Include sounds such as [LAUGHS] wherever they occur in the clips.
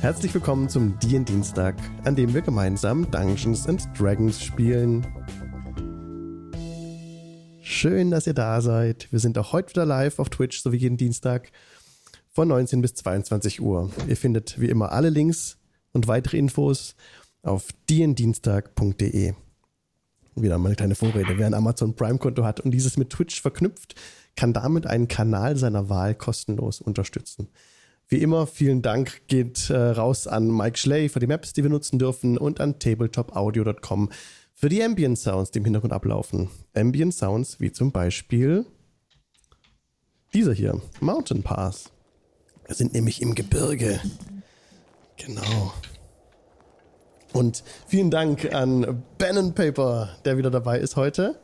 Herzlich willkommen zum Dienstag, an dem wir gemeinsam Dungeons and Dragons spielen. Schön, dass ihr da seid. Wir sind auch heute wieder live auf Twitch, so wie jeden Dienstag von 19 bis 22 Uhr. Ihr findet wie immer alle Links und weitere Infos auf diendienstag.de. Wieder mal eine kleine Vorrede. Wer ein Amazon Prime-Konto hat und dieses mit Twitch verknüpft, kann damit einen Kanal seiner Wahl kostenlos unterstützen. Wie immer, vielen Dank geht äh, raus an Mike Schley für die Maps, die wir nutzen dürfen und an tabletopaudio.com für die Ambient Sounds, die im Hintergrund ablaufen. Ambient Sounds wie zum Beispiel dieser hier, Mountain Pass. Wir sind nämlich im Gebirge. Genau. Und vielen Dank an Ben Paper, der wieder dabei ist heute.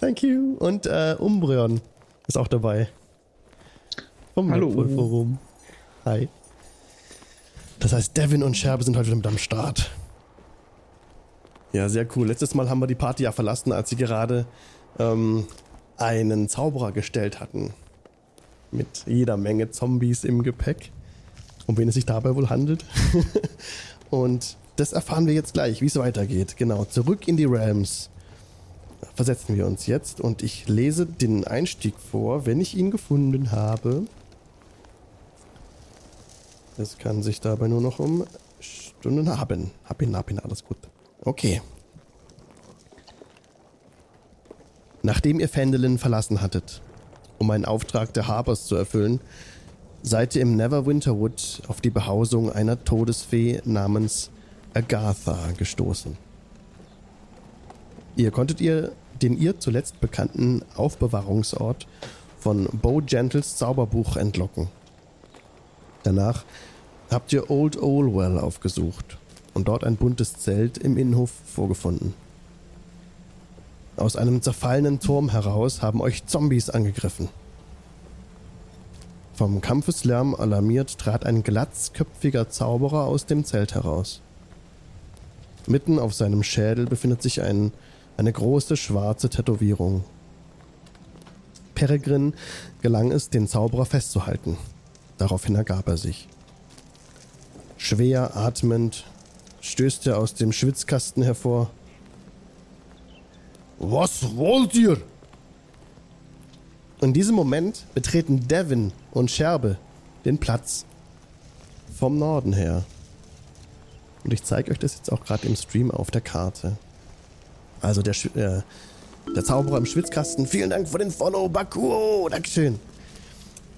Thank you. Und äh, Umbreon ist auch dabei. Vom Hallo. Forum. Hi. Das heißt, Devin und Scherbe sind heute wieder mit am Start. Ja, sehr cool. Letztes Mal haben wir die Party ja verlassen, als sie gerade ähm, einen Zauberer gestellt hatten. Mit jeder Menge Zombies im Gepäck. Um wen es sich dabei wohl handelt. [LAUGHS] und das erfahren wir jetzt gleich, wie es weitergeht. Genau, zurück in die Realms versetzen wir uns jetzt und ich lese den Einstieg vor, wenn ich ihn gefunden habe. Es kann sich dabei nur noch um Stunden haben. Hab ihn, hab ihn, alles gut. Okay. Nachdem ihr Fendelin verlassen hattet, um einen Auftrag der Harbors zu erfüllen, seid ihr im Neverwinterwood auf die Behausung einer Todesfee namens Agatha gestoßen. Ihr konntet ihr den ihr zuletzt bekannten Aufbewahrungsort von Bo Gentles Zauberbuch entlocken. Danach habt ihr Old Olwell aufgesucht und dort ein buntes Zelt im Innenhof vorgefunden. Aus einem zerfallenen Turm heraus haben euch Zombies angegriffen. Vom Kampfeslärm alarmiert trat ein glatzköpfiger Zauberer aus dem Zelt heraus. Mitten auf seinem Schädel befindet sich ein, eine große schwarze Tätowierung. Peregrin gelang es, den Zauberer festzuhalten. Daraufhin ergab er sich. Schwer atmend stößt er aus dem Schwitzkasten hervor. Was wollt ihr? In diesem Moment betreten Devin und Scherbe den Platz vom Norden her. Und ich zeige euch das jetzt auch gerade im Stream auf der Karte. Also der, äh, der Zauberer im Schwitzkasten. Vielen Dank für den Follow, Bakuo. Dankeschön.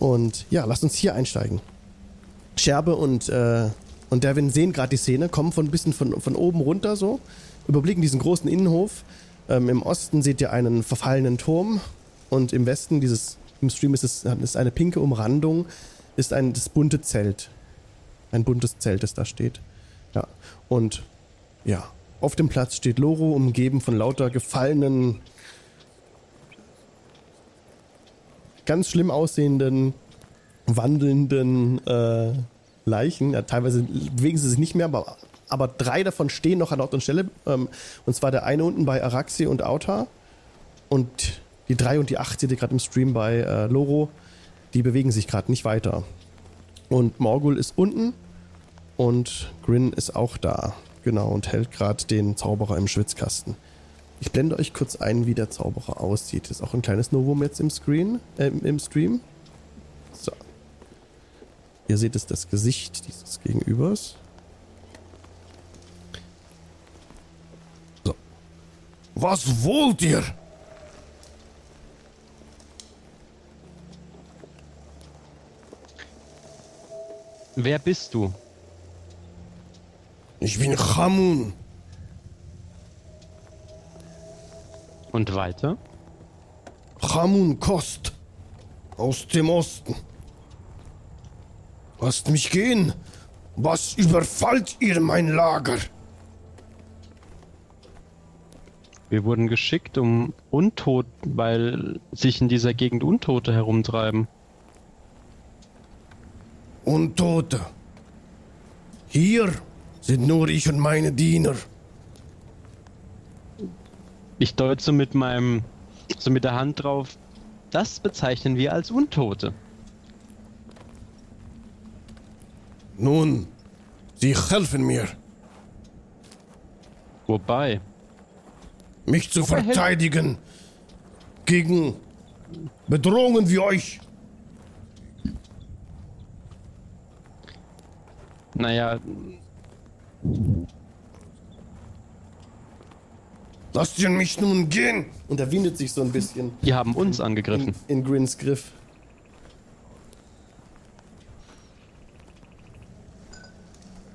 Und ja, lasst uns hier einsteigen. Scherbe und äh, und Devin sehen gerade die Szene, kommen von ein bisschen von, von oben runter so, überblicken diesen großen Innenhof. Ähm, Im Osten seht ihr einen verfallenen Turm und im Westen, dieses, im Stream ist es ist eine pinke Umrandung, ist ein das bunte Zelt. Ein buntes Zelt, das da steht. Ja. Und ja, auf dem Platz steht Loro, umgeben von lauter gefallenen, ganz schlimm aussehenden, wandelnden äh, Leichen. Ja, teilweise bewegen sie sich nicht mehr, aber, aber drei davon stehen noch an Ort und Stelle. Ähm, und zwar der eine unten bei Araxi und Auta. Und die drei und die acht ihr gerade im Stream bei äh, Loro. Die bewegen sich gerade nicht weiter. Und Morgul ist unten und Grin ist auch da. Genau, und hält gerade den Zauberer im Schwitzkasten. Ich blende euch kurz ein, wie der Zauberer aussieht. Ist auch ein kleines Novum jetzt im Screen, äh, im Stream. Ihr seht es das Gesicht dieses Gegenübers. So. Was wollt ihr? Wer bist du? Ich bin Chamun. Und weiter? Chamun Kost. Aus dem Osten. Lasst mich gehen. Was überfallt ihr mein Lager? Wir wurden geschickt, um Untot, weil sich in dieser Gegend Untote herumtreiben. Untote. Hier sind nur ich und meine Diener. Ich deute so mit meinem, so mit der Hand drauf. Das bezeichnen wir als Untote. Nun, sie helfen mir, Wobei, mich zu verteidigen gegen Bedrohungen wie euch. naja, Lasst ihr mich nun gehen. Und er windet sich so ein bisschen die haben uns angegriffen. in, in Grins Griff.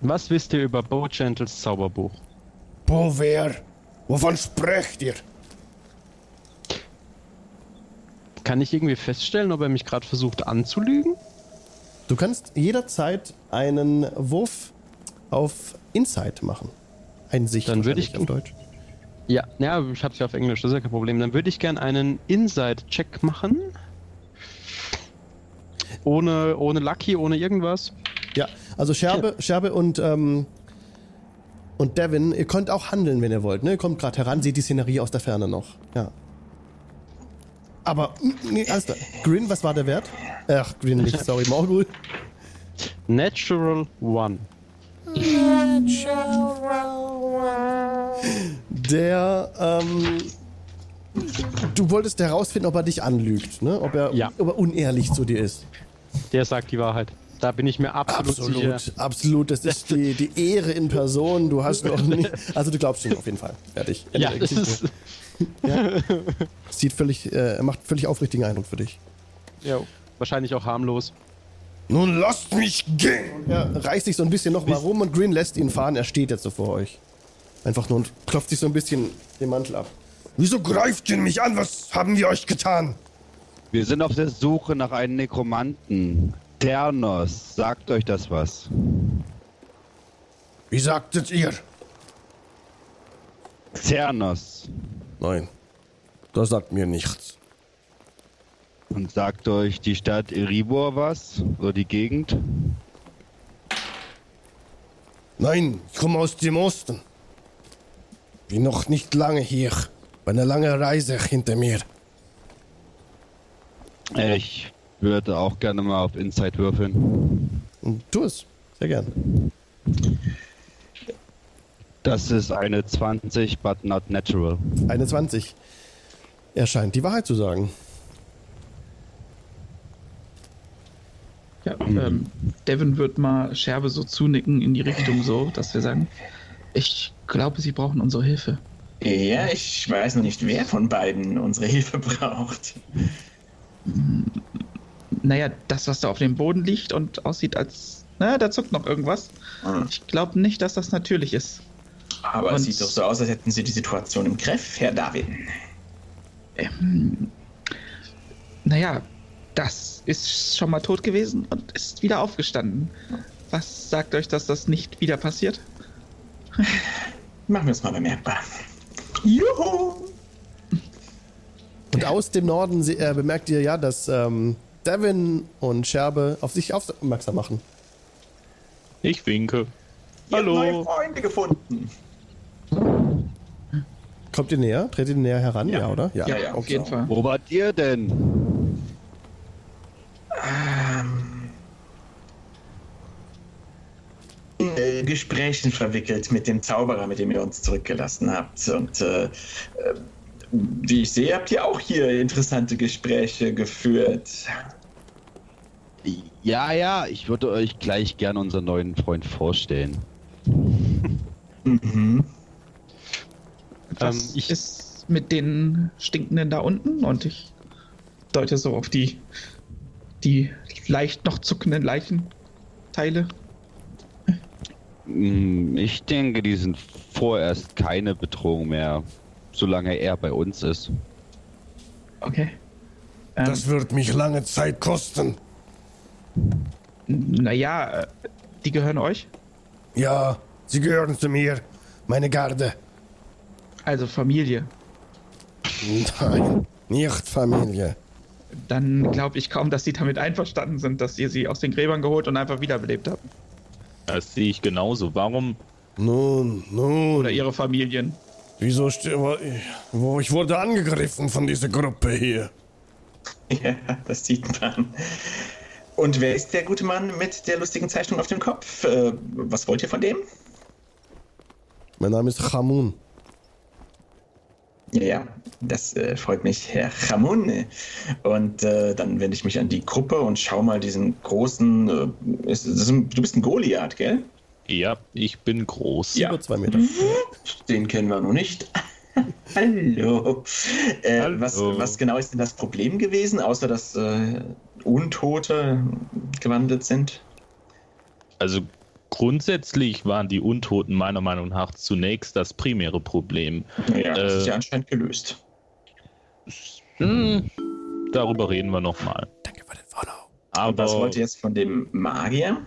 Was wisst ihr über Bojangles Zauberbuch? Bo, wer? Wovon sprecht ihr? Kann ich irgendwie feststellen, ob er mich gerade versucht anzulügen? Du kannst jederzeit einen Wurf auf Insight machen. Ein Sicht Dann würde ich- auf Deutsch. Ja, ja, ich hab's ja auf Englisch, das ist ja kein Problem. Dann würde ich gern einen Inside-Check machen. Ohne, ohne Lucky, ohne irgendwas. Ja, also Scherbe, Scherbe und, ähm, und Devin, ihr könnt auch handeln, wenn ihr wollt. Ne? Ihr kommt gerade heran, seht die Szenerie aus der Ferne noch. Ja. Aber, mm, nee, alles klar. Grin, was war der Wert? Ach, Grin nicht, sorry, Morgul. Natural One. Der, ähm, du wolltest herausfinden, ob er dich anlügt, ne? Ob er, Ja. ob er unehrlich zu dir ist. Der sagt die Wahrheit. Da bin ich mir absolut, Absolut, sicher. absolut. Das ist die, die Ehre in Person. Du hast noch nie. Also du glaubst ihm auf jeden Fall. Fertig. Ja, das ist Sieht völlig, äh, macht völlig aufrichtigen Eindruck für dich. ja, wahrscheinlich auch harmlos. Nun lasst mich gehen! Er reißt sich so ein bisschen nochmal rum und Grin lässt ihn fahren. Er steht jetzt so vor euch. Einfach nur und klopft sich so ein bisschen den Mantel ab. Wieso greift ihr mich an? Was haben wir euch getan? Wir sind auf der Suche nach einem Nekromanten. Ternos, sagt euch das was? Wie sagtet ihr? Ternos. Nein, das sagt mir nichts. Und sagt euch die Stadt Eribor was? Oder die Gegend? Nein, ich komme aus dem Osten. Bin noch nicht lange hier. Eine lange Reise hinter mir. Ich würde auch gerne mal auf Inside würfeln. Tu es. Sehr gern. Das ist eine 20, but not natural. Eine 20. Er scheint die Wahrheit zu sagen. Ja, ähm, Devin wird mal Scherbe so zunicken in die Richtung so, dass wir sagen, ich glaube, sie brauchen unsere Hilfe. Ja, ich weiß noch nicht, wer von beiden unsere Hilfe braucht. [LAUGHS] Naja, das, was da auf dem Boden liegt und aussieht als, na, da zuckt noch irgendwas. Hm. Ich glaube nicht, dass das natürlich ist. Aber es Und- sieht doch so aus, als hätten Sie die Situation im Griff, Herr David. Ähm, naja, das ist schon mal tot gewesen und ist wieder aufgestanden. Was sagt euch, dass das nicht wieder passiert? Machen wir es mal bemerkbar. Juhu! Und aus dem Norden äh, bemerkt ihr ja, dass ähm, Devin und Scherbe auf sich aufmerksam machen. Ich winke. Ihr habt neue Hallo. Freunde gefunden. Kommt ihr näher? Tretet ihr näher heran? Ja, Ja. oder? Ja, ja, auf jeden Fall. Wo wart ihr denn? Ähm, in, äh, Gesprächen verwickelt mit dem Zauberer, mit dem ihr uns zurückgelassen habt. Und äh, äh, wie ich sehe, habt ihr auch hier interessante Gespräche geführt. Ja, ja, ich würde euch gleich gerne unseren neuen Freund vorstellen. Mhm. Was Ähm, ich- ist mit den Stinkenden da unten? Und ich deute so auf die, die leicht noch zuckenden Leichenteile. Hm, Ich denke, die sind vorerst keine Bedrohung mehr, solange er bei uns ist. Okay. Ähm, Das wird mich lange Zeit kosten. Naja, äh, die gehören euch. Ja, sie gehören zu mir. Meine Garde. Also Familie. Nein, nicht Familie. Dann glaube ich kaum, dass sie damit einverstanden sind, dass ihr sie aus den Gräbern geholt und einfach wiederbelebt habt. Das sehe ich genauso. Warum? Nun, nun. Oder ihre Familien. Wieso wo ich wurde angegriffen von dieser Gruppe hier. [LAUGHS] Ja, das sieht man. Und wer ist der gute Mann mit der lustigen Zeichnung auf dem Kopf? Äh, was wollt ihr von dem? Mein Name ist Chamun. Ja, ja, das äh, freut mich, Herr Chamun. Und äh, dann wende ich mich an die Gruppe und schau mal diesen großen. Äh, ist, ist ein, du bist ein Goliath, gell? Ja, ich bin groß. Ja. Über zwei Meter. Den kennen wir noch nicht. [LAUGHS] Hallo. Äh, Hallo. Was, was genau ist denn das Problem gewesen, außer dass äh, Untote gewandelt sind? Also grundsätzlich waren die Untoten meiner Meinung nach zunächst das primäre Problem. Ja, das Äh. ist ja anscheinend gelöst. Hm, darüber reden wir nochmal. Danke für den Follow. Und was Aber wollt ihr jetzt von dem Magier?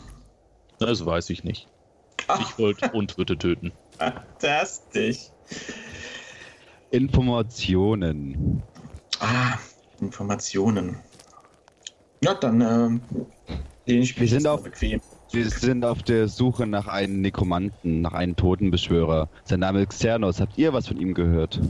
das weiß ich nicht. Ach. Ich wollte Untote töten. Fantastisch. Informationen. Ah, Informationen. Ja, dann mich Wir sind auf- bequem. Wir sind auf der Suche nach einem Nekromanten, nach einem Totenbeschwörer. Sein Name ist Xernos. Habt ihr was von ihm gehört?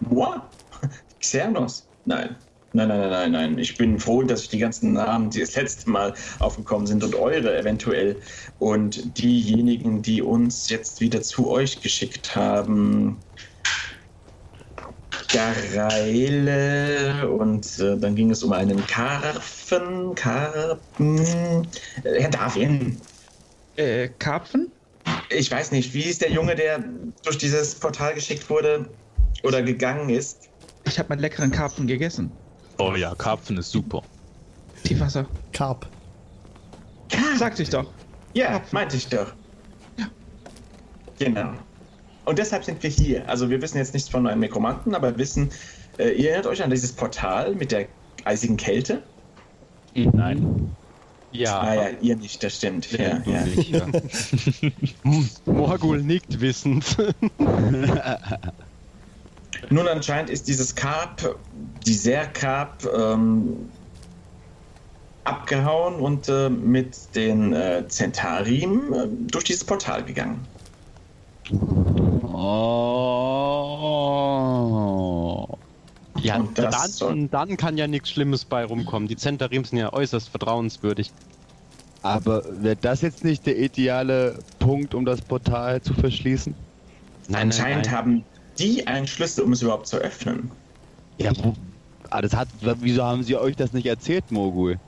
What? [LAUGHS] Xernos? Nein. Nein, nein, nein, nein, nein. Ich bin froh, dass ich die ganzen Namen, die das letzte Mal aufgekommen sind und eure eventuell und diejenigen, die uns jetzt wieder zu euch geschickt haben. Gareile und äh, dann ging es um einen Karpfen. Karpen. Äh, Herr Darwin. Äh, Karpfen? Ich weiß nicht, wie ist der Junge, der durch dieses Portal geschickt wurde oder gegangen ist? Ich habe meinen leckeren Karpfen gegessen. Oh ja, Karpfen ist super. Tiefwasser. Carp. Sagte ich doch. Ja, meinte ich doch. Genau. Und deshalb sind wir hier. Also wir wissen jetzt nichts von einem Nekromanten, aber wissen, äh, ihr erinnert euch an dieses Portal mit der eisigen Kälte? Nein. Ja, Ah ja, ihr nicht, das stimmt. Ja, ja. Nicht, ja. [LAUGHS] Morgul nickt wissend. [LAUGHS] Nun anscheinend ist dieses Karp, dieser Karp, ähm, abgehauen und äh, mit den äh, Zentarim äh, durch dieses Portal gegangen. Oh. ja, Und das soll- dann, dann kann ja nichts Schlimmes bei rumkommen. Die Zentarim sind ja äußerst vertrauenswürdig. Aber wäre das jetzt nicht der ideale Punkt, um das Portal zu verschließen? anscheinend haben die einen Schlüssel, um es überhaupt zu öffnen. Ja, wo, ah, das hat, wieso haben sie euch das nicht erzählt, Mogul?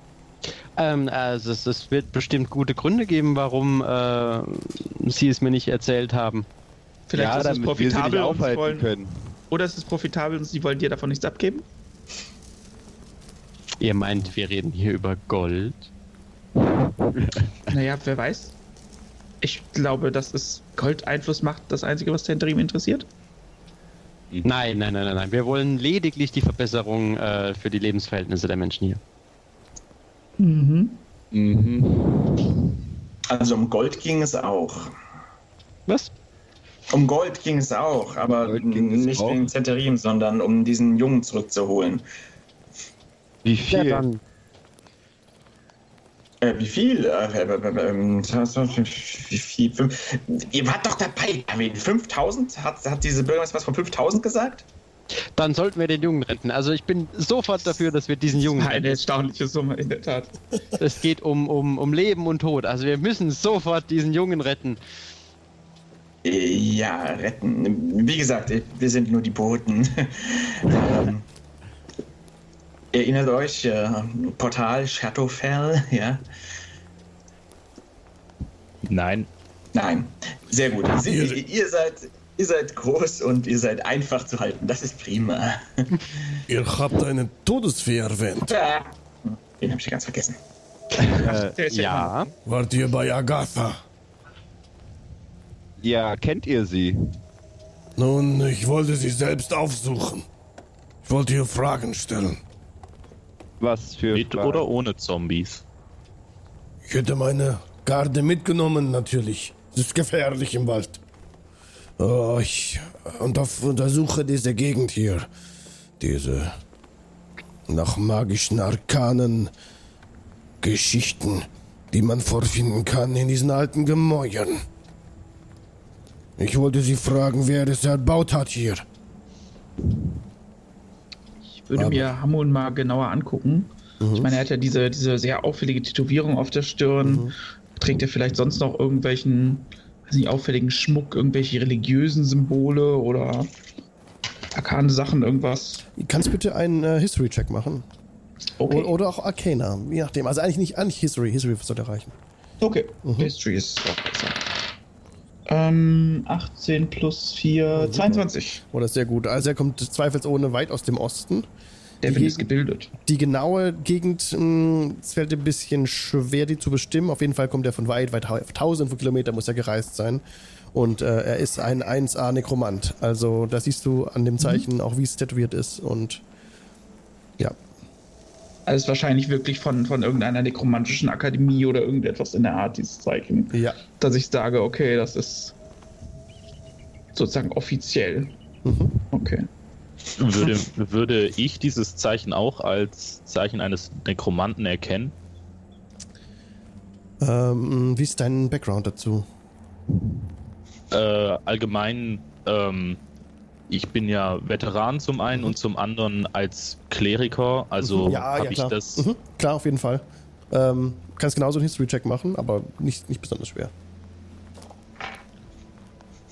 Ähm, also es, es wird bestimmt gute Gründe geben, warum äh, sie es mir nicht erzählt haben. Vielleicht ja, ist es damit wir sie nicht profitabel und sie aufhalten wollen, können. oder es ist profitabel und sie wollen dir davon nichts abgeben? Ihr meint, wir reden hier über Gold? [LAUGHS] Naja, wer weiß. Ich glaube, dass es Gold Einfluss macht, das Einzige, was Tenterim interessiert. Nein, nein, nein, nein, nein. Wir wollen lediglich die Verbesserung äh, für die Lebensverhältnisse der Menschen hier. Mhm. Mhm. Also um Gold ging es auch. Was? Um Gold ging es auch, aber es nicht auch. wegen Zenterim, sondern um diesen Jungen zurückzuholen. Wie viel? Äh, wie viel? Äh, äh, äh, ähm, wie viel? Fünf, ihr wart doch dabei, Armin. 5000? Hat, hat diese Bürgermeister was von 5000 gesagt? Dann sollten wir den Jungen retten. Also ich bin sofort dafür, dass wir diesen Jungen Eine retten. erstaunliche Summe, in der Tat. Es geht um, um, um Leben und Tod. Also wir müssen sofort diesen Jungen retten. Äh, Ja, retten. Wie gesagt, äh, wir sind nur die Boten. [LAUGHS] ähm, erinnert euch, äh, Portal Shadowfell, ja? Nein. Nein. Sehr gut. Sie, Ihr- ihr, seid, ihr seid groß und ihr seid einfach zu halten. Das ist prima. [LAUGHS] Ihr habt eine Todesfee erwähnt. Den habe ich ganz vergessen. Äh, [LAUGHS] Ja. Wart ihr bei Agatha? Ja, kennt ihr sie? Nun, ich wollte sie selbst aufsuchen. Ich wollte ihr Fragen stellen. Was für Mit Fragen? oder ohne Zombies? Ich hätte meine Garde mitgenommen, natürlich. Es ist gefährlich im Wald. Oh, ich untersuche diese Gegend hier. Diese nach magischen Arkanen Geschichten, die man vorfinden kann in diesen alten Gemäuern. Ich wollte Sie fragen, wer es erbaut hat hier. Ich würde Aber- mir Hamon mal genauer angucken. Ich meine, er hat ja diese, diese sehr auffällige Tätowierung auf der Stirn. Mhm. Trägt er vielleicht sonst noch irgendwelchen, weiß nicht, auffälligen Schmuck, irgendwelche religiösen Symbole oder arkane Sachen, irgendwas? Kannst bitte einen äh, History-Check machen? Okay. Oder auch Arcana, je nachdem. Also eigentlich nicht eigentlich History. History sollte reichen. Okay. History ist auch besser. Ähm, 18 plus 4, 22. Oder sehr gut. Also er kommt zweifelsohne weit aus dem Osten. Devin Die- ist gebildet. Die genaue Gegend, mh, es fällt ein bisschen schwer, die zu bestimmen. Auf jeden Fall kommt er von weit, weit, tausend von Kilometern muss er gereist sein. Und äh, er ist ein 1A-Nekromant. Also da siehst du an dem Zeichen auch, wie es tätowiert ist. Und Ist wahrscheinlich wirklich von, von irgendeiner nekromantischen Akademie oder irgendetwas in der Art, dieses Zeichen. ja. Dass ich sage, okay, das ist sozusagen offiziell. Mhm. Okay. Würde, würde ich dieses Zeichen auch als Zeichen eines Nekromanten erkennen? Ähm, wie ist dein Background dazu? Äh, allgemein, ähm, ich bin ja Veteran zum einen und zum anderen als Kleriker, also Mhm. ja, habe ja, ich klar. das. Mhm, klar, auf jeden Fall. Ähm, kannst genauso einen History-Check machen, aber nicht, nicht besonders schwer.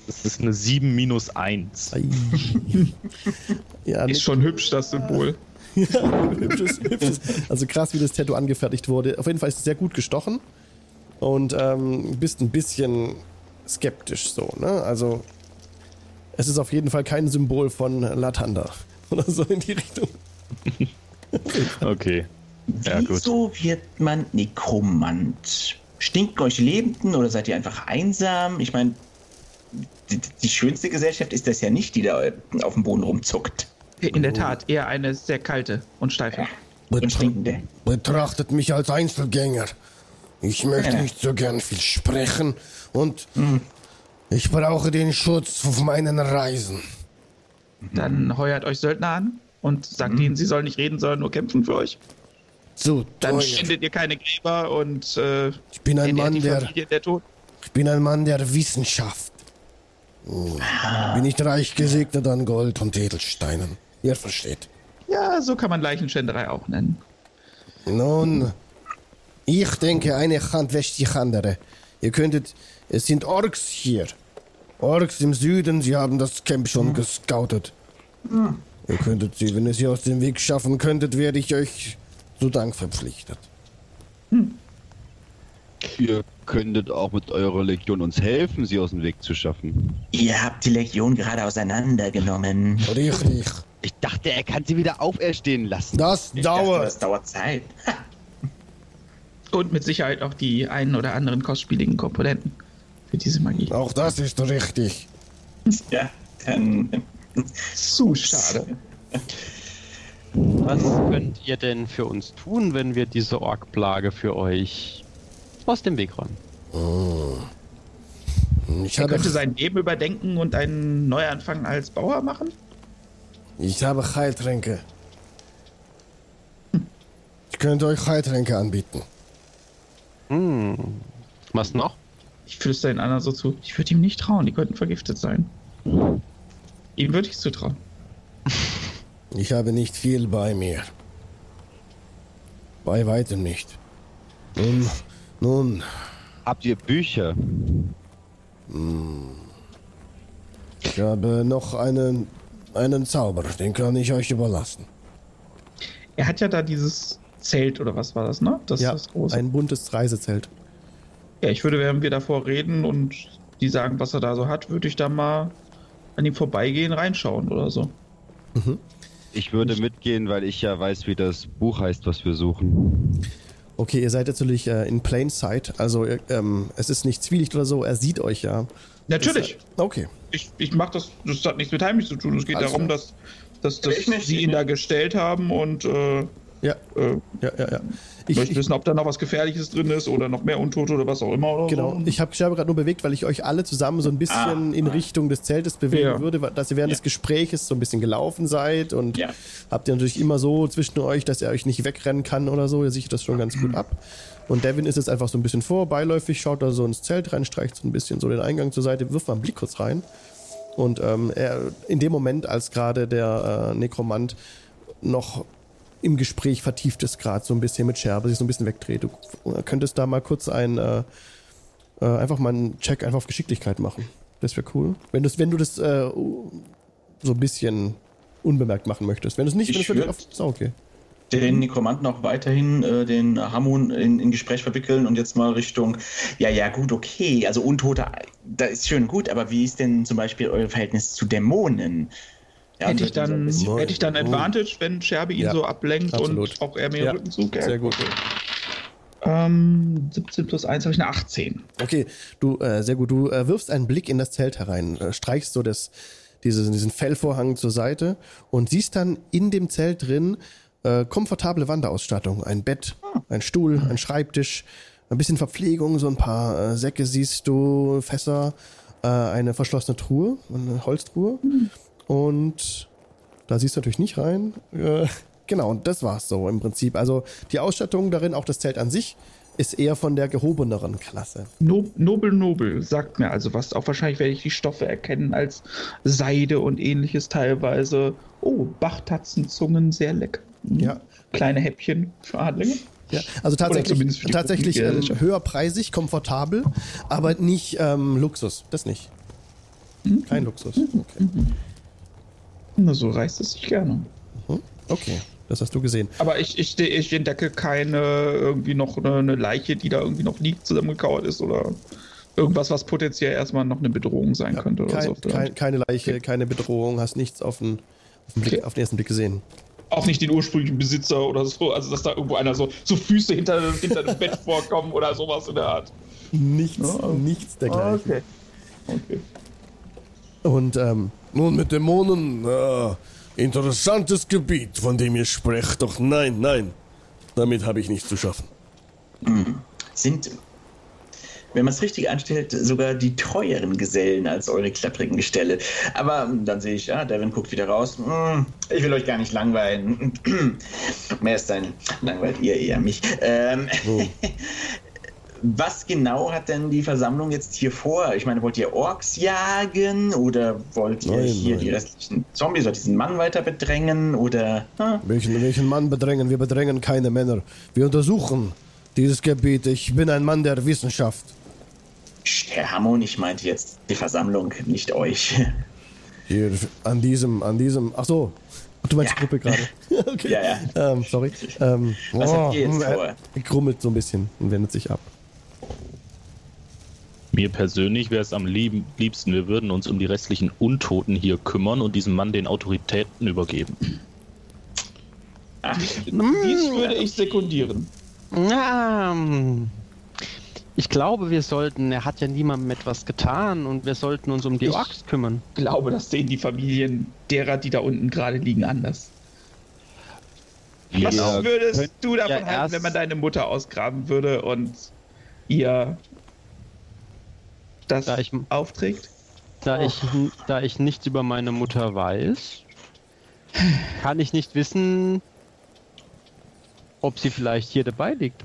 Das ist eine 7 minus 1. Ei. [LAUGHS] ja, Ist schon hübsch, das Symbol. [LAUGHS] Ja, hübsches, hübsches. Also krass, wie das Tattoo angefertigt wurde. Auf jeden Fall ist es sehr gut gestochen. Und ähm, bist ein bisschen skeptisch so, ne? Also es ist auf jeden Fall kein Symbol von Latanda. [LAUGHS] Oder so in die Richtung. [LAUGHS] Okay. Ja, gut. Wieso wird man Nekromant? Stinken euch Lebenden oder seid ihr einfach einsam? Ich meine, die, die schönste Gesellschaft ist das ja nicht, die da auf dem Boden rumzuckt. In der Tat, eher eine sehr kalte und steife. Und stinkende. Betrachtet mich als Einzelgänger. Ich möchte Ja. nicht so gern viel sprechen und ich brauche den Schutz auf meinen Reisen. Dann heuert euch Söldner an und sagt ihnen, sie sollen nicht reden, sondern nur kämpfen für euch. Zu Dann teuer. findet ihr keine Gräber und äh, Ich bin ein Mann, die der Familie der Tod. Ich bin ein Mann der Wissenschaft. Hm. Bin nicht reich gesegnet an Gold und Edelsteinen. Ihr versteht. Ja, so kann man Leichenschänderei auch nennen. Nun, ich denke, eine Hand wäscht die andere. Ihr könntet, es sind Orks hier. Orks im Süden, sie haben das Camp schon gescoutet. Ihr könntet sie, wenn ihr sie aus dem Weg schaffen könntet, werde ich euch zu Dank verpflichtet. Ihr könntet auch mit eurer Legion uns helfen, sie aus dem Weg zu schaffen. Ihr habt die Legion gerade auseinandergenommen. Richtig. Ich dachte, er kann sie wieder auferstehen lassen. Das Ich dachte, dauert. das dauert Zeit. [LAUGHS] Und mit Sicherheit auch die einen oder anderen kostspieligen Komponenten für diese Magie. Auch das ist richtig. [LAUGHS] Ja, dann. Zu schade. Was könnt ihr denn für uns tun, wenn wir diese Ork-Plage für euch aus dem Weg räumen? Ich Er habe, könnte sein Leben überdenken und einen Neuanfang als Bauer machen? ich habe Heiltränke. Ich könnte euch Heiltränke anbieten. Hm. Was noch? Ich flüstere den anderen so zu. Ich würde ihm nicht trauen, die könnten vergiftet sein. Ihm würde ich zutrauen. [LAUGHS] Ich habe nicht viel bei mir. Bei weitem nicht. Nun, nun, Habt ihr Bücher? ich habe noch einen, einen Zauber, den kann ich euch überlassen. Er hat ja da dieses Zelt oder was war das, ne? Das ja, ist das große. ein buntes Reisezelt. Ja, ich würde, während wir davor reden und die sagen, was er da so hat, würde ich da mal an ihm vorbeigehen, reinschauen oder so. Ich würde mitgehen, weil ich ja weiß, wie das Buch heißt, was wir suchen. Okay, ihr seid natürlich äh, in Plain Sight, also äh, ähm, es ist nicht Zwielicht oder so, er sieht euch ja. Natürlich. Ist, äh, okay. Ich, ich mach das, das hat nichts mit heimlich zu tun. Es geht Alles darum, dass, dass, dass Ich nicht, sie ihn da nicht. gestellt haben und äh, Ja, äh, ja, ja, ja. Ich, möchte wissen, ob da noch was Gefährliches drin ist oder noch mehr Untote oder was auch immer. Oder genau, so. ich habe Scherbe gerade nur bewegt, weil ich euch alle zusammen so ein bisschen Ah. in Richtung des Zeltes bewegen Ja. würde, dass ihr während Ja. des Gespräches so ein bisschen gelaufen seid und Ja. habt ihr natürlich immer so zwischen euch, dass er euch nicht wegrennen kann oder so. Ihr sichert das schon ganz gut ab. Und Devin ist jetzt einfach so ein bisschen vor, beiläufig, schaut da so ins Zelt rein, streicht so ein bisschen so den Eingang zur Seite, wirft mal einen Blick kurz rein. Und ähm, er, in dem Moment, als gerade der äh, Nekromant noch im Gespräch vertieft ist, gerade so ein bisschen mit Scherbe, sich so ein bisschen wegdreht. Du könntest da mal kurz ein, äh, äh, einfach mal einen Check einfach auf Geschicklichkeit machen. Das wäre cool. Wenn, wenn du das äh, so ein bisschen unbemerkt machen möchtest. Wenn du es nicht, Ich wenn du es würd- auf, ist auch okay. den Nekromanten auch weiterhin äh, den Hamun in, in Gespräch verwickeln und jetzt mal Richtung, ja, ja, gut, okay, also Untote, da ist schön gut, aber wie ist denn zum Beispiel euer Verhältnis zu Dämonen? Ja, hätte, ich dann, bisschen- hätte ich dann. Advantage, wenn Scherbe ihn Ja, so ablenkt absolut. und auch er mir Ja, den Rücken zukehrt? Sehr gut. Ähm, 17 plus 1 habe ich eine 18. Okay, du, äh, sehr gut. Du äh, wirfst einen Blick in das Zelt herein, äh, streichst so das, diesen, diesen Fellvorhang zur Seite und siehst dann in dem Zelt drin äh, komfortable Wanderausstattung. Ein Bett, ein Stuhl, ein Schreibtisch, ein bisschen Verpflegung, so ein paar äh, Säcke siehst du, Fässer, äh, eine verschlossene Truhe, eine Holztruhe. Und da siehst du natürlich nicht rein. Äh, genau, und das war's so im Prinzip. Also die Ausstattung darin, auch das Zelt an sich, ist eher von der gehobeneren Klasse. No Nobel Nobel sagt mir also was. Auch wahrscheinlich werde ich die Stoffe erkennen als Seide und ähnliches teilweise. Oh, Bachtatzenzungen, sehr lecker. Mhm. Ja. Kleine Häppchen für Adlinge. Ja, also tatsächlich, tatsächlich ähm, höherpreisig, komfortabel, aber nicht ähm, Luxus. Das nicht. Mhm. Kein Luxus. Okay. Na, so reißt es sich gerne. Mhm. okay, das hast du gesehen. Aber ich, ich, ich entdecke keine irgendwie noch eine, eine Leiche, die da irgendwie noch liegt, zusammengekauert ist oder irgendwas, was potenziell erstmal noch eine Bedrohung sein Ja, könnte oder kein, so. kein, keine Leiche, keine Bedrohung, hast nichts auf den, auf den, Blick, Okay. auf den ersten Blick gesehen. Auch nicht den ursprünglichen Besitzer oder so, also dass da irgendwo einer so, so Füße hinter, hinter dem Bett [LAUGHS] vorkommen oder sowas in der Art. Nichts, Oh. nichts dergleichen. okay. Okay. Und ähm, Nun mit Dämonen, ah, interessantes Gebiet, von dem ihr sprecht, doch nein, nein, damit habe ich nichts zu schaffen. sind, wenn man es richtig anstellt, sogar die treueren Gesellen als eure klapprigen Gestelle. Aber hm, dann sehe ich, ja, Devin guckt wieder raus. Hm, Ich will euch gar nicht langweilen. [CLEARS THROAT] Mehr ist dann langweilt ihr eher mich. Ähm, Oh. [LAUGHS] Was genau hat denn die Versammlung jetzt hier vor? Ich meine, wollt ihr Orks jagen oder wollt ihr Nein, hier nein. die restlichen Zombies oder diesen Mann weiter bedrängen oder? Hm? Welchen, welchen Mann bedrängen? Wir bedrängen keine Männer. Wir untersuchen dieses Gebiet. Ich bin ein Mann der Wissenschaft. Herr Hammond, ich meinte jetzt die Versammlung, nicht euch. Hier an diesem, an diesem, ach so, du meinst die Ja. Gruppe gerade. [LAUGHS] okay. Ja, ja. Ähm, sorry. Ähm, Was habt ihr jetzt er- vor? Er krummelt so ein bisschen und wendet sich ab. Mir persönlich wäre es am lieb liebsten, wir würden uns um die restlichen Untoten hier kümmern und diesem Mann den Autoritäten übergeben. Ach, Dies würde ich sekundieren. Ähm, ich glaube, wir sollten, er hat ja niemandem etwas getan und wir sollten uns um die Orks kümmern. Ich glaube, das sehen die Familien derer, die da unten gerade liegen, anders. Was Ja, würdest du davon ja halten, wenn man deine Mutter ausgraben würde und ihr das Da ich- aufträgt? Da, ich, da ich nichts über meine Mutter weiß, kann ich nicht wissen, ob sie vielleicht hier dabei liegt.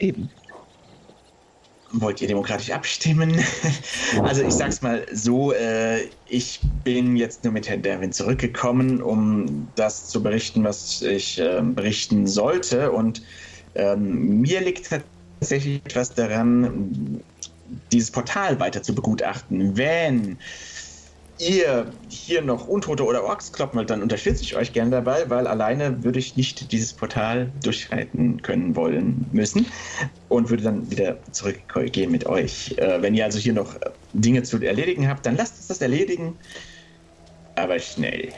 Eben. Wollt ihr demokratisch abstimmen? [LAUGHS] also ich sag's mal so, äh, ich bin jetzt nur mit Herrn Derwin zurückgekommen, um das zu berichten, was ich ähm, berichten sollte. Und ähm, mir liegt tatsächlich etwas daran, dieses Portal weiter zu begutachten. Wenn ihr hier noch Untote oder Orks kloppen wollt, dann unterstütze ich euch gerne dabei, weil alleine würde ich nicht dieses Portal durchschreiten können wollen müssen und würde dann wieder zurückgehen mit euch. Äh, wenn ihr also hier noch äh, Dinge zu erledigen habt, dann lasst uns das erledigen. Aber schnell.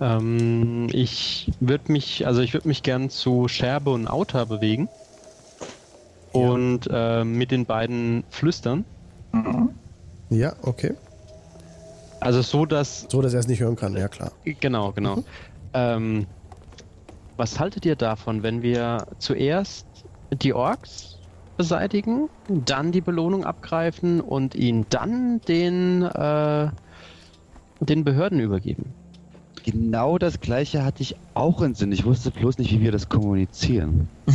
Ähm, ich würde mich, also ich würde mich gern zu Scherbe und Auta bewegen und äh, mit den beiden flüstern. Mhm. Ja, okay. Also so, dass So, dass er es nicht hören kann, ja klar. Genau, genau. Mhm. Ähm, was haltet ihr davon, wenn wir zuerst die Orks beseitigen, dann die Belohnung abgreifen und ihn dann den, äh, den Behörden übergeben? Genau das gleiche hatte ich auch in Sinn. Ich wusste bloß nicht, wie wir das kommunizieren. [LAUGHS]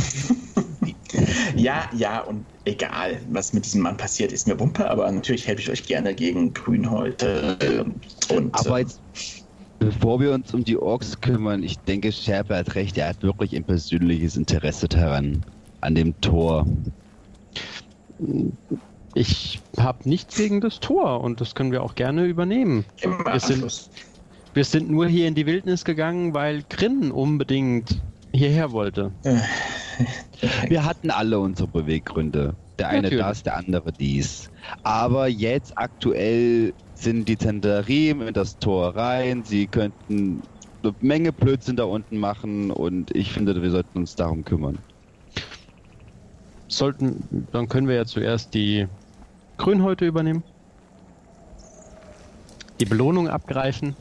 Ja, ja, und egal, was mit diesem Mann passiert, ist mir Wumpe, aber natürlich helfe ich euch gerne gegen Grünhäute. äh, Und, Aber äh, jetzt, Bevor wir uns um die Orks kümmern, ich denke, Sherpa hat recht, er hat wirklich ein persönliches Interesse daran, an dem Tor. Ich habe nichts gegen das Tor und das können wir auch gerne übernehmen. Im Wir sind- Anschluss. Wir sind nur hier in die Wildnis gegangen, weil Grin unbedingt hierher wollte. [LAUGHS] Wir hatten alle unsere Beweggründe. Der eine Natürlich. das, der andere dies. Aber jetzt aktuell sind die Tendarim in das Tor rein. Sie könnten eine Menge Blödsinn da unten machen und ich finde, wir sollten uns darum kümmern. Sollten, dann können wir ja zuerst die Grünhäute übernehmen. Die Belohnung abgreifen.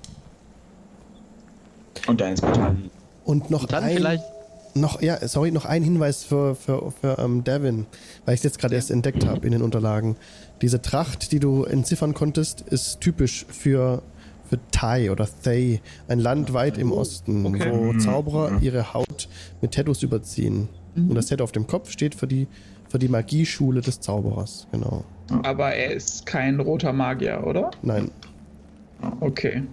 Und dann ins Portal. Und noch Und dann ein, vielleicht. noch, ja, sorry, noch ein Hinweis für, für, für ähm, Devin, weil ich es jetzt gerade erst entdeckt habe in den Unterlagen. Diese Tracht, die du entziffern konntest, ist typisch für, für Thai oder Thay, ein Land weit im Osten, okay. wo Mhm. Zauberer Mhm. ihre Haut mit Tattoos überziehen. Und das Tattoo auf dem Kopf steht für die, für die Magieschule des Zauberers, genau. Aber er ist kein roter Magier, oder? Nein, Okay.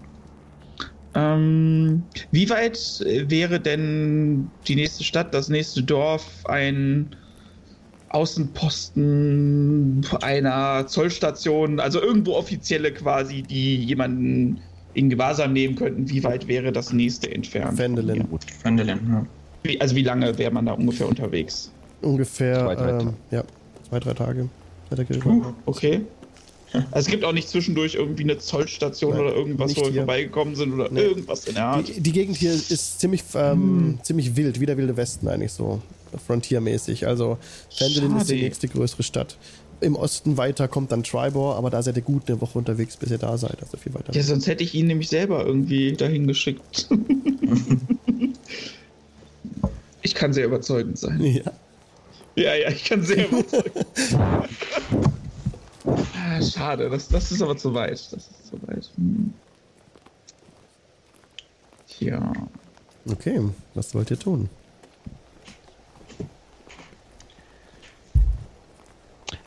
Ähm, wie weit äh, wäre denn die nächste Stadt, das nächste Dorf, ein Außenposten einer Zollstation, also irgendwo offizielle quasi, die jemanden in Gewahrsam nehmen könnten? Wie weit wäre das nächste entfernt? Vendelin. Vandelin, ja. Wie, also wie lange wäre man da ungefähr unterwegs? Ungefähr, Zwei, drei ähm, Tage. ja, zwei, drei Tage. Puh, okay. [LAUGHS] Also es gibt auch nicht zwischendurch irgendwie eine Zollstation Nein, oder irgendwas, wo wir hier. vorbeigekommen sind oder Nee. irgendwas in der Art. Die, die Gegend hier ist ziemlich, ähm, ziemlich wild, wie der wilde Westen eigentlich so, frontiermäßig. Also Fendelin ist die nächste größere Stadt. Im Osten weiter kommt dann Tribor, aber da seid ihr gut eine Woche unterwegs, bis ihr da seid. Also viel weiter. Ja, sonst hätte ich ihn nämlich selber irgendwie dahin geschickt. [LAUGHS] ich kann sehr überzeugend sein. Ja. Ja, ja, ich kann sehr [LAUGHS] überzeugend ah, Schade, das, das ist aber zu weit. Das ist zu weit. Hm. Tja. Okay, was wollt ihr tun?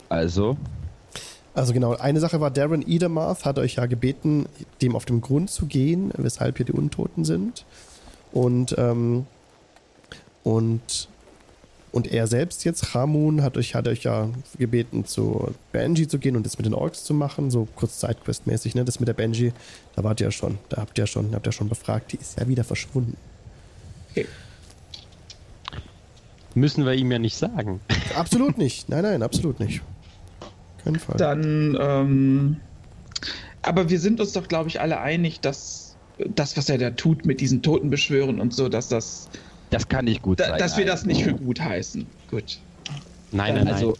Also, Also genau, eine Sache war, Darren Edermarth hat euch ja gebeten, dem auf den Grund zu gehen, weshalb hier die Untoten sind. Und, ähm, und, und er selbst jetzt, Ramun, hat euch, hat euch ja gebeten, zu Benji zu gehen und das mit den Orks zu machen, so kurz Sidequest-mäßig, ne? Das mit der Benji, da wart ihr ja schon, da habt ihr ja schon, habt ihr schon befragt, die ist ja wieder verschwunden. Müssen wir ihm ja nicht sagen. [LAUGHS] Absolut nicht, nein, nein, absolut nicht. Keinen Fall. Dann, ähm, aber wir sind uns doch, glaube ich, alle einig, dass das, was er da tut mit diesen Totenbeschwören und so, dass das, das kann nicht gut da, sein. dass wir das nicht für gut heißen. Gut. Nein, nein, nein. Also,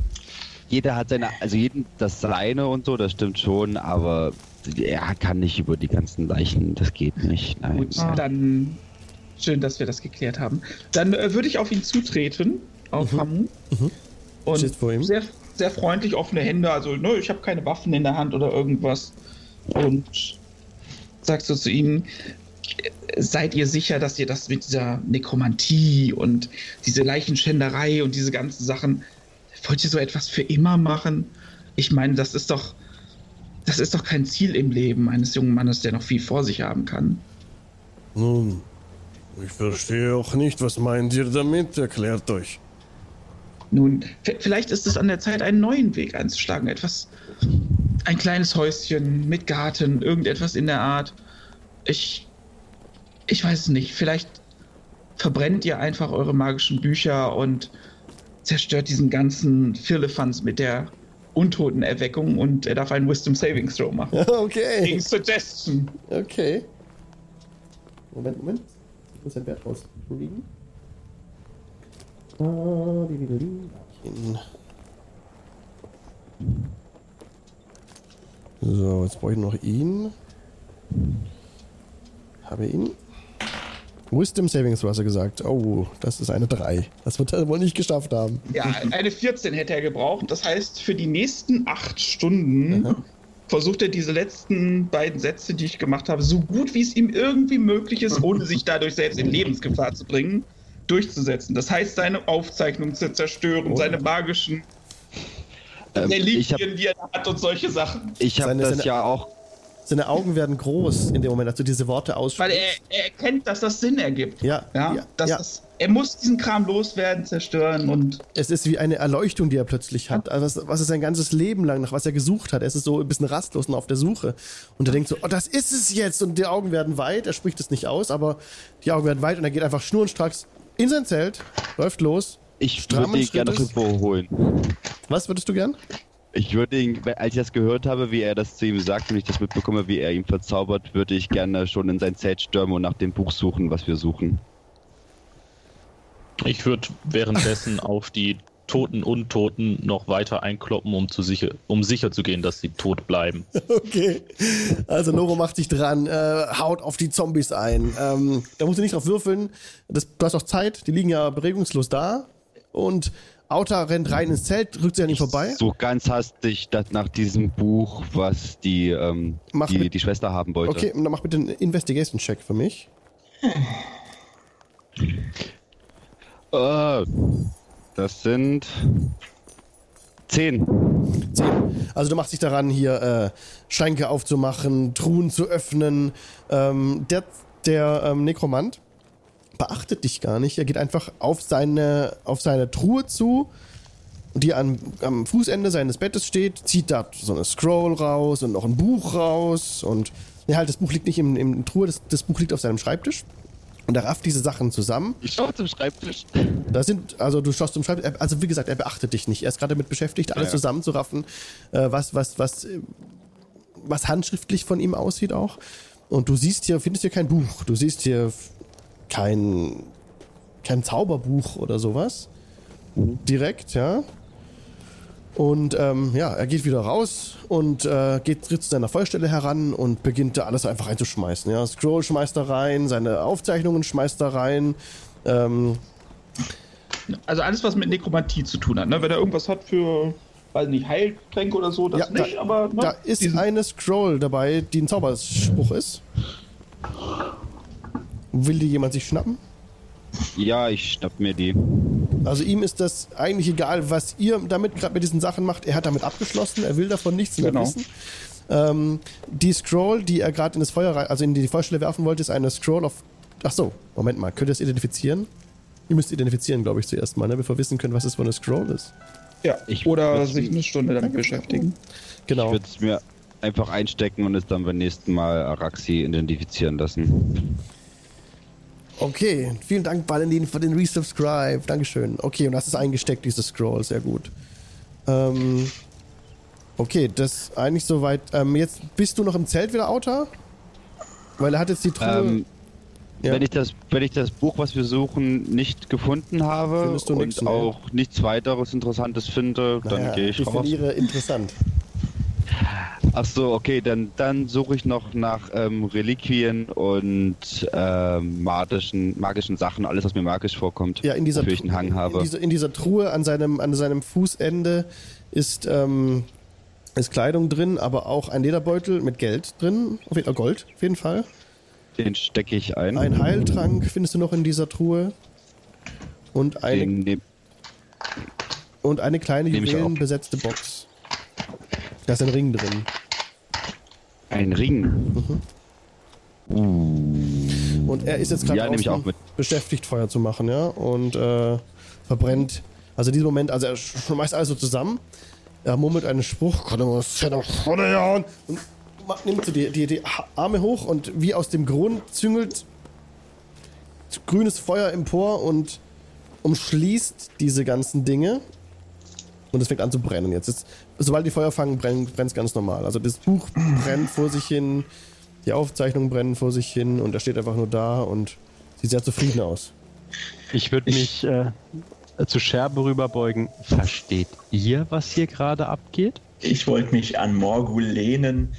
jeder hat seine, also jeden das seine und so, das stimmt schon, aber er kann nicht über die ganzen Leichen, das geht nicht. Nein. Gut, dann schön, dass wir das geklärt haben. Dann äh, würde ich auf ihn zutreten, auf Mhm. Hamu. Mhm. Und vor ihm. sehr, sehr freundlich, offene Hände. Also, ne, ich habe keine Waffen in der Hand oder irgendwas. Und sagst du zu ihm, seid ihr sicher, dass ihr das mit dieser Nekromantie und diese Leichenschänderei und diese ganzen Sachen, wollt ihr so etwas für immer machen? Ich meine, das ist doch, das ist doch kein Ziel im Leben eines jungen Mannes, der noch viel vor sich haben kann. Nun, ich verstehe auch nicht, was meint ihr damit? Erklärt euch. Nun, vielleicht ist es an der Zeit, einen neuen Weg einzuschlagen. Etwas, ein kleines Häuschen mit Garten, irgendetwas in der Art. Ich, ich weiß es nicht. Vielleicht verbrennt ihr einfach eure magischen Bücher und zerstört diesen ganzen Firlefanz mit der Untotenerweckung und er darf einen Wisdom Saving Throw machen. [LAUGHS] Okay. Gegen Suggestion. Okay. Moment, Moment. Ich muss ein Wert rauskriegen. Ah, die. So, jetzt brauche ich noch ihn. Habe ihn. Wisdom Savings, du hast ja gesagt. Oh, das ist eine 3. Das wird er wohl nicht geschafft haben. Ja, eine 14 hätte er gebraucht. Das heißt, für die nächsten acht Stunden versucht er diese letzten beiden Sätze, die ich gemacht habe, so gut wie es ihm irgendwie möglich ist, ohne sich dadurch selbst in Lebensgefahr zu bringen, durchzusetzen. Das heißt, seine Aufzeichnung zu zerstören, Oh. seine magischen Ähm, ich Reliquien, habe die er hat und solche Sachen. ich hab Seine- das seine- ja auch seine Augen werden groß in dem Moment, als du diese Worte Weil aussprichst. er, er erkennt, dass das Sinn ergibt. Ja, Ja, ja, dass ja. Das, er muss diesen Kram loswerden, zerstören und Es ist wie eine Erleuchtung, die er plötzlich hat. Also was, was er sein ganzes Leben lang, nach was er gesucht hat. Er ist so ein bisschen rastlos und auf der Suche. Und er denkt so, oh, das ist es jetzt. Und die Augen werden weit. Er spricht es nicht aus, aber die Augen werden weit und er geht einfach schnurstracks in sein Zelt, läuft los. Ich würde gerne. Rüber holen. Was würdest du gern? Ich würde ihn, als ich das gehört habe, wie er das zu ihm sagt und ich das mitbekomme, wie er ihn verzaubert, würde ich gerne schon in sein Zelt stürmen und nach dem Buch suchen, was wir suchen. Ich würde währenddessen [LAUGHS] auf die toten Untoten noch weiter einkloppen, um, zu sicher, um sicher zu gehen, dass sie tot bleiben. [LAUGHS] Okay. Also Noro [LAUGHS] macht sich dran, äh, haut auf die Zombies ein. Ähm, da musst du nicht drauf würfeln. Das, du hast auch Zeit, die liegen ja beregungslos da. Und Auta rennt rein ins Zelt, rückt sie an ihm vorbei. So ganz hastig das nach diesem Buch, was die, ähm, Mach die, mit- die Schwester haben wollte. Okay, dann mach bitte einen Investigation-Check für mich. Äh, das sind zehn. Zehn. Also du machst dich daran, hier äh, Schränke aufzumachen, Truhen zu öffnen. Ähm, der der ähm, Nekromant beachtet dich gar nicht. Er geht einfach auf seine, auf seine Truhe zu, die an, am Fußende seines Bettes steht, zieht da so eine Scroll raus und noch ein Buch raus. Und ja, halt, das Buch liegt nicht im, im Truhe, das, das Buch liegt auf seinem Schreibtisch. Und er rafft diese Sachen zusammen. Ich schaue zum Schreibtisch. Da sind, also du schaust zum Schreibtisch, also wie gesagt, er beachtet dich nicht. Er ist gerade damit beschäftigt, alles ja. zusammenzuraffen, äh, was, was, was, was handschriftlich von ihm aussieht auch. Und du siehst hier, findest hier kein Buch. Du siehst hier kein, kein Zauberbuch oder sowas. Direkt, ja. Und ähm, ja, er geht wieder raus und äh, geht tritt zu seiner Feuerstelle heran und beginnt da alles einfach reinzuschmeißen. Ja, Scroll schmeißt da rein, seine Aufzeichnungen schmeißt da rein. Ähm, also alles, was mit Nekromantie zu tun hat. Ne? Wenn er irgendwas hat für, weiß nicht, Heiltränke oder so, das Ja, da- nicht, aber. Ne? Da ist eine Scroll dabei, die ein Zauberspruch ist. Will die jemand sich schnappen? Ja, ich schnapp mir die. Also ihm ist das eigentlich egal, was ihr damit gerade mit diesen Sachen macht. Er hat damit abgeschlossen, er will davon nichts mehr Genau. wissen. Ähm, die Scroll, die er gerade in das Feuer, rein- also in die Feuerstelle werfen wollte, ist eine Scroll auf. Ach so, Moment mal, könnt ihr das identifizieren? Ihr müsst identifizieren, glaube ich, zuerst mal, ne, bevor wir wissen können, was das für eine Scroll ist. Ja, Ich oder sich eine Stunde damit beschäftigen. Genau. Ich würde es mir einfach einstecken und es dann beim nächsten Mal Araxi identifizieren lassen. Okay, vielen Dank, Valentin, für den Resubscribe. Dankeschön. Okay, und das ist eingesteckt, diese Scroll. Sehr gut. Ähm, okay, das eigentlich soweit. Ähm, jetzt bist du noch im Zelt wieder, Autor? Weil er hat jetzt die Truhe. Ähm, Ja. wenn, ich das, wenn ich das Buch, was wir suchen, nicht gefunden habe und nichts mehr? auch nichts weiteres Interessantes finde, dann Naja, gehe ich raus. definiere interessant. Ach so, okay, dann, dann suche ich noch nach ähm, Reliquien und ähm, magischen, magischen Sachen, alles, was mir magisch vorkommt, Ja, in dieser, wofür ich einen Hang habe. In, dieser, in dieser Truhe an seinem, an seinem Fußende ist, ähm, ist Kleidung drin, aber auch ein Lederbeutel mit Geld drin. Auf jeden Fall Gold, auf jeden Fall. Den stecke ich ein. Ein Heiltrank findest du noch in dieser Truhe. Und eine Und eine kleine juwelenbesetzte Box. Da ist ein Ring drin. ein Ring. Und er ist jetzt gerade Ja, beschäftigt, Feuer zu machen, ja. Und äh, verbrennt. Also in diesem Moment, also er schmeißt alles so zusammen. Er murmelt einen Spruch. Und nimmt so die, die, die Arme hoch und wie aus dem Grund züngelt grünes Feuer empor und umschließt diese ganzen Dinge. Und es fängt an zu brennen jetzt. jetzt sobald die Feuer fangen, brennt es ganz normal. Also das Buch brennt vor sich hin, die Aufzeichnungen brennen vor sich hin und er steht einfach nur da und sieht sehr zufrieden aus. Ich würde mich äh, zu Scherbe rüberbeugen. Versteht ihr, was hier gerade abgeht? Ich wollte mich an Morgul lehnen.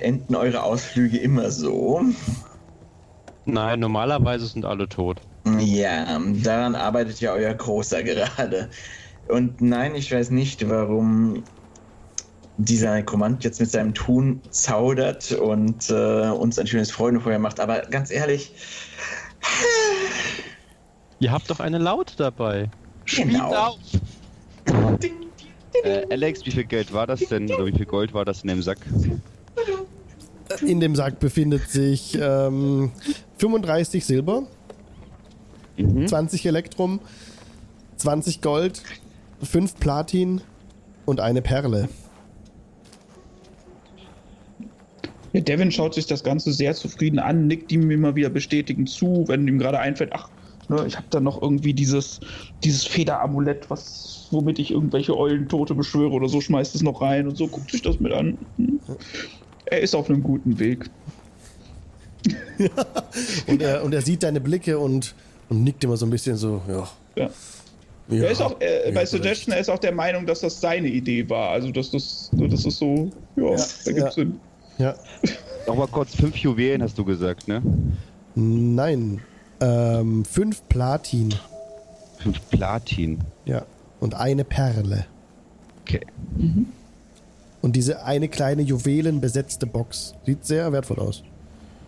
Enden eure Ausflüge immer so? Nein, normalerweise sind alle tot. Ja, daran arbeitet ja euer Großer gerade. Und nein, ich weiß nicht, warum dieser Nekromant jetzt mit seinem Tun zaudert und äh, uns ein schönes Freudenfeuer macht. Aber ganz ehrlich, Ihr habt doch eine Laute dabei. Spielt Genau. auf! Äh, Alex, wie viel Geld war das denn? Oder wie viel Gold war das in dem Sack? in dem Sack befindet sich ähm, 35 Silber, Mhm. 20 Elektrum, 20 Gold, 5 Platin und eine Perle. Ja, Devin schaut sich das Ganze sehr zufrieden an, nickt ihm immer wieder bestätigend zu, wenn ihm gerade einfällt, ach, ne, ich habe da noch irgendwie dieses, dieses Federamulett, was, womit ich irgendwelche Eulentote beschwöre oder so, schmeißt es noch rein und so, guckt sich das mit an. Er ist auf einem guten Weg. [LAUGHS] Und er, und er sieht deine Blicke und, und nickt immer so ein bisschen so, ja. Ja. Ja er ist auch, äh, bei Suggestion, er ist auch der Meinung, dass das seine Idee war. Also, dass das, das ist so, ja, Ja, da gibt's ja. Sinn. Ja. Nochmal kurz, fünf Juwelen hast du gesagt, ne? Nein. Ähm, fünf Platin. Fünf Platin. Ja. Und eine Perle. Okay. Und diese eine kleine juwelenbesetzte Box. Sieht sehr wertvoll aus.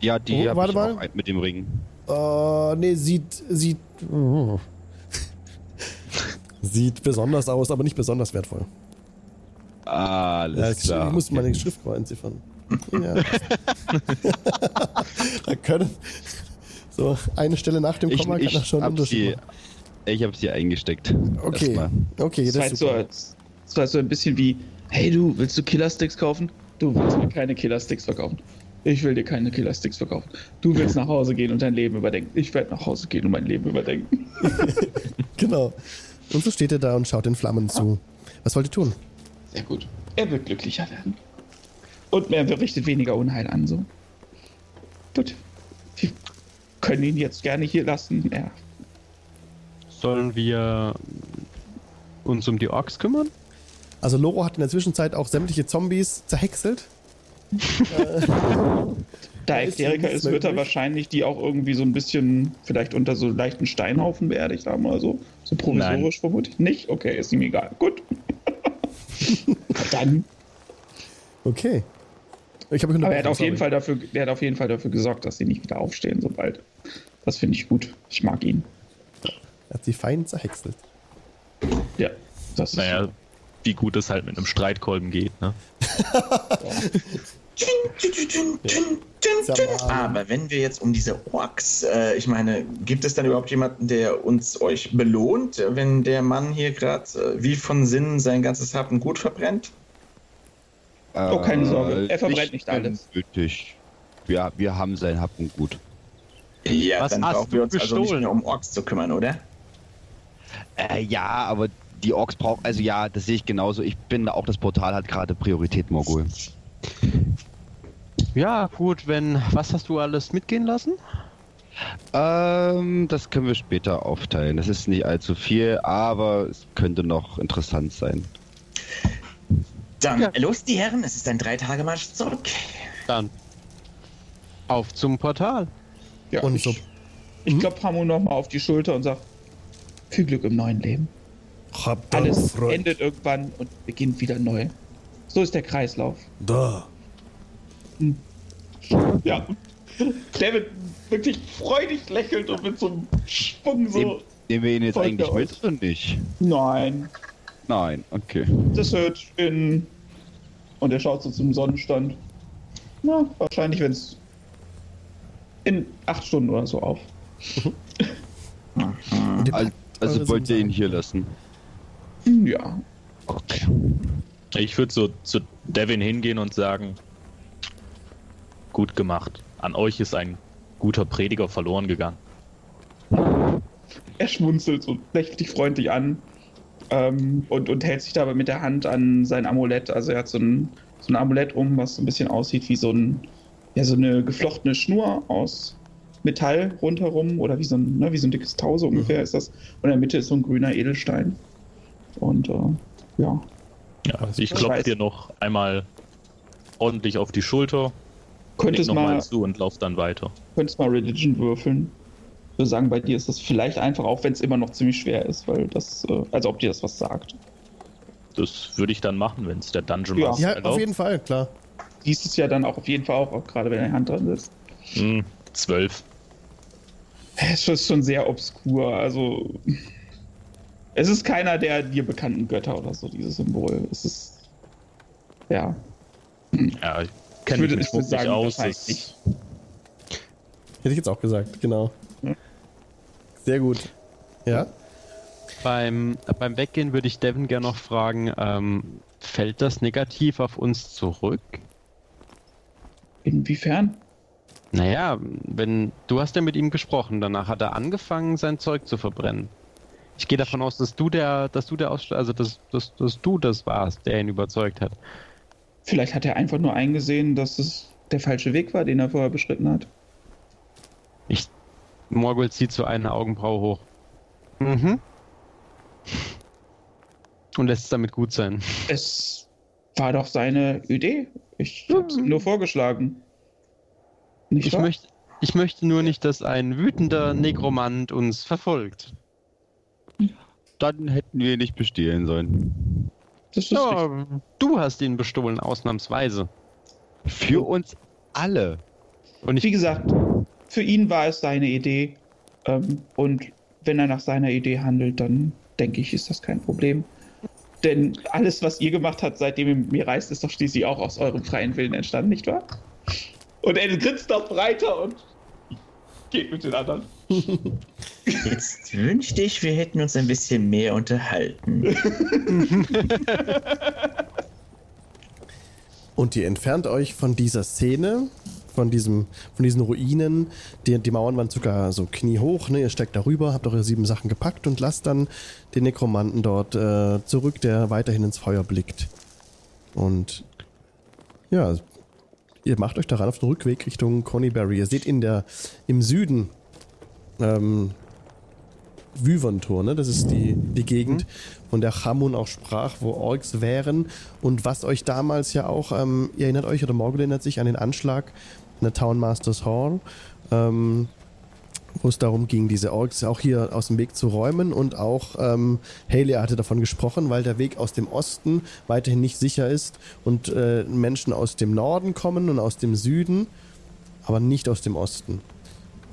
Ja, die Oh, hab warte ich mal. auch mit dem Ring. Oh, nee, sieht. Sieht. Oh. Sieht besonders aus, aber nicht besonders wertvoll. Alles Ja, klar. ich muss meine Schrift mal entziffern. [LAUGHS] Ja. [LAUGHS] da können. So, eine Stelle nach dem ich Komma kann ich das schon Unterschied ich hab sie eingesteckt. Okay, Erstmal. okay, Das das so, super. als- das war so ein bisschen wie, hey du, willst du Killersticks kaufen? Du willst mir keine Killersticks verkaufen. Ich will dir keine Killersticks verkaufen. Du willst nach Hause gehen und dein Leben überdenken. Ich werde nach Hause gehen und mein Leben überdenken. [LAUGHS] Genau. Und so steht er da und schaut den Flammen zu. Was wollt ihr tun? Sehr gut. Er wird glücklicher werden. Und er richtet weniger Unheil an, so. Gut. Wir können ihn jetzt gerne hier lassen. Er Sollen wir uns um die Orks kümmern? Also Loro hat in der Zwischenzeit auch sämtliche Zombies zerhäckselt. [LAUGHS] Da ist nichts ist, wird er wahrscheinlich die auch irgendwie so ein bisschen, vielleicht unter so leichten Steinhaufen beerdigt haben oder so. So provisorisch vermutlich. Nicht? Okay, ist ihm egal. Gut. [LAUGHS] Dann. Okay. Ich habe Aber er hat auf jeden Fall dafür, er hat auf jeden Fall dafür gesorgt, dass sie nicht wieder aufstehen, sobald. Das finde ich gut. Ich mag ihn. Er hat sie fein zerhäckselt. Ja. Das ist Naja, wie gut es halt mit einem Streitkolben geht, ne? [LAUGHS] [LAUGHS] Aber wenn wir jetzt um diese Orks, äh, ich meine, gibt es dann überhaupt jemanden, der uns euch belohnt, wenn der Mann hier gerade äh, wie von Sinnen sein ganzes Hab und Gut verbrennt? Oh, keine Sorge. Er verbrennt Äh, nicht nicht alles. Nötig. Ja, wir haben sein Hab und Gut. Ja, Was dann hast brauchen du wir uns also nicht gestohlen? mehr um Orks zu kümmern, oder? Äh, ja, aber die Orks brauchen, also ja, das sehe ich genauso. Ich bin da auch, das Portal hat gerade Priorität, Morgul. Ja, gut, wenn. Was hast du alles mitgehen lassen? Ähm, das können wir später aufteilen. Das ist nicht allzu viel, aber es könnte noch interessant sein. Dann Ja. los, die Herren, es ist ein Drei-Tage-Marsch zurück. Dann. Auf zum Portal. Ja, Und ich, so- ich klopfe Hamu nochmal auf die Schulter und sage: Viel Glück im neuen Leben. Hab Alles Freude. endet irgendwann und beginnt wieder neu. So ist der Kreislauf. Da. Ja. David wirklich freudig lächelt und mit so einem Schwung so. Nehmen, nehmen wir ihn jetzt eigentlich mit oder nicht? Nein, Nein, okay. das hört in. Und er schaut so zum Sonnenstand. Na, wahrscheinlich, wenn es in acht Stunden oder so auf. [LAUGHS] Also, also wollt ihr ihn hier lassen? Hm, Ja. Okay. Ich würde so zu Devin hingehen und sagen, gut gemacht. An euch ist ein guter Prediger verloren gegangen. Er schmunzelt und lächelt dich freundlich an ähm, und, und hält sich dabei mit der Hand an sein Amulett. Also er hat so ein, so ein Amulett um, was so ein bisschen aussieht wie so, ein, ja, so eine geflochtene Schnur aus Metall rundherum oder wie so ein, ne, wie so ein dickes Tau so ungefähr ist das. Und in der Mitte ist so ein grüner Edelstein. Und äh, ja, Ja, ich Ich klopfe dir noch einmal ordentlich auf die Schulter, könntest nochmal mal, zu und lauf dann weiter. könntest mal Religion würfeln. Ich würde sagen, bei dir ist das vielleicht einfach, auch wenn es immer noch ziemlich schwer ist, weil das, äh, also ob dir das was sagt. Das würde ich dann machen, wenn es der Dungeon Ja. Master Ja, auf jeden Fall, klar. Siehst es ja dann auch auf jeden Fall auch, auch gerade wenn deine Hand dran ist. Hm, zwölf. Es ist schon sehr obskur. Also, es ist keiner der dir bekannten Götter oder so, dieses Symbol. Es ist, ja, Ja, kenne würde- mich ich würde wirklich sagen, aus. wahrscheinlich. Das, Hätte ich jetzt auch gesagt, genau. Ja. Sehr gut. Ja? Beim, beim Weggehen würde ich Devin gerne noch fragen, ähm, fällt das negativ auf uns zurück? Inwiefern? Naja, wenn du hast ja mit ihm gesprochen, danach hat er angefangen, sein Zeug zu verbrennen. Ich gehe davon aus, dass du der, dass du der Ausst also dass, dass, dass du das warst, der ihn überzeugt hat. Vielleicht hat er einfach nur eingesehen, dass es der falsche Weg war, den er vorher beschritten hat. Ich Morgul zieht so eine Augenbraue hoch. Mhm. Und lässt es damit gut sein. Es war doch seine Idee. Ich hab's ihm nur vorgeschlagen. Nicht Ich wahr? möchte, ich möchte nur nicht, dass ein wütender Negromant uns verfolgt. Dann hätten wir nicht bestehlen sollen. Das ist richtig. Ja, du hast ihn bestohlen, ausnahmsweise. Für uns alle. Und ich Wie gesagt, für ihn war es seine Idee. Ähm, und wenn er nach seiner Idee handelt, dann denke ich, ist das kein Problem. Denn alles, was ihr gemacht habt, seitdem ihr mit mir reist, ist doch schließlich auch aus eurem freien Willen entstanden, nicht wahr? Und er grinst noch breiter und geht mit den anderen. Jetzt wünschte ich, wir hätten uns ein bisschen mehr unterhalten. [LAUGHS] Und ihr entfernt euch von dieser Szene, von, diesem, von diesen Ruinen. Die, die Mauern waren sogar so kniehoch. Ne? Ihr steigt darüber, habt eure sieben Sachen gepackt und lasst dann den Nekromanten dort äh, zurück, der weiterhin ins Feuer blickt. Und ja, ihr macht euch daran auf den Rückweg Richtung Conyberry. Ihr seht in der, im Süden ähm, Wyverntor, ne? Das ist die, die Gegend, von der Chamun auch sprach, wo Orks wären. Und was euch damals ja auch, ähm, ihr erinnert euch, oder Morgul erinnert sich an den Anschlag in der Town Masters Hall, ähm, wo es darum ging, diese Orks auch hier aus dem Weg zu räumen. Und auch ähm, Haley hatte davon gesprochen, weil der Weg aus dem Osten weiterhin nicht sicher ist und äh, Menschen aus dem Norden kommen und aus dem Süden, aber nicht aus dem Osten.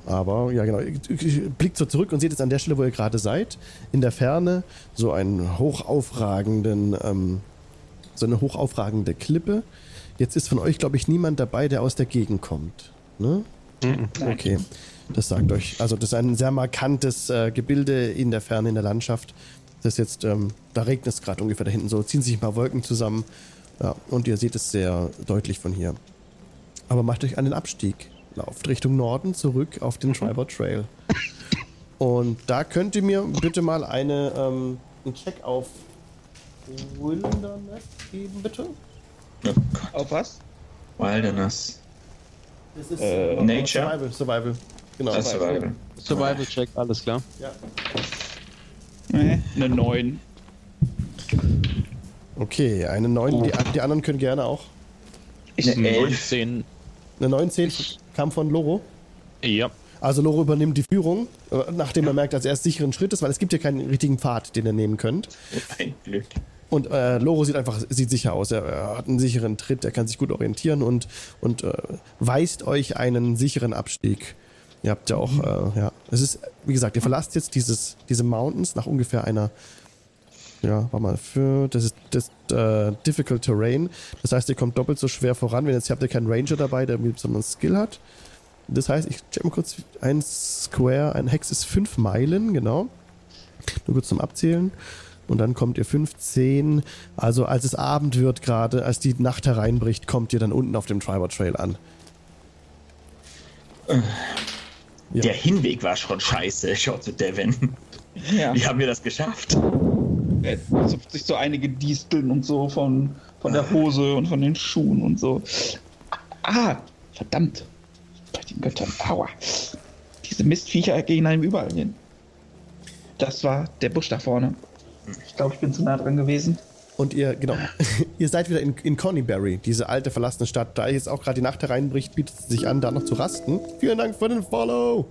Aber ja, genau. Blickt so zurück und seht jetzt an der Stelle, wo ihr gerade seid, in der Ferne so einen hochaufragenden, ähm, so eine hochaufragende Klippe. Jetzt ist von euch, glaube ich, niemand dabei, der aus der Gegend kommt. Ne? Mhm. Okay. Das sagt euch. Also, das ist ein sehr markantes äh, Gebilde in der Ferne, in der Landschaft. Das jetzt, ähm, da regnet es gerade ungefähr da hinten so, ziehen sich ein paar Wolken zusammen. Ja, und ihr seht es sehr deutlich von hier. Aber macht euch an den Abstieg. Lauft Richtung Norden zurück auf den Tribal Trail. Und da könnt ihr mir bitte mal eine, ähm, einen Check auf Wilderness geben, bitte. Auf was? Wilderness. Das ist Äh, Nature? Survival, Survival. Genau. Das Survival. Survival Check, alles klar. Ja. Nee, eine 9. Okay, eine 9. Die, die anderen können gerne auch. Ich, Eine 11. 19. Eine 19 kam von Loro. Ja. Also Loro übernimmt die Führung, äh, nachdem er merkt, dass er erst sicheren Schritt ist, weil es gibt ja keinen richtigen Pfad, den ihr nehmen könnt. Ein Glück. Und äh, Loro sieht einfach sieht sicher aus. Er, er hat einen sicheren Tritt, er kann sich gut orientieren und, und äh, weist euch einen sicheren Abstieg. Ihr habt ja auch, äh, ja, es ist, wie gesagt, ihr verlasst jetzt dieses, diese Mountains nach ungefähr einer, ja, warte mal, für, das ist das äh, Difficult Terrain. Das heißt, ihr kommt doppelt so schwer voran, wenn jetzt habt ihr keinen Ranger dabei, der irgendwie besonderen Skill hat. Das heißt, ich check mal kurz, ein Square, ein Hex ist 5 Meilen, genau. Nur kurz zum Abzählen. Und dann kommt ihr 15. Also als es Abend wird gerade, als die Nacht hereinbricht, kommt ihr dann unten auf dem Tribal Trail an. Ja. Der Hinweg war schon scheiße. [LAUGHS] Schau zu Devin. ja. Wie haben wir das geschafft? Er zupft sich so einige Disteln und so von, von der Hose und von den Schuhen und so. Ah, verdammt. Bei den Göttern. Aua. Diese Mistviecher gehen einem überall hin. Das war der Busch da vorne. Ich glaube, ich bin zu nah dran gewesen. Und ihr, genau, [LAUGHS] ihr seid wieder in, in Conyberry, diese alte verlassene Stadt. Da jetzt auch gerade die Nacht hereinbricht, bietet es sich an, da noch zu rasten. Vielen Dank für den Follow.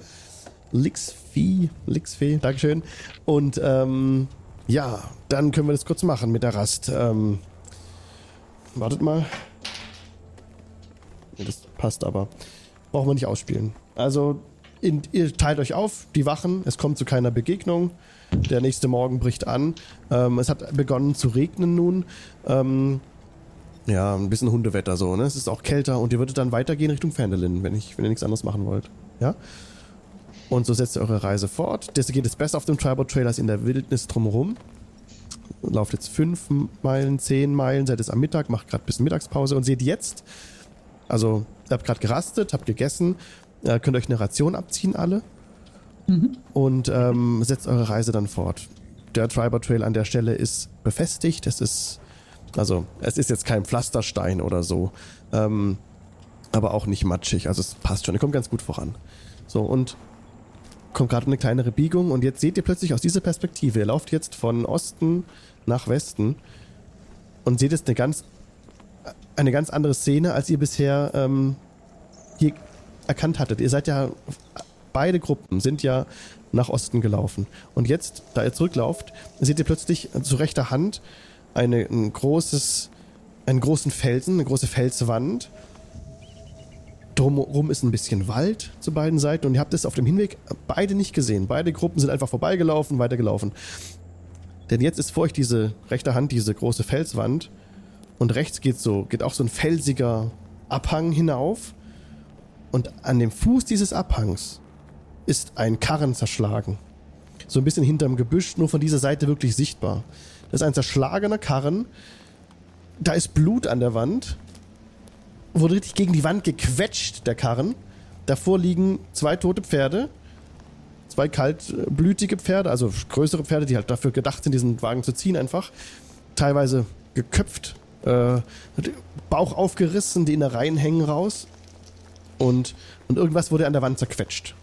Lixfee, Lixfee, Dankeschön. Und ähm, ja, dann können wir das kurz machen mit der Rast. Ähm, wartet mal. Das passt aber. Brauchen wir nicht ausspielen. Also, in, ihr teilt euch auf, die Wachen, es kommt zu keiner Begegnung. Der nächste Morgen bricht an. Ähm, es hat begonnen zu regnen nun. Ähm, Ja, ein bisschen Hundewetter so, ne? Es ist auch kälter und ihr würdet dann weitergehen Richtung Ferndelin, wenn, wenn ihr nichts anderes machen wollt. Ja? Und so setzt ihr eure Reise fort. Das geht es besser auf dem Tribal Trail als in der Wildnis drumherum. Lauft jetzt fünf Meilen, zehn Meilen, seid jetzt am Mittag, macht gerade bisschen Mittagspause und seht jetzt, also ihr habt gerade gerastet, habt gegessen, äh, könnt euch eine Ration abziehen alle und ähm, setzt eure Reise dann fort. Der Tribal Trail an der Stelle ist befestigt. Es ist, also, es ist jetzt kein Pflasterstein oder so, ähm, aber auch nicht matschig. Also, es passt schon. Ihr kommt ganz gut voran. So, und kommt gerade eine kleinere Biegung und jetzt seht ihr plötzlich aus dieser Perspektive, ihr lauft jetzt von Osten nach Westen und seht jetzt eine ganz, eine ganz andere Szene, als ihr bisher ähm, hier erkannt hattet. Ihr seid ja beide Gruppen sind ja nach Osten gelaufen. Und jetzt, da ihr zurücklauft, seht ihr plötzlich zu rechter Hand eine, ein großes, einen großen Felsen, eine große Felswand. Drumherum ist ein bisschen Wald zu beiden Seiten und ihr habt es auf dem Hinweg beide nicht gesehen. Beide Gruppen sind einfach vorbeigelaufen, weitergelaufen. Denn jetzt ist vor euch diese rechte Hand, diese große Felswand und rechts geht so, geht auch so ein felsiger Abhang hinauf. Und an dem Fuß dieses Abhangs ist ein Karren zerschlagen. So ein bisschen hinterm Gebüsch, nur von dieser Seite wirklich sichtbar. Das ist ein zerschlagener Karren. Da ist Blut an der Wand. Wurde richtig gegen die Wand gequetscht, der Karren. Davor liegen zwei tote Pferde. Zwei kaltblütige Pferde, also größere Pferde, die halt dafür gedacht sind, diesen Wagen zu ziehen einfach. Teilweise geköpft, äh, Bauch aufgerissen, die Innereien hängen raus. Und, und irgendwas wurde an der Wand zerquetscht.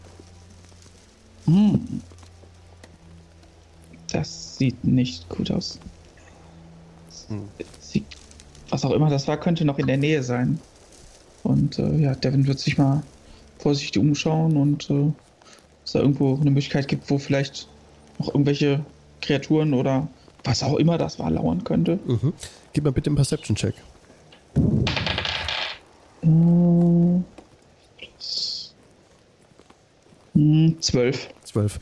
Das sieht nicht gut aus. Sieht, was auch immer das war, könnte noch in der Nähe sein. Und äh, ja, Devin wird sich mal vorsichtig umschauen und äh, es da irgendwo eine Möglichkeit gibt, wo vielleicht noch irgendwelche Kreaturen oder was auch immer das war, lauern könnte. Mhm. Gib mal bitte einen Perception-Check. Äh, hm, Zwölf. 12.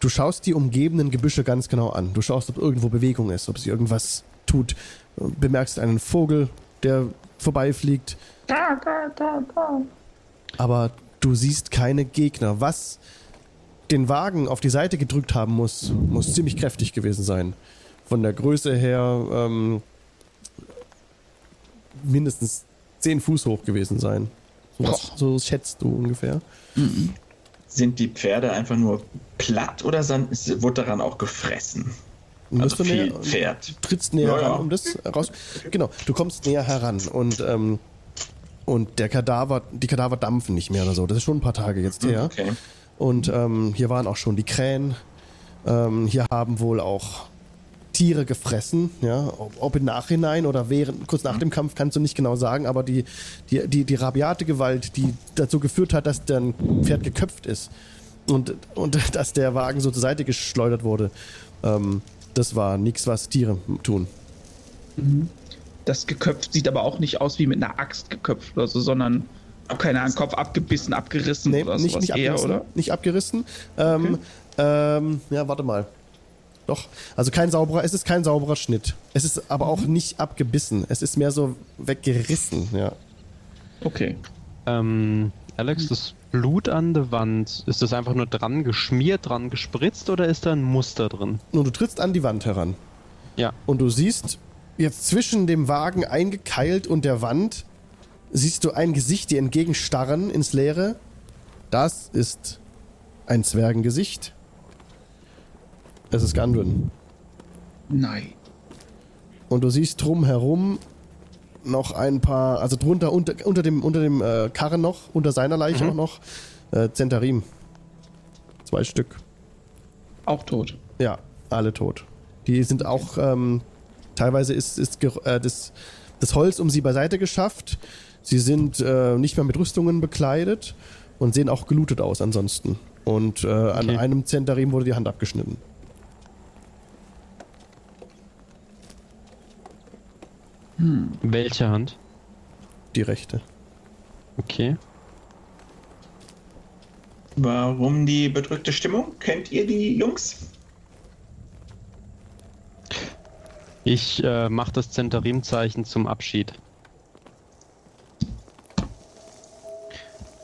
Du schaust die umgebenden Gebüsche ganz genau an. Du schaust, ob irgendwo Bewegung ist, ob sie irgendwas tut. Bemerkst einen Vogel, der vorbeifliegt. Aber du siehst keine Gegner. Was den Wagen auf die Seite gedrückt haben muss, muss ziemlich kräftig gewesen sein. Von der Größe her ähm, mindestens 10 Fuß hoch gewesen sein. So, was, so schätzt du ungefähr. Sind die Pferde einfach nur platt oder wurde daran auch gefressen? Also viel näher- Pferd. Trittst näher ja. ran, um das raus. Genau, du kommst näher heran und ähm, und der Kadaver, die Kadaver dampfen nicht mehr oder so. Das ist schon ein paar Tage jetzt her. Okay. Und ähm, hier waren auch schon die Krähen. Ähm, hier haben wohl auch Tiere gefressen, ja. Ob, im Nachhinein oder während, kurz nach dem Kampf kannst du nicht genau sagen, aber die, die, die, die rabiate Gewalt, die dazu geführt hat, dass dein Pferd geköpft ist und, und [LAUGHS] dass der Wagen so zur Seite geschleudert wurde, ähm, das war nichts, was Tiere tun. Das geköpft sieht aber auch nicht aus wie mit einer Axt geköpft oder so, sondern, keine Ahnung, Kopf abgebissen, abgerissen Nee, oder nicht, sowas nicht eher, abgerissen. oder? Nicht abgerissen. Ähm, ähm, ja, warte mal. Doch. Also kein sauberer, es ist kein sauberer Schnitt. Es ist aber auch nicht abgebissen. Es ist mehr so weggerissen, ja. Okay. Ähm, Alex, das Blut an der Wand, ist das einfach nur dran geschmiert, dran gespritzt oder ist da ein Muster drin? Nun, du trittst an die Wand heran. Ja. Und du siehst jetzt zwischen dem Wagen eingekeilt und der Wand, siehst du ein Gesicht dir entgegenstarren ins Leere. Das ist ein Zwergengesicht. Es ist Gundren. Nein. Und du siehst drumherum noch ein paar, also drunter, unter, unter dem, unter dem äh, Karren noch, unter seiner Leiche auch noch, äh, Zentarim. Zwei Stück. Auch tot. Ja, alle tot. Die sind auch, ähm, teilweise ist, ist äh, das, das Holz um sie beiseite geschafft. Sie sind äh, nicht mehr mit Rüstungen bekleidet und sehen auch gelootet aus ansonsten. Und äh, an Okay. einem Zentarim wurde die Hand abgeschnitten. Welche Hand? Die rechte. Okay. Warum die bedrückte Stimmung? Kennt ihr die Jungs? Ich äh, mache das Zentarim-Zeichen zum Abschied.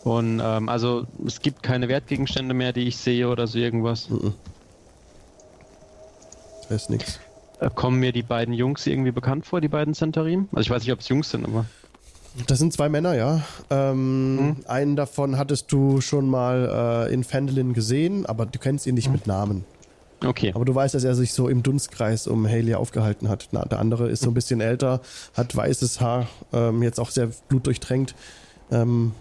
Und ähm, also es gibt keine Wertgegenstände mehr, die ich sehe oder so irgendwas. Mhm. Das ist nix. Äh, kommen mir die beiden Jungs irgendwie bekannt vor, die beiden Zentarim? Also ich weiß nicht, ob es Jungs sind, aber. Das sind zwei Männer, ja. Ähm, Mhm. Einen davon hattest du schon mal äh, in Fendelin gesehen, aber du kennst ihn nicht mit Namen. Okay. Aber du weißt, dass er sich so im Dunstkreis um Haley aufgehalten hat. Na, der andere ist so ein bisschen älter, hat weißes Haar, ähm, jetzt auch sehr blutdurchtränkt. Ähm,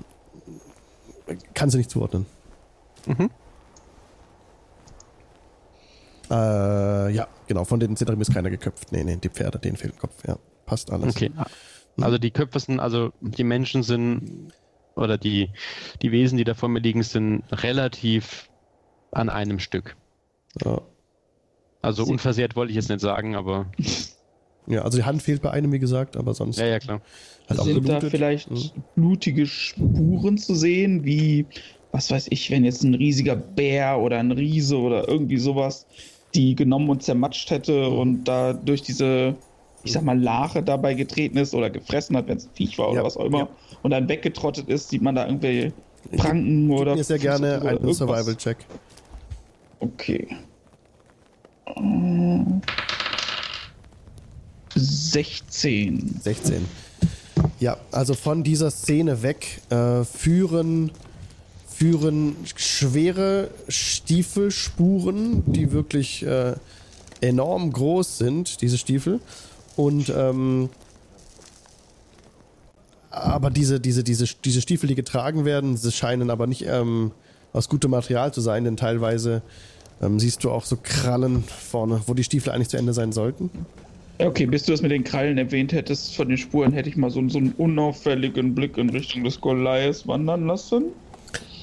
kannst du nicht zuordnen. Mhm. Äh, ja, genau, von den Zitterim ist keiner geköpft. Nee, nee, die Pferde, denen fehlt ein Kopf. Ja, passt alles. Okay. Also die Köpfe sind, also die Menschen sind, oder die, die Wesen, die da vor mir liegen, sind relativ an einem Stück. Ja. Also Sie- unversehrt wollte ich jetzt nicht sagen, aber [LAUGHS] ja, also die Hand fehlt bei einem, wie gesagt, aber sonst ja, ja, klar. halt auch Sind da vielleicht Mhm. blutige Spuren zu sehen, wie, was weiß ich, wenn jetzt ein riesiger Bär oder ein Riese oder irgendwie sowas die genommen und zermatscht hätte und da durch diese, ich sag mal, Lache dabei getreten ist oder gefressen hat, wenn es ein Viech war oder Ja, was auch immer, ja. und dann weggetrottet ist, sieht man da irgendwelche Pranken Gib oder. mir sehr gerne einen. Survival-Check. Okay. Ähm, 16. 16. Ja, also von dieser Szene weg äh, führen, führen schwere Stiefelspuren, die wirklich äh, enorm groß sind, diese Stiefel. Und ähm, aber diese, diese, diese, diese Stiefel, die getragen werden, sie scheinen aber nicht ähm, aus gutem Material zu sein, denn teilweise ähm, siehst du auch so Krallen vorne, wo die Stiefel eigentlich zu Ende sein sollten. Okay, bis du das mit den Krallen erwähnt hättest, von den Spuren hätte ich mal so, so einen unauffälligen Blick in Richtung des Goliaths wandern lassen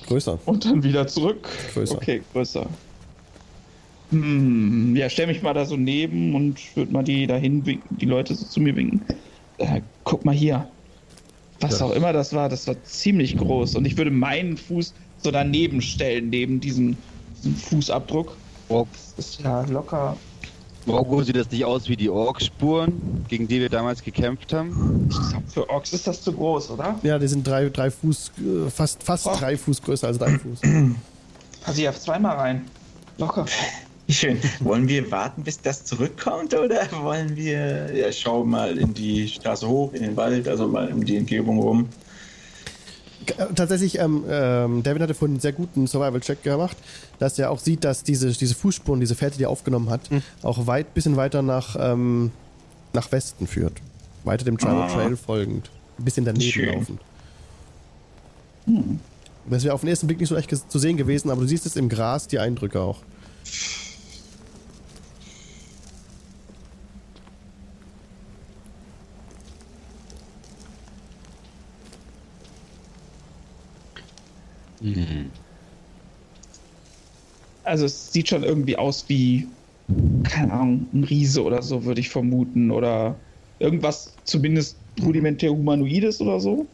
Größer. und dann wieder zurück. Größer. Okay, größer. Hm, ja, stell mich mal da so neben und würde mal die dahin winken, die Leute so zu mir winken. Äh, guck mal hier. Was Ja. auch immer das war, das war ziemlich groß. Und ich würde meinen Fuß so daneben stellen, neben diesem, diesem Fußabdruck. Ork, Das ist ja locker. Orko sieht das nicht aus wie die Ork-Spuren, gegen die wir damals gekämpft haben? Für Orks ist das zu groß, oder? Ja, die sind drei, drei Fuß, äh, fast, fast Oh. drei Fuß größer als dein Fuß. Pass ich auf zweimal rein. Locker. Schön. Wollen wir warten, bis das zurückkommt oder wollen wir, ja, schau mal in die Straße hoch, in den Wald, also mal um die Umgebung rum. Tatsächlich, ähm, ähm, Devin hatte vorhin einen sehr guten Survival-Check gemacht, dass er auch sieht, dass diese, diese Fußspuren, diese Fährte, die er aufgenommen hat, auch weit, bisschen weiter nach, ähm, nach Westen führt. Weiter dem Tribal Ah. Trail folgend. Ein bisschen daneben Schön. laufend. Das wäre auf den ersten Blick nicht so leicht zu sehen gewesen, aber du siehst es im Gras, die Eindrücke auch. Also es sieht schon irgendwie aus wie, keine Ahnung, ein Riese oder so, würde ich vermuten. Oder irgendwas zumindest rudimentär Humanoides oder so.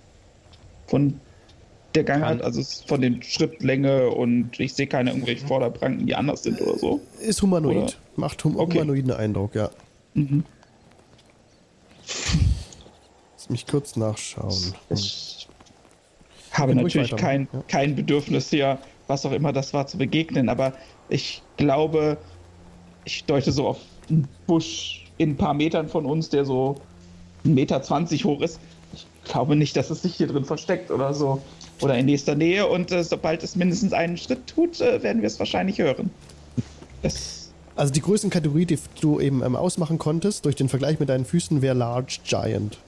Von der Gangart, also von den Schrittlänge und ich sehe keine irgendwelche Vorderpranken, die anders sind oder so. Ist humanoid. Oder? Macht hum Okay. humanoiden Eindruck, ja. Mhm. Lass mich kurz nachschauen. Ich habe natürlich kein, ja. kein Bedürfnis hier, was auch immer das war, zu begegnen, aber ich glaube, ich deute so auf einen Busch in ein paar Metern von uns, der so 1,20 Meter hoch ist. Ich glaube nicht, dass es sich hier drin versteckt oder so. Oder in nächster Nähe und äh, sobald es mindestens einen Schritt tut, äh, werden wir es wahrscheinlich hören. Es, Also die größten Kategorie, die du eben ähm, ausmachen konntest, durch den Vergleich mit deinen Füßen, wäre Large Giant.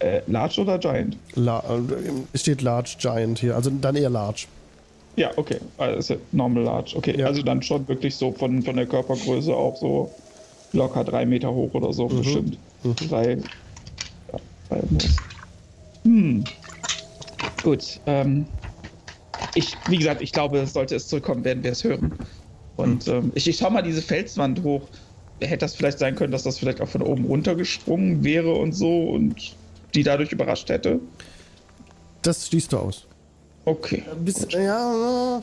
Äh, Large oder Giant? La äh, es steht Large Giant hier, also dann eher Large. Ja, okay. Also normal large. Okay, Ja. also dann schon wirklich so von, von der Körpergröße auch so locker drei Meter hoch oder so, bestimmt. Drei, ja, drei muss. Hm. Gut. Ähm, ich, wie gesagt, ich glaube, sollte es zurückkommen, werden wir es hören. Und ähm, ich, ich schau mal diese Felswand hoch. Hätte das vielleicht sein können, dass das vielleicht auch von oben runtergesprungen wäre und so und die dadurch überrascht hätte? Das schließt du aus. Okay. Bis, ja,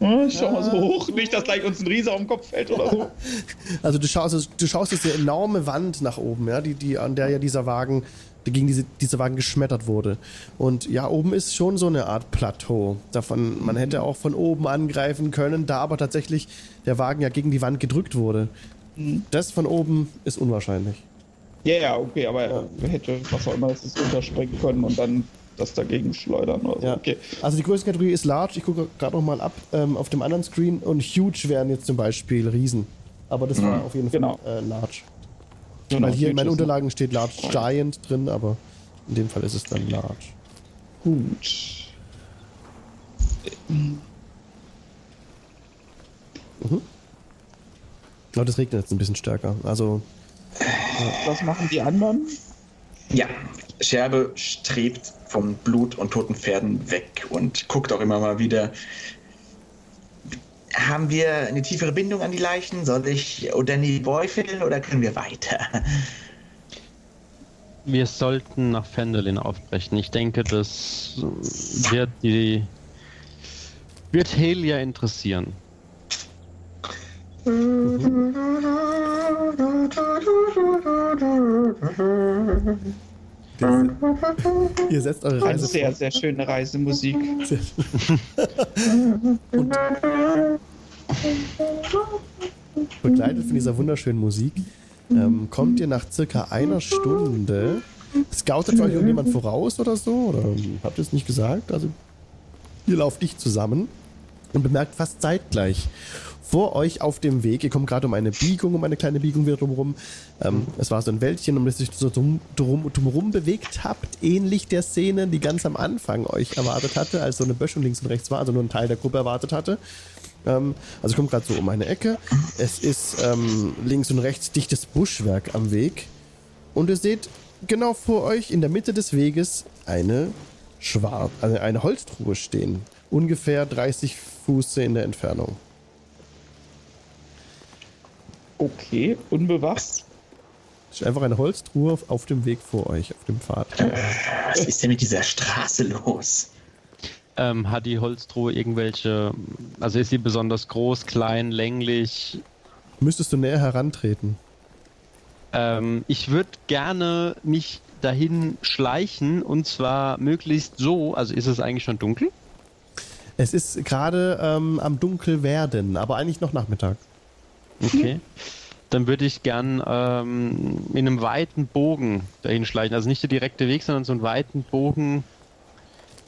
Hm, Ich schau mal so hoch, nicht, dass gleich uns ein Riese auf den Kopf fällt oder so. [LAUGHS] Also du schaust, du schaust diese enorme Wand nach oben, ja, die, die, an der ja dieser Wagen, gegen diese, dieser Wagen geschmettert wurde. Und ja, oben ist schon so eine Art Plateau. Davon, man hätte auch von oben angreifen können, da aber tatsächlich der Wagen ja gegen die Wand gedrückt wurde. Das von oben ist unwahrscheinlich. Ja, ja, okay, aber er hätte, was auch immer, das ist runterspringen können und dann das dagegen schleudern oder so. Ja. Okay. Also die größte Kategorie ist Large. Ich gucke gerade noch mal ab ähm, auf dem anderen Screen. Und Huge wären jetzt zum Beispiel Riesen. Aber das war auf jeden Fall Genau. äh, Large. Genau, Weil hier in meinen Unterlagen steht Large Giant drin, aber in dem Fall ist es dann Large. Gut. Aber das regnet jetzt ein bisschen stärker. Also Was machen die anderen? Ja, Scherbe strebt vom Blut und toten Pferden weg und guckt auch immer mal wieder. Haben wir eine tiefere Bindung an die Leichen? Soll ich Danny Boy fiddle oder können wir weiter? Wir sollten nach Fendelin aufbrechen. Ich denke, das wird die wird Helia interessieren. Ihr setzt eure Eine Reise sehr, fort. sehr schöne Reisemusik. begleitet von dieser wunderschönen Musik, ähm, kommt ihr nach circa einer Stunde. Scoutet euch irgendjemand voraus oder so? Oder habt ihr es nicht gesagt? Also, ihr lauft nicht zusammen und bemerkt fast zeitgleich vor euch auf dem Weg, ihr kommt gerade um eine Biegung, um eine kleine Biegung wieder drumherum. Ähm, es war so ein Wäldchen, um das euch so drum, drum, drumherum bewegt habt, ähnlich der Szene, die ganz am Anfang euch erwartet hatte, als so eine Böschung links und rechts war, also nur ein Teil der Gruppe erwartet hatte. Ähm, also kommt gerade so um eine Ecke. Es ist ähm, links und rechts dichtes Buschwerk am Weg. Und ihr seht genau vor euch in der Mitte des Weges eine Schwarz, also eine Holztruhe stehen. Ungefähr 30 Fuß in der Entfernung. Okay, unbewacht. Es ist einfach eine Holztruhe auf, auf dem Weg vor euch, auf dem Pfad. Was ist denn mit dieser Straße los? Ähm, hat die Holztruhe irgendwelche, also ist sie besonders groß, klein, länglich? Müsstest du näher herantreten. Ähm, ich würde gerne mich dahin schleichen und zwar möglichst so, also ist es eigentlich schon dunkel? Es ist gerade ähm, am Dunkelwerden, aber eigentlich noch Nachmittag. Okay. [LAUGHS] Dann würde ich gern ähm, in einem weiten Bogen dahin schleichen. Also nicht der direkte Weg, sondern so einen weiten Bogen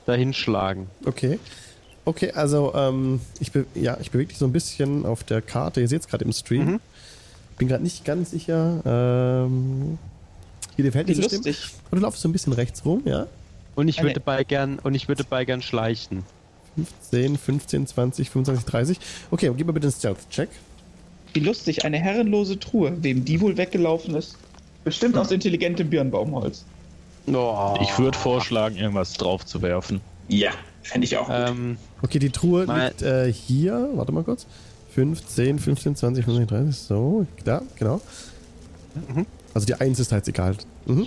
dahin schlagen. Okay. Okay, also ähm, ich, be ja, ich bewege dich so ein bisschen auf der Karte. Ihr seht es gerade im Stream. Mhm. Bin gerade nicht ganz sicher. Ähm, hier die Verhältnisse stimmen. lustig. Und du laufst so ein bisschen rechts rum, ja? Und ich würde bei gern und ich würde bei gern schleichen. 15, 15, 20, 25, 30. Okay, gib mir bitte einen Stealth-Check. Wie lustig, eine herrenlose Truhe. Wem die wohl weggelaufen ist? Bestimmt aus intelligentem Birnbaumholz. Oh. Ich würde vorschlagen, irgendwas drauf zu werfen. Ja, fände ich auch gut. Ähm, Okay, die Truhe Mal- liegt äh, hier. Warte mal kurz. 15, 15, 20, 25, 30. So, da, genau. Also die 1 ist halt egal. Mhm.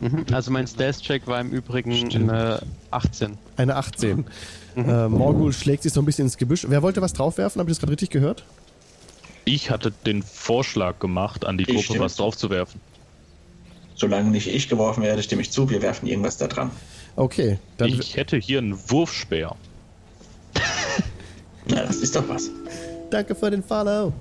mhm. also mein Stealth-Check war im Übrigen eine 18. Eine 18. Äh, Morgul schlägt sich so ein bisschen ins Gebüsch. Wer wollte was draufwerfen? Habt ihr das gerade richtig gehört? Ich hatte den Vorschlag gemacht, an die Ich Gruppe was zu. drauf zu werfen. Solange nicht ich geworfen werde, stimme ich zu, wir werfen irgendwas da dran. Okay, dann Ich hätte hier einen Wurfspeer. Na, das ist doch was. danke für den Follow.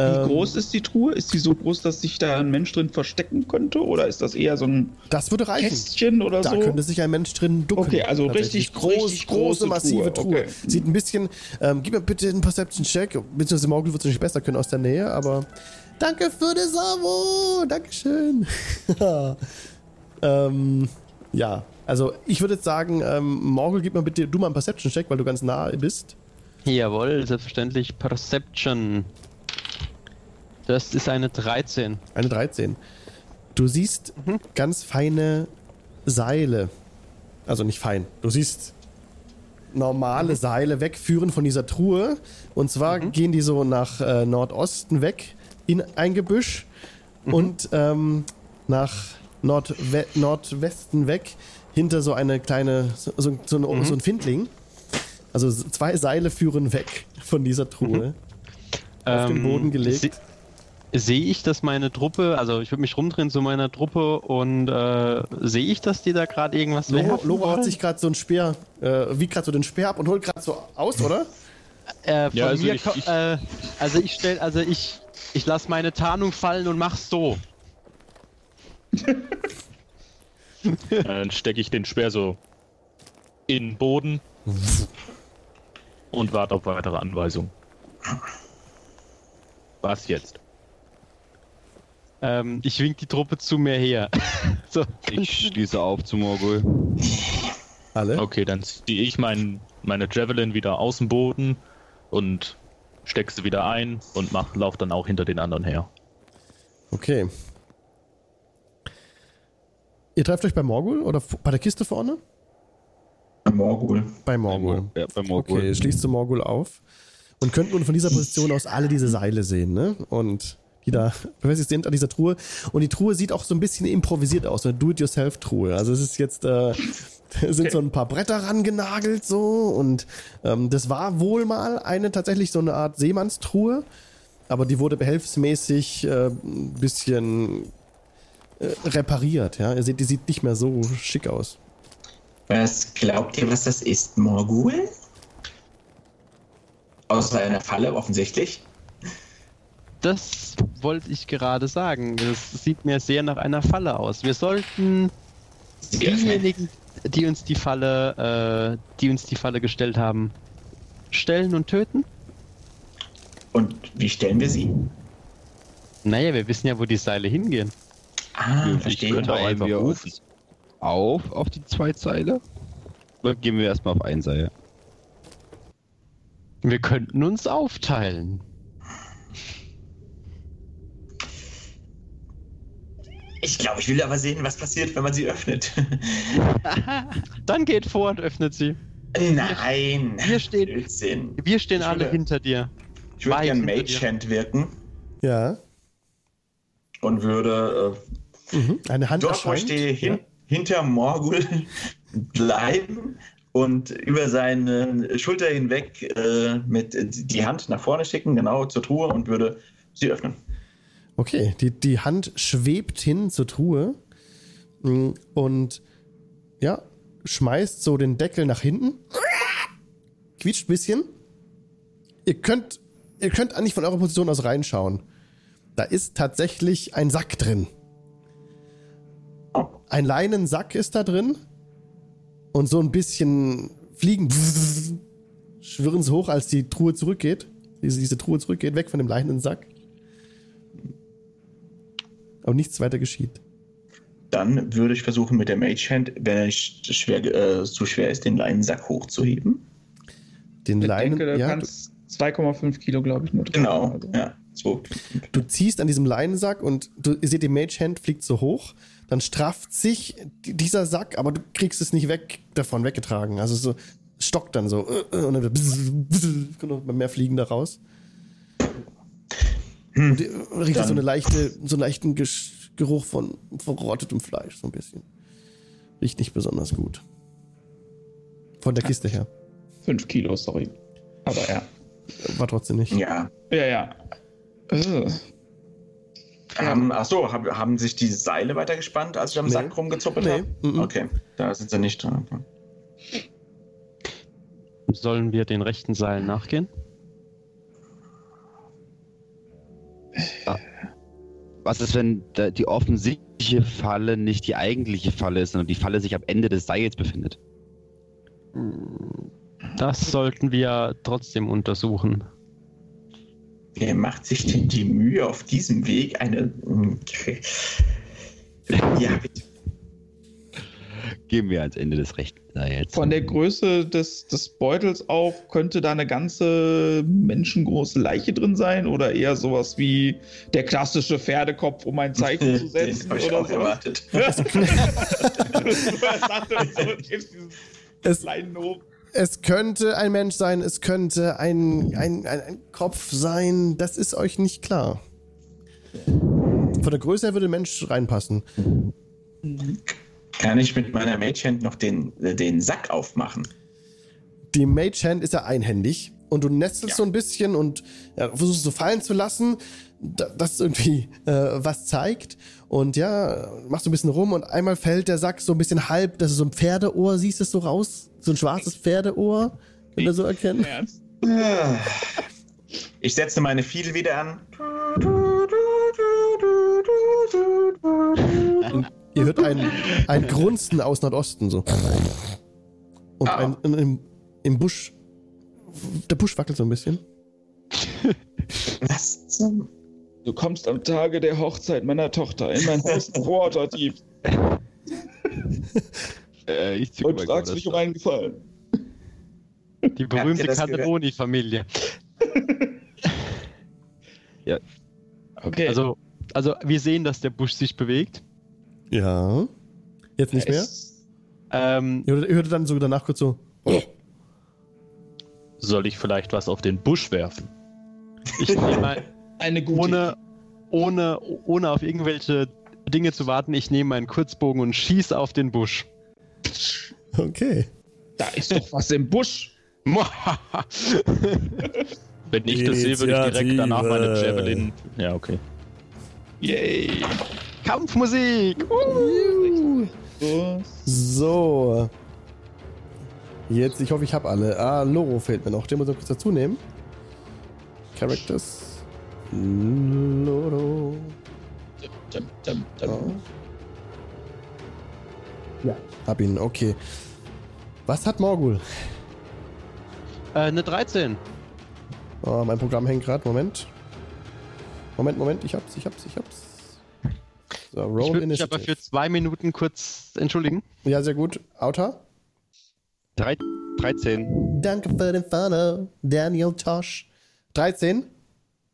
Wie Ähm, groß ist die Truhe? Ist die so groß, dass sich da ein Mensch drin verstecken könnte? Oder ist das eher so ein Das würde reichen. Kästchen oder Da so? könnte sich ein Mensch drin ducken. Okay, also richtig- groß, richtig große, große massive Truhe. Truhe. Okay. Sieht ein bisschen. Ähm, gib mir bitte einen Perception-Check. Beziehungsweise Morgul wird es nicht besser können aus der Nähe, aber. Danke für das Abo! Dankeschön! [LAUGHS] ähm, ja, also ich würde jetzt sagen, ähm, Morgul, gib mir bitte du mal einen Perception-Check, weil du ganz nah bist. Jawohl, selbstverständlich Perception. Das ist eine 13. Eine 13. Du siehst ganz feine Seile. Also nicht fein. Du siehst normale Seile wegführen von dieser Truhe. Und zwar gehen die so nach äh, Nordosten weg in ein Gebüsch und ähm, nach Nordwe Nordwesten weg hinter so eine kleine, so, so, so, ein, so ein Findling. Also zwei Seile führen weg von dieser Truhe. Auf den Ähm, Boden gelegt. Se- Sehe ich, dass meine Truppe, also ich würde mich rumdrehen zu meiner Truppe und äh, sehe ich, dass die da gerade irgendwas Loro, werfen Loro hat sich gerade so ein Speer, äh, wiegt gerade so den Speer ab und holt gerade so aus, oder? Äh, von Ja, also mir ich- ich- äh, also ich stell, also ich, ich lasse meine Tarnung fallen und mach's so. [LAUGHS] Dann stecke ich den Speer so in den Boden und warte auf weitere Anweisungen. Was jetzt? Ähm, ich wink die Truppe zu mir her. [LAUGHS] so, Ich schließe auf zu Morgul. Alle? Okay, dann ziehe ich mein, meine Javelin wieder aus dem Boden und stecke sie wieder ein und mach, lauf dann auch hinter den anderen her. Okay. Ihr trefft euch bei Morgul oder bei der Kiste vorne? Morgul. Bei Morgul. Ja, bei Morgul. Okay, schließt du Morgul auf und könnt nun von dieser Position aus alle diese Seile sehen, ne? Und die da [LAUGHS] befestigt sind an dieser Truhe. Und die Truhe sieht auch so ein bisschen improvisiert aus, eine Do-it-yourself-Truhe. Also es ist jetzt, äh, [LAUGHS] sind so ein paar Bretter rangenagelt so und ähm, das war wohl mal eine tatsächlich so eine Art Seemannstruhe, aber die wurde behelfsmäßig äh, ein bisschen äh, repariert, ja. Ihr seht, die sieht nicht mehr so schick aus. Was glaubt ihr, was das ist, Morgul? Außer einer Falle, offensichtlich. Das wollte ich gerade sagen. Das sieht mir sehr nach einer Falle aus. Wir sollten diejenigen, die uns die Falle, äh, die uns die Falle gestellt haben, stellen und töten? Und wie stellen wir sie? Naja, wir wissen ja, wo die Seile hingehen. Ah, Ich verstehe. könnte auch einfach wir rufen. auf auf die zwei Seile? Oder gehen wir erstmal auf ein Seil? Wir könnten uns aufteilen. Ich glaube, ich will aber sehen, was passiert, wenn man sie öffnet. [LAUGHS] Dann geht vor und öffnet sie. Nein. Wir stehen- Blödsinn. Wir stehen Ich alle würde- hinter dir. Ich würde gerne hinter Mage dir. Hand wirken Ja. und würde äh, Mhm. Eine Hand dort, wo ich stehe, hin, ja. hinter Morgul [LAUGHS] bleiben und über seine Schulter hinweg äh, mit die Hand nach vorne schicken, genau zur Truhe und würde sie öffnen. Okay, die, die Hand schwebt hin zur Truhe mm, und ja, schmeißt so den Deckel nach hinten. Quietscht ein bisschen. Ihr könnt, ihr könnt eigentlich von eurer Position aus reinschauen. Da ist tatsächlich ein Sack drin. Ein Leinensack ist da drin. Und so ein bisschen Fliegen schwirren sie hoch, als die Truhe zurückgeht. Diese, diese Truhe zurückgeht, weg von dem Leinensack. Aber nichts weiter geschieht. Dann würde ich versuchen, mit der Mage Hand, wenn er nicht schwer, äh, zu schwer ist, den Leinensack hochzuheben. Den Ich Leinen, denke, du ja, du, kannst 2,5 Kilo, glaube ich, nur. Genau, Also. ja. So. du ziehst an diesem Leinensack und du, ihr seht, die Mage Hand fliegt so hoch. Dann strafft sich die- dieser Sack, aber du kriegst es nicht weg davon weggetragen. Also so stockt dann so äh, äh, und dann bzz, bzz, kommt noch mehr Fliegen da raus. Hm. Und riecht Dann- so eine leichte, so einen leichten Geruch von verrottetem Fleisch, so ein bisschen. Riecht nicht besonders gut. Von der Kiste her. 5 Kilo, sorry. Aber ja. War trotzdem nicht. Ja. Ja, ja. Äh. Haben, ach so, hab, haben sich die Seile weitergespannt, als ich am Nee. Sack rumgezuppelt Nee, habe? mhm. Okay, da sind sie nicht dran. Sollen wir den rechten Seilen nachgehen? Was ist, wenn die offensichtliche Falle nicht die eigentliche Falle ist, sondern die Falle sich am Ende des Seils befindet? Das sollten wir trotzdem untersuchen. Wer macht sich denn die Mühe auf diesem Weg eine. [LAUGHS] Ja, bitte. Gehen wir ans Ende des rechten Seils. Von der Größe des, des Beutels auch könnte da eine ganze menschengroße Leiche drin sein oder eher sowas wie der klassische Pferdekopf, um ein Zeichen [LAUGHS] zu Den setzen habe ich oder auch so. erwartet. [LAUGHS] [LAUGHS] Es-. Es könnte ein Mensch sein, es könnte ein, ein, ein, ein Kopf sein, das ist euch nicht klar. Von der Größe her würde ein Mensch reinpassen. Kann ich mit meiner Mage Hand noch den, den Sack aufmachen? die Mage Hand ist ja einhändig und du nestelst Ja. so ein bisschen und ja, versuchst so fallen zu lassen, da- dass irgendwie äh, was zeigt. Und ja, machst du ein bisschen rum und einmal fällt der Sack so ein bisschen halb, das ist so ein Pferdeohr, siehst du es so raus? So ein schwarzes Pferdeohr, könnt ihr so erkennen? Ich setze meine Fiedel wieder an. Ihr hört ein, ein Grunzen aus Nordosten so. Und Ah. ein, in, im, im Busch, der Busch wackelt so ein bisschen. Was zum... Du kommst am Tage der Hochzeit meiner Tochter in mein Haus [LAUGHS] Waterdeep Äh, ich zieh und fragst gerade mich um einen Gefallen. Die berühmte gehört? Cannelloni-Familie. [LAUGHS] Okay. Also, also wir sehen, dass der Busch sich bewegt. Ja. Jetzt nicht mehr? Es- Ähm, Ihr hört, ihr hört dann so danach kurz so. Soll ich vielleicht was auf den Busch werfen? ich nehme [LAUGHS] ein, Eine gute ohne, ohne, ohne auf irgendwelche Dinge zu warten, ich nehme meinen Kurzbogen und schieße auf den Busch. Okay. Da ist doch was im Busch. [LAUGHS] Wenn ich das sehe, würde ich direkt danach meine. Javelin. Ja, okay. Yay. Kampfmusik! So. So. Jetzt, ich hoffe, ich habe alle. Ah, Loro fehlt mir noch. Den muss ich noch kurz dazu nehmen. Characters. Loro. Dum, dum, dum. Ja. Hab ihn, okay. Was hat Morgul? Äh, eine 13. Oh, mein Programm hängt gerade. Moment. Moment, Moment. Ich hab's, ich hab's, ich hab's. So, Ich Roll würde mich aber für zwei Minuten kurz entschuldigen. Ja, sehr gut. Outer. Drei, 13. Danke für den Follow, Daniel Tosh. 13.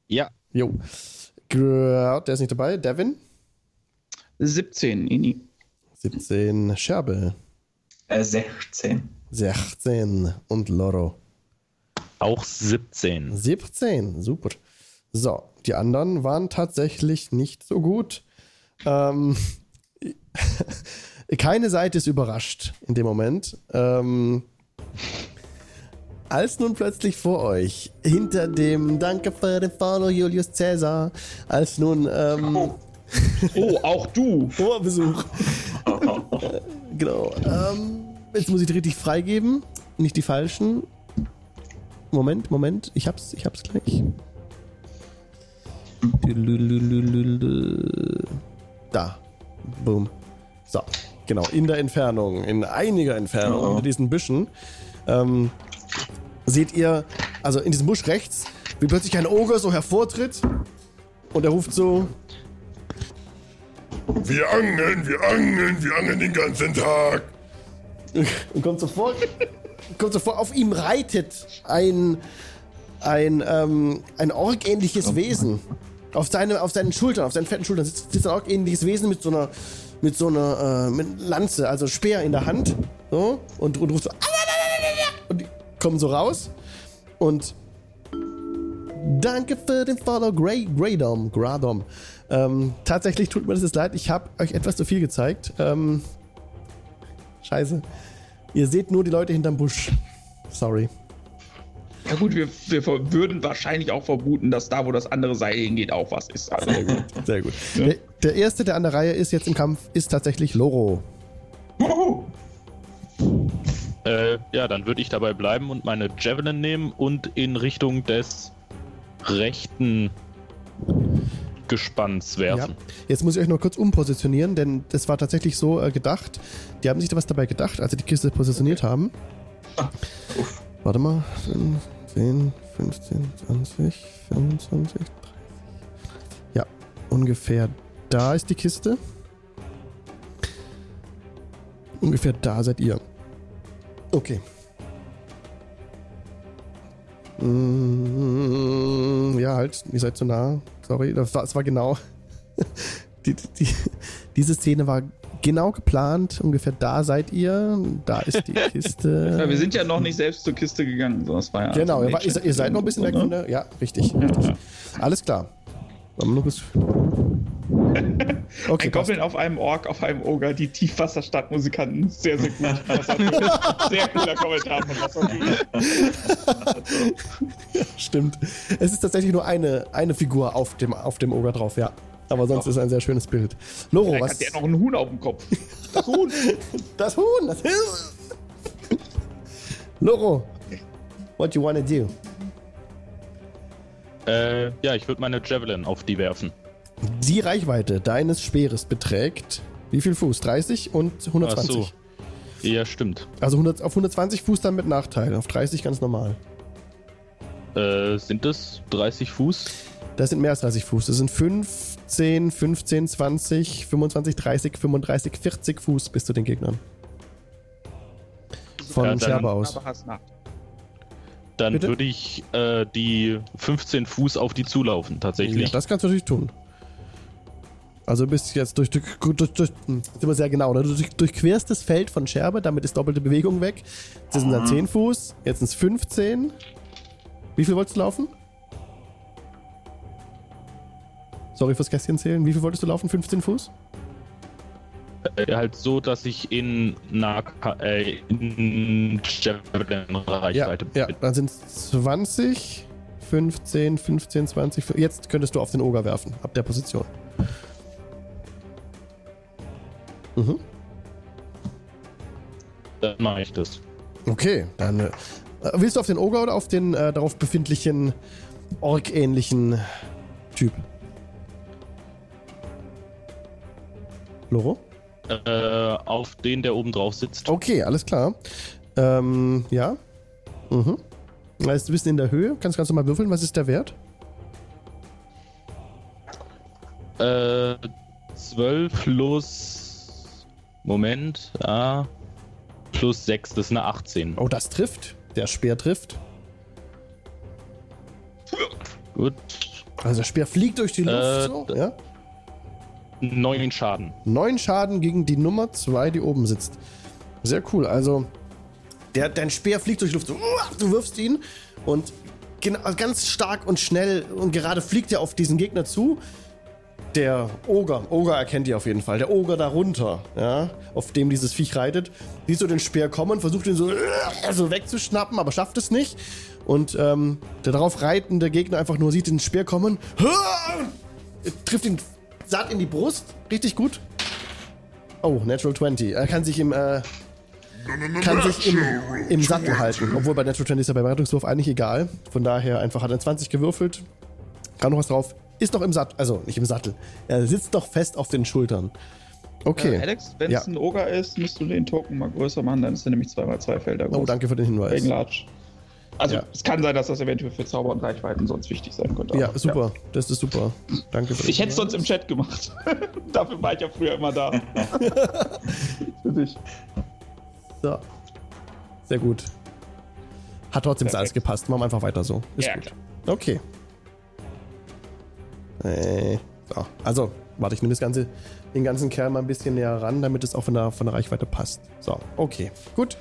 Ja. Jo. Der ist nicht dabei. Devin. 17, Ini. 17. Scherbe. Äh, 16. 16. Und Loro. Auch 17. 17. Super. So, die anderen waren tatsächlich nicht so gut. Ähm, [LAUGHS] keine Seite ist überrascht in dem Moment. Ähm, als nun plötzlich vor euch, hinter dem Danke für den Follow Julius Caesar, als nun ähm, Oh. Oh, auch du. [LAUGHS] Vorbesuch. [LAUGHS] Genau. Ähm, jetzt muss ich die richtig freigeben, nicht die falschen. Moment, Moment, ich hab's, ich hab's gleich. Da. Boom. So, genau, in der Entfernung, in einiger Entfernung, Oh. unter diesen Büschen, ähm, seht ihr, also in diesem Busch rechts, wie plötzlich ein Ogre so hervortritt und er ruft so, Wir angeln, wir angeln, wir angeln den ganzen Tag. [LAUGHS] und kommt sofort, kommt sofort auf ihm reitet ein ein ähm, ein orgähnliches Wesen auf seine auf seinen Schultern, auf seinen fetten Schultern sitzt, sitzt ein orgähnliches Wesen mit so einer mit so einer äh, mit Lanze, also Speer in der Hand, so und, und ruft so und die kommen so raus und Danke für den Follow, Grey, Greydom, Gradom. Ähm, tatsächlich tut mir das jetzt leid, ich habe euch etwas zu viel gezeigt. Ähm, scheiße. Ihr seht nur die Leute hinterm Busch. Sorry. Ja gut, wir, wir würden wahrscheinlich auch vermuten, dass da, wo das andere Seil hingeht, auch was ist. Also, Sehr gut. [LAUGHS] Sehr gut. Der, der erste, der an der Reihe ist jetzt im Kampf, ist tatsächlich Loro. Wuhu. Äh, ja, dann würde ich dabei bleiben und meine Javelin nehmen und in Richtung des rechten Gespanns werfen. Jetzt muss ich euch noch kurz umpositionieren, denn das war tatsächlich so äh, gedacht. Die haben sich da was dabei gedacht, als sie die Kiste positioniert haben. Uff. Warte mal. 10, 15, 20, 25, 30. Ja, ungefähr da ist die Kiste. Ungefähr da seid ihr. Okay. Mm, Ja, halt, ihr seid zu nah. Sorry, das war, das war genau. [LAUGHS] Die, die, diese Szene war genau geplant. Ungefähr da seid ihr. Da ist die [LAUGHS] Kiste. ja, wir sind ja noch nicht selbst zur Kiste gegangen. So, das war ja Genau, also ihr, ihr, seid noch ein bisschen weg von der. Ja, richtig. richtig. Alles klar. [LAUGHS] Okay, ein. Goblin auf einem Ork, auf einem Ogre, die Tiefwasserstadtmusikanten. Sehr, sehr gut. [LAUGHS] Sehr cooler Kommentar von Wasservögel. Stimmt. Es ist tatsächlich nur eine, eine Figur auf dem, auf dem Ogre drauf, ja. Aber sonst ist es ein sehr schönes Bild. Loro, Vielleicht was? hat der noch einen Huhn auf dem Kopf. Das Huhn. [LAUGHS] Das Huhn! Das Loro, what you wanna do? Äh, ja, ich würde meine Javelin auf die werfen. Die Reichweite deines Speeres beträgt wie viel Fuß? 30 und 120. Ach so. Ja, stimmt. Also 100, auf 120 Fuß dann mit Nachteil, auf 30 ganz normal. Äh, sind das 30 Fuß? Das sind mehr als 30 Fuß. Das sind 15, 15, 20, 25, 30, 35, 40 Fuß bis zu den Gegnern. Von Ja, Scherbe aus. Dann Bitte? würde ich äh, die 15 Fuß auf die zulaufen, Ja, tatsächlich. das kannst du natürlich tun. Also du bist jetzt durch, durch, durch, durch hm, sind wir sehr genau, ne? du durch, durchquerst das Feld von Scherbe, damit ist doppelte Bewegung weg. Das sind dann 10 Fuß, jetzt sind es 15. Wie viel wolltest du laufen? Sorry fürs Kästchen zählen. Wie viel wolltest du laufen? 15 Fuß? Äh, halt so, dass ich in, Nahka äh, in Javelin-Reichweite Ja, ja, bin. dann sind es 20, 15, 15, 20. Jetzt könntest du auf den Oger werfen, ab der Position. Mhm. Dann mache ich das. Okay, dann äh, willst du auf den Oger oder auf den äh, darauf befindlichen Ork-ähnlichen Typ? Loro? Äh, auf den, der oben drauf sitzt. Okay, alles klar. Ähm, ja. Mhm. Heißt, du bist in der Höhe. Kannst ganz normal würfeln. Was ist der Wert? Äh, 12 plus. Moment, ah. Plus 6, das ist eine 18. Oh, das trifft. Der Speer trifft. Gut. Also der Speer fliegt durch die Luft. Äh, so, ja? 9 Schaden. Neun Schaden gegen die Nummer 2, die oben sitzt. Sehr cool. Also, der, dein Speer fliegt durch die Luft. Du wirfst ihn und genau, ganz stark und schnell und gerade fliegt er auf diesen Gegner zu. Der Oger, Oger erkennt ihr auf jeden Fall. Der Oger darunter, ja, auf dem dieses Viech reitet, siehst du den Speer kommen, versucht ihn so, so wegzuschnappen, aber schafft es nicht. Und ähm, der darauf reitende Gegner einfach nur sieht den Speer kommen, trifft ihn satt in die Brust, richtig gut. Oh, Natural 20. Er kann sich im, äh, kann sich im, im Sattel halten. Obwohl bei Natural 20 ist ja beim Rettungswurf eigentlich egal. Von daher einfach hat er 20 gewürfelt. Kann noch was drauf. Ist noch im Sattel. Also nicht im Sattel. Er sitzt doch fest auf den Schultern. Okay. Äh, Alex, wenn Ja. es ein Ogre ist, musst du den Token mal größer machen, dann ist er nämlich 2x2 Felder groß. Oh, danke für den Hinweis. Wegen Large. Also Ja. es kann sein, dass das eventuell für Zauber und Reichweiten sonst wichtig sein könnte. Ja, aber, super. Das ist super. Danke für Ich hätte es sonst im Chat gemacht. [LAUGHS] Dafür war ich ja früher immer da. [LAUGHS] für dich. So. Sehr gut. Hat trotzdem Perfekt. alles gepasst. Machen wir einfach weiter so. Ist Ja, gut. klar. Okay. Äh, so. Also, warte, ich nehme das Ganze, den ganzen Kerl mal ein bisschen näher ran, damit es auch von der, von der Reichweite passt. So, okay. Gut.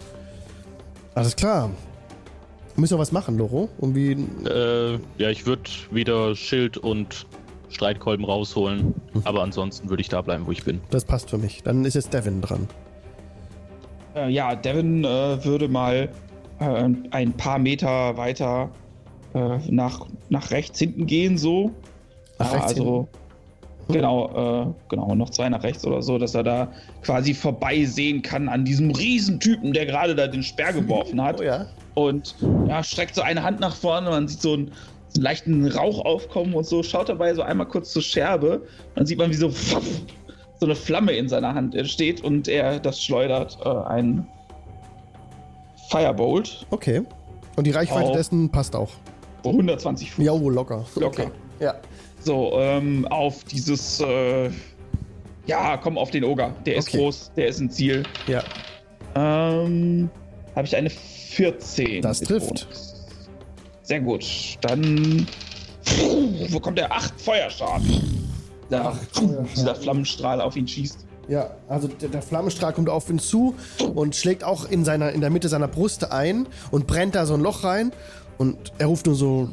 Alles klar. Müssen wir was machen, Loro? Um wie. Äh, ja, ich würde wieder Schild und Streitkolben rausholen. Aber ansonsten würde ich da bleiben, wo ich bin. Das passt für mich. Dann ist jetzt Devin dran. Äh, ja, Devin äh, würde mal äh, ein paar Meter weiter äh, nach, nach rechts hinten gehen, so. Nach Ja, rechts also, genau, äh, genau, noch zwei nach rechts oder so, dass er da quasi vorbeisehen kann an diesem Riesentypen, der gerade da den Speer [LAUGHS] geworfen hat. Oh ja. Und ja, streckt so eine Hand nach vorne, man sieht so einen, so einen leichten Rauch aufkommen und so, schaut dabei so einmal kurz zur Scherbe, dann sieht man, wie so, so eine Flamme in seiner Hand entsteht und er das schleudert, äh, ein Firebolt, Okay. Und die Reichweite Auf- dessen passt auch. 120 Fuß. Ja, oh, locker. Locker. Okay. Ja. So, ähm, auf dieses, äh, ja, komm auf den Oger. Der ist Okay. groß, der ist ein Ziel. Ja. Ähm, habe ich eine 14. Das trifft. Bonus. Sehr gut. Dann. Wo kommt der? Acht Feuerschaden. Da, dieser Flammenstrahl auf ihn schießt. Ja, also der, der Flammenstrahl kommt auf ihn zu und schlägt auch in, seiner, in der Mitte seiner Brust ein und brennt da so ein Loch rein. Und er ruft nur so,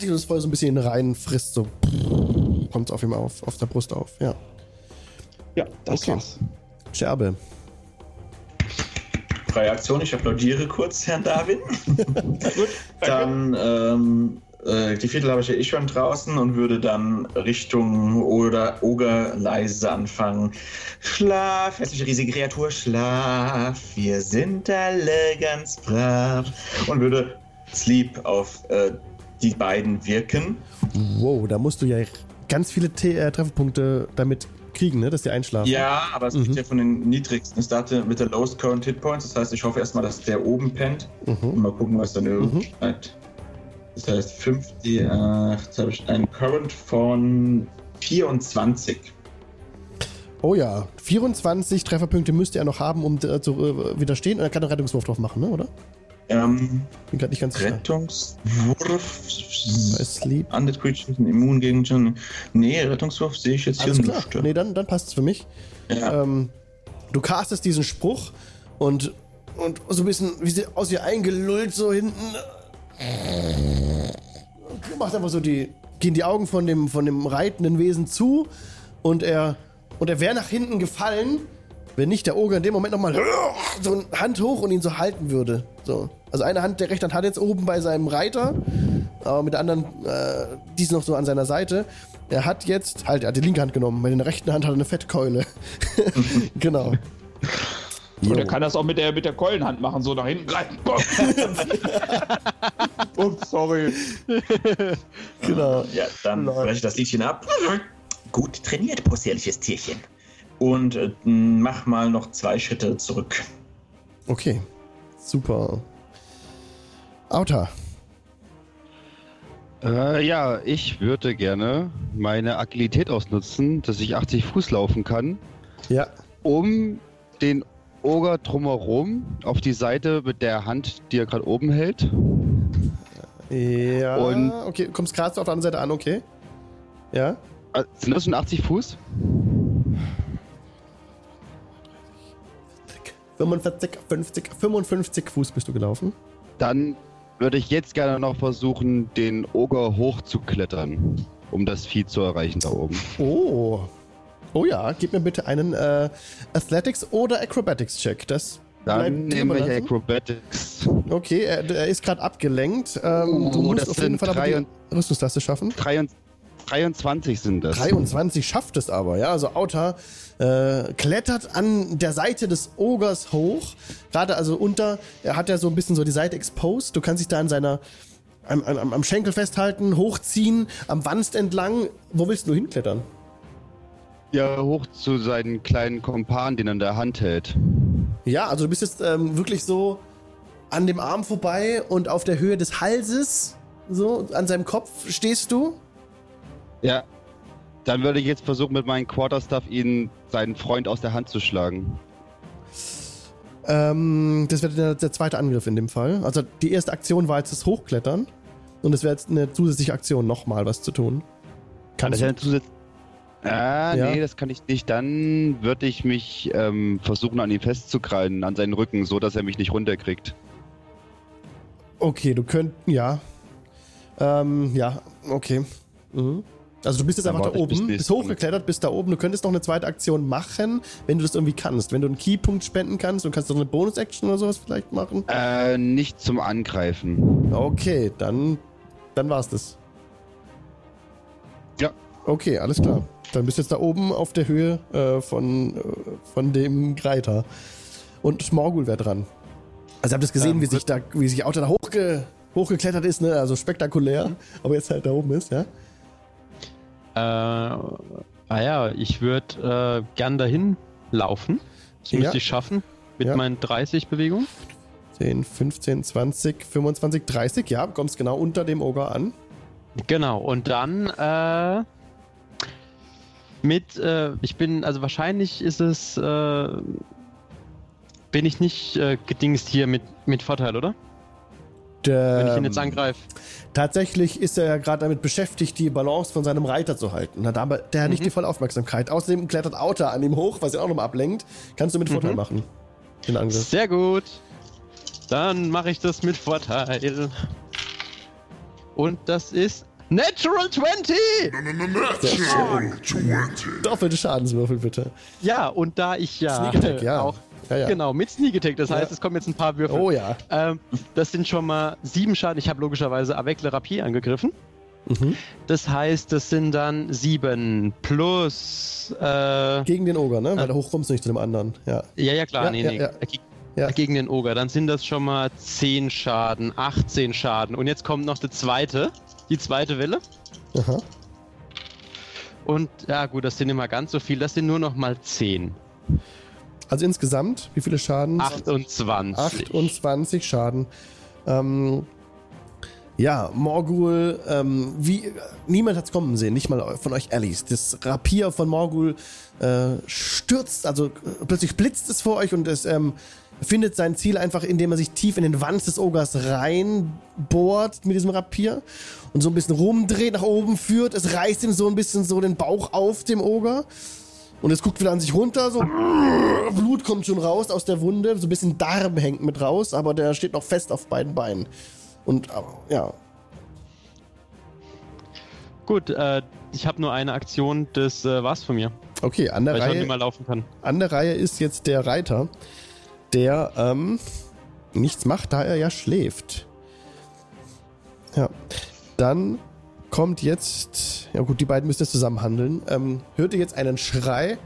dieses Feuer so ein bisschen rein, frisst so. kommt es auf ihm auf, auf der Brust auf. Ja. Ja, das Okay. war's. Scherbe. Freie Aktion, ich applaudiere kurz, Herrn Darwin. [LAUGHS] Gut, Dann, ähm, äh, die Viertel habe ich ja eh schon draußen und würde dann Richtung oder Oger leise anfangen. Schlaf, hässliche riesige Kreatur, schlaf, wir sind alle ganz brav. Und würde Sleep auf äh, die beiden wirken. Wow, da musst du ja ganz viele T äh, Trefferpunkte damit kriegen, ne? Dass die einschlafen. Ja, aber es Mhm. ist ja von den niedrigsten. Es starte mit der Lowest Current Hit Points. Das heißt, ich hoffe erstmal, dass der oben pennt. Und Mhm. mal gucken, was dann übrig bleibt. Das heißt, 50, äh, jetzt habe ich einen Current von 24. Oh ja, 24 Trefferpunkte müsste er noch haben, um äh, zu äh, widerstehen. Und er kann einen Rettungswurf drauf machen, ne? Oder? Ähm, Bin gerade nicht ganz sicher. Rettungswurf. Undead Creatures sind immun gegen schon. Nee, Rettungswurf sehe ich jetzt Alles hier klar. nicht. Nee, dann, dann passt es für mich. Ja. Ähm, du castest diesen Spruch und, und so ein bisschen, wie sie aus ihr eingelullt, so hinten. Macht einfach so die. Gehen die Augen von dem, von dem reitenden Wesen zu und er. Und er wäre nach hinten gefallen, wenn nicht der Oger in dem Moment nochmal [LAUGHS] so eine Hand hoch und ihn so halten würde. So. Also eine Hand, der rechte Hand hat jetzt oben bei seinem Reiter, aber mit der anderen, äh, die ist noch so an seiner Seite. Er hat jetzt, halt, er hat die linke Hand genommen, bei der rechten Hand hat er eine Fettkeule. [LAUGHS] genau. Und Jo. er kann das auch mit der, mit der Keulenhand machen, so nach hinten greifen. [LAUGHS] [LAUGHS] Ups, sorry. [LAUGHS] Genau. Ja, dann breche ich das Liedchen ab. Gut trainiert, possierliches Tierchen. Und äh, mach mal noch zwei Schritte zurück. Okay. Super. Auta. Äh, ja, ich würde gerne meine Agilität ausnutzen, dass ich 80 Fuß laufen kann, Ja. um den Oger drumherum auf die Seite mit der Hand, die er gerade oben hält. Ja. Und- okay, du kommst gerade auf der anderen Seite an, okay. Ja. Äh, sind das schon 80 Fuß? 45, 50, 55 Fuß bist du gelaufen. Dann würde ich jetzt gerne noch versuchen, den Oger hochzuklettern, um das Vieh zu erreichen da oben. Oh. Oh ja, gib mir bitte einen äh, Athletics oder Acrobatics Check. Das Dann bleibt dir nehme ich überlassen. Acrobatics. Okay, er, er ist gerade abgelenkt. Ähm, Oh, du musst das auf jeden Fall aber die Rüstungstaste schaffen. 23 23 sind das. 23 schafft es aber, ja. Also Auta äh, klettert an der Seite des Ogers hoch. Gerade also unter, er hat ja so ein bisschen so die Seite exposed. Du kannst dich da an seiner, am, am, am Schenkel festhalten, hochziehen, am Wanst entlang. Wo willst du hinklettern? Ja, hoch zu seinen kleinen Kompan, den er in der Hand hält. Ja, also du bist jetzt ähm, wirklich so an dem Arm vorbei und auf der Höhe des Halses, so an seinem Kopf stehst du. Ja. Dann würde ich jetzt versuchen, mit meinem Quarterstaff ihn seinen Freund aus der Hand zu schlagen. Ähm, das wäre der, der zweite Angriff in dem Fall. Also die erste Aktion war jetzt das Hochklettern. Und es wäre jetzt eine zusätzliche Aktion, nochmal was zu tun. Kann das du? ja zusatz Ah, Ja. nee, das kann ich nicht. Dann würde ich mich ähm, versuchen, an ihm festzukrallen, an seinen Rücken, so dass er mich nicht runterkriegt. Okay, du könnt. Ja. Ähm, ja, okay. Mhm. Also du bist jetzt Dann einfach da ich bis oben, bist hochgeklettert, bist da oben. Du könntest noch eine zweite Aktion machen, wenn du das irgendwie kannst. Wenn du einen Keypunkt spenden kannst, du kannst doch eine Bonus-Action oder sowas vielleicht machen. Äh, nicht zum Angreifen. Okay, dann, dann war's das. Ja. Okay, alles klar. Dann bist du jetzt da oben auf der Höhe äh, von, äh, von dem Greiter. Und Smorgul wäre dran. Also ihr habt es gesehen, Ähm, wie sich da, wie sich Auto da hochge, hochgeklettert ist, ne? Also spektakulär, [LAUGHS] aber jetzt halt da oben ist, ja? Äh, ah ja, ich würde äh, gern dahin laufen. Das Ja. müsste ich schaffen. Mit Ja. meinen 30 Bewegungen. 10, 15, 20, 25, 30, ja, kommst genau unter dem Oger an. Genau, und dann äh, mit, äh, ich bin, also wahrscheinlich ist es, äh, bin ich nicht äh, gedingst hier mit, mit Vorteil, oder? Wenn ich ihn jetzt Ähm, angreife. Tatsächlich ist er ja gerade damit beschäftigt, die Balance von seinem Reiter zu halten. Hat aber der hat nicht Mhm. die volle Aufmerksamkeit. Außerdem klettert Auta an ihm hoch, was ihn auch nochmal ablenkt. Kannst du mit Vorteil Mhm. machen. Den Angriff. Sehr gut. Dann mache ich das mit Vorteil. Und das ist Natural 20! Natural 20. Doppelte Schadenswürfel bitte. Ja, und da ich ja, Sneak Attack, ja. auch Ja, ja. genau mit Sneak Attack, das heißt, es kommen jetzt ein paar Würfel. Oh ja. Ähm, das sind schon mal sieben Schaden. Ich habe logischerweise Avec le Rapier angegriffen. Mhm. Das heißt, das sind dann sieben plus. Äh, Gegen den Oger, ne? Weil da hoch kommst du nicht zu dem anderen. Ja. ja, ja, klar, Ja, nee, ja, nee. ja. Ge- Ja. Gegen den Oger. Dann sind das schon mal 10 Schaden, 18 Schaden. Und jetzt kommt noch die zweite, die zweite Welle. Aha. Und ja, gut, das sind immer ganz so viel. Das sind nur noch mal 10. Also insgesamt, wie viele Schaden? 28. 28 Schaden. Ähm, ja, Morgul, ähm, wie, niemand hat es kommen sehen, nicht mal von euch Alice. Das Rapier von Morgul äh, stürzt, also äh, plötzlich blitzt es vor euch und es ähm, findet sein Ziel einfach, indem er sich tief in den Wanst des Ogers reinbohrt mit diesem Rapier und so ein bisschen rumdreht, nach oben führt. Es reißt ihm so ein bisschen so den Bauch auf dem Oger. Und es guckt wieder an sich runter, so Blut kommt schon raus aus der Wunde, so ein bisschen Darm hängt mit raus, aber der steht noch fest auf beiden Beinen. Und aber, ja, Gut, äh, ich habe nur eine Aktion, das äh, war's von mir. okay, an der, Weil ich Reihe, mal laufen kann. an der Reihe ist jetzt der Reiter, der ähm, nichts macht, da er ja schläft. Ja, dann kommt jetzt, ja gut, die beiden müssen jetzt zusammen handeln. Ähm, hört ihr jetzt einen Schrei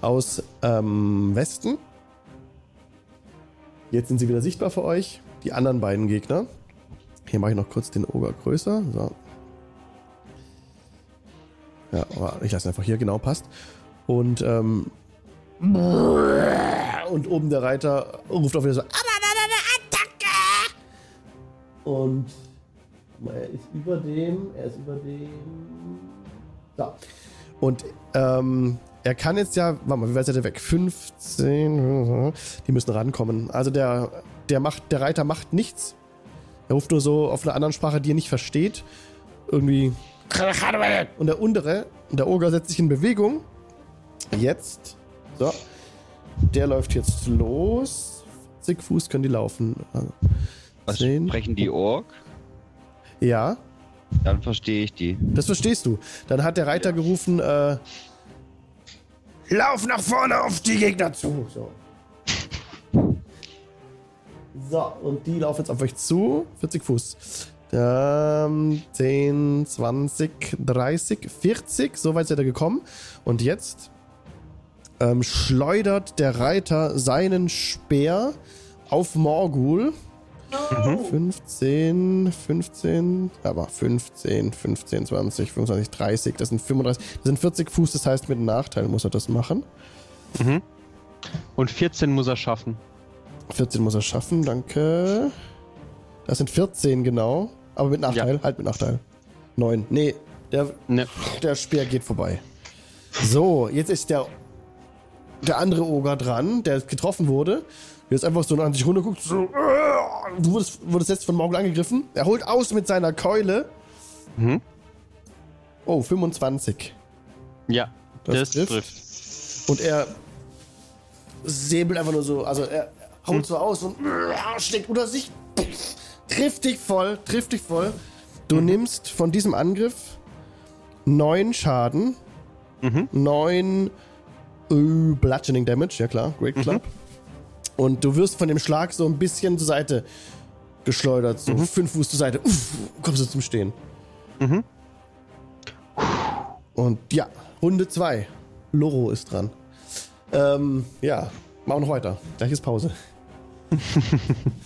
aus ähm, Westen? Jetzt sind sie wieder sichtbar für euch, die anderen beiden Gegner. Hier mache ich noch kurz den Oger größer. So. Ja, aber ich lasse einfach hier, genau, passt. Und, ähm, und oben der Reiter ruft auch wieder so, Attacke! Und er ist über dem, er ist über dem. Da. Und ähm, er kann jetzt ja, warte mal, wie weit ist er denn weg? 15, die müssen rankommen. Also der, der macht, der Reiter macht nichts. Er ruft nur so auf einer anderen Sprache, die er nicht versteht. Irgendwie. Und der untere, der Oger setzt sich in Bewegung. Jetzt. So. Der läuft jetzt los. 40 Fuß können die laufen. Was Zehn. sprechen die Ork? Ja, Dann verstehe ich die. das verstehst du. Dann hat der Reiter gerufen, äh, Lauf nach vorne auf die Gegner zu. So. [LAUGHS] So, und die laufen jetzt auf euch zu. 40 Fuß. Ähm, 10, 20, 30, 40. So weit seid ihr gekommen. Und jetzt ähm, schleudert der Reiter seinen Speer auf Morgul. 15, 15, aber 15, 15, 20, 25, 30, das sind 35, das sind 40 Fuß, das heißt mit Nachteil muss er das machen. Und 14 muss er schaffen. 14 muss er schaffen, danke. Das sind 14 genau, aber mit Nachteil, halt mit Nachteil. 9, nee, der, Ne. der Speer geht vorbei. So, jetzt ist der, der andere Oger dran, der getroffen wurde. Jetzt einfach so an sich runterguckt. So, du wurdest, wurdest jetzt von Morgul angegriffen. Er holt aus mit seiner Keule. Mhm. Oh, 25. Ja, Das das, trifft. trifft. Und er säbelt einfach nur so, also er haut so aus und steckt unter sich. Trifft dich voll, trifft dich voll. Du nimmst von diesem Angriff neun Schaden. Mhm. Neun äh, Bludgeoning Damage, ja klar, Great Club. Und du wirst von dem Schlag so ein bisschen zur Seite geschleudert, so fünf Fuß zur Seite. Uff, kommst du zum Stehen. Mhm. Und ja, Runde 2. Loro ist dran. Ähm, ja, machen wir noch weiter. Gleich ist Pause. [LAUGHS]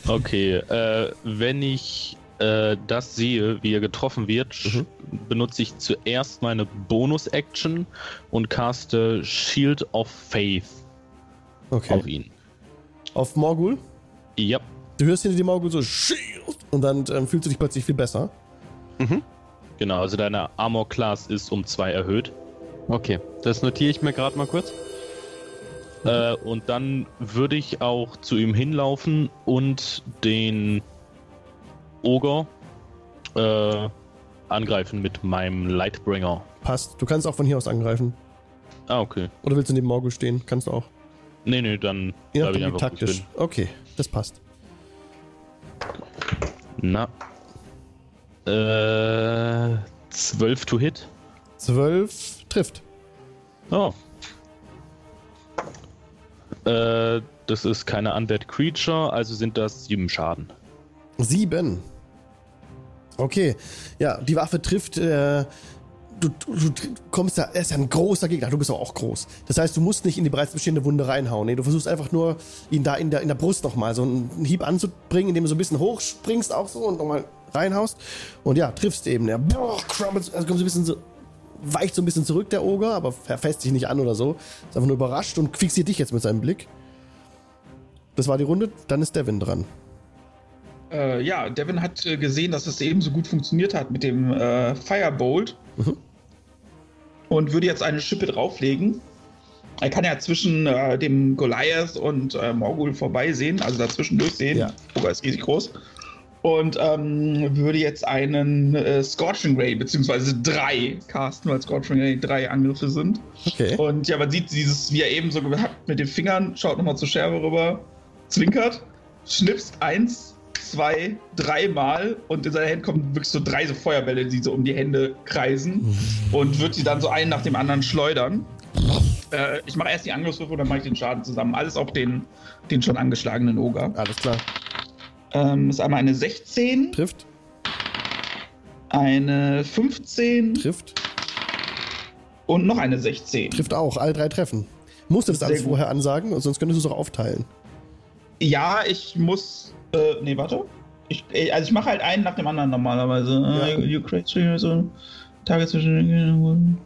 Okay, äh, wenn ich äh, das sehe, wie er getroffen wird, sch- benutze ich zuerst meine Bonus-Action und caste Shield of Faith Okay. auf ihn. Auf Morgul. Ja, Du hörst hinter dir Morgul so Shield und dann ähm, fühlst du dich plötzlich viel besser. genau, also deine Armor-Class ist um zwei erhöht. Okay, das notiere ich mir gerade mal kurz. Äh, und dann würde ich auch zu ihm hinlaufen und den Oger äh, angreifen mit meinem Lightbringer. Passt. Du kannst auch von hier aus angreifen. Ah, okay. Oder willst du neben Morgul stehen? Kannst du auch. Nee, nee, dann bleib ich einfach, taktisch. Okay, das passt. Na. Äh, 12 to hit. 12 trifft. Oh. Äh, das ist keine Undead Creature, also sind das 7 Schaden. Sieben. Okay. Ja, die Waffe trifft. Äh, du, du, kommst da. Er ist ja ein großer Gegner. Du bist auch groß. Das heißt, du musst nicht in die bereits bestehende Wunde reinhauen. Nee, du versuchst einfach nur, ihn da in der, in der Brust nochmal so einen Hieb anzubringen, indem du so ein bisschen hochspringst auch so und nochmal reinhaust. Und ja, triffst eben. Der boah, crumbles, also kommt so ein bisschen so. Weicht so ein bisschen zurück, der Oger, aber er fässt sich nicht an oder so. Ist einfach nur überrascht und fixiert dich jetzt mit seinem Blick. Das war die Runde, dann ist Devin dran. Äh, ja, Devin hat äh, gesehen, dass es eben so gut funktioniert hat mit dem äh, Firebolt Mhm. und würde jetzt eine Schippe drauflegen. Er kann ja zwischen äh, dem Goliath und äh, Morgul vorbeisehen, also dazwischen durchsehen. Ja. Ogre ist riesig groß. Und ähm, würde jetzt einen äh, Scorching Ray, beziehungsweise drei casten, weil Scorching Ray drei Angriffe sind. Okay. Und ja, man sieht dieses, wie er eben so gehabt mit den Fingern, schaut nochmal zur Scherbe rüber, zwinkert, schnipst eins, zwei, dreimal und in seiner Hand kommen wirklich so drei so Feuerbälle, die so um die Hände kreisen und wird sie dann so einen nach dem anderen schleudern. Äh, ich mache erst die Angriffswürfe und dann mache ich den Schaden zusammen. Alles auf den, den schon angeschlagenen Oger. Alles klar. Ähm, ist einmal eine 16, Trifft, eine 15 trifft, und noch eine 16. trifft auch. Alle drei treffen. Musst du das alles vorher ansagen, sonst könntest du es auch aufteilen. Ja, ich muss. Äh, nee, warte. Ich, äh, also ich mache halt einen nach dem anderen normalerweise. Ja. Äh, you create so Tage zwischen.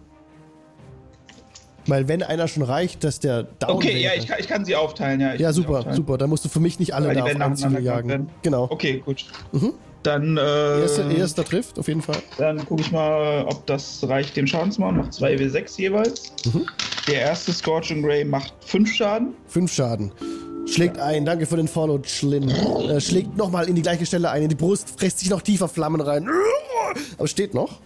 Weil wenn einer schon reicht, dass der down Okay, ja, ich kann, ich kann sie aufteilen, ja. Ja, super, super. Da musst du für mich nicht alle Weil die da auf ein Ziel jagen. werden. Genau. Okay, gut. Mhm. Dann, äh, Erster, erster trifft, auf jeden Fall. dann gucke ich mal, ob das reicht, den Schaden zu machen. Macht 2w6 jeweils. Mhm. Der erste Scorching Ray macht 5 Schaden. Fünf Schaden. Schlägt ein, danke für den Follow, Schlin. Äh, schlägt nochmal in die gleiche Stelle ein, in die Brust, fräst sich noch tiefer Flammen rein. Aber steht noch.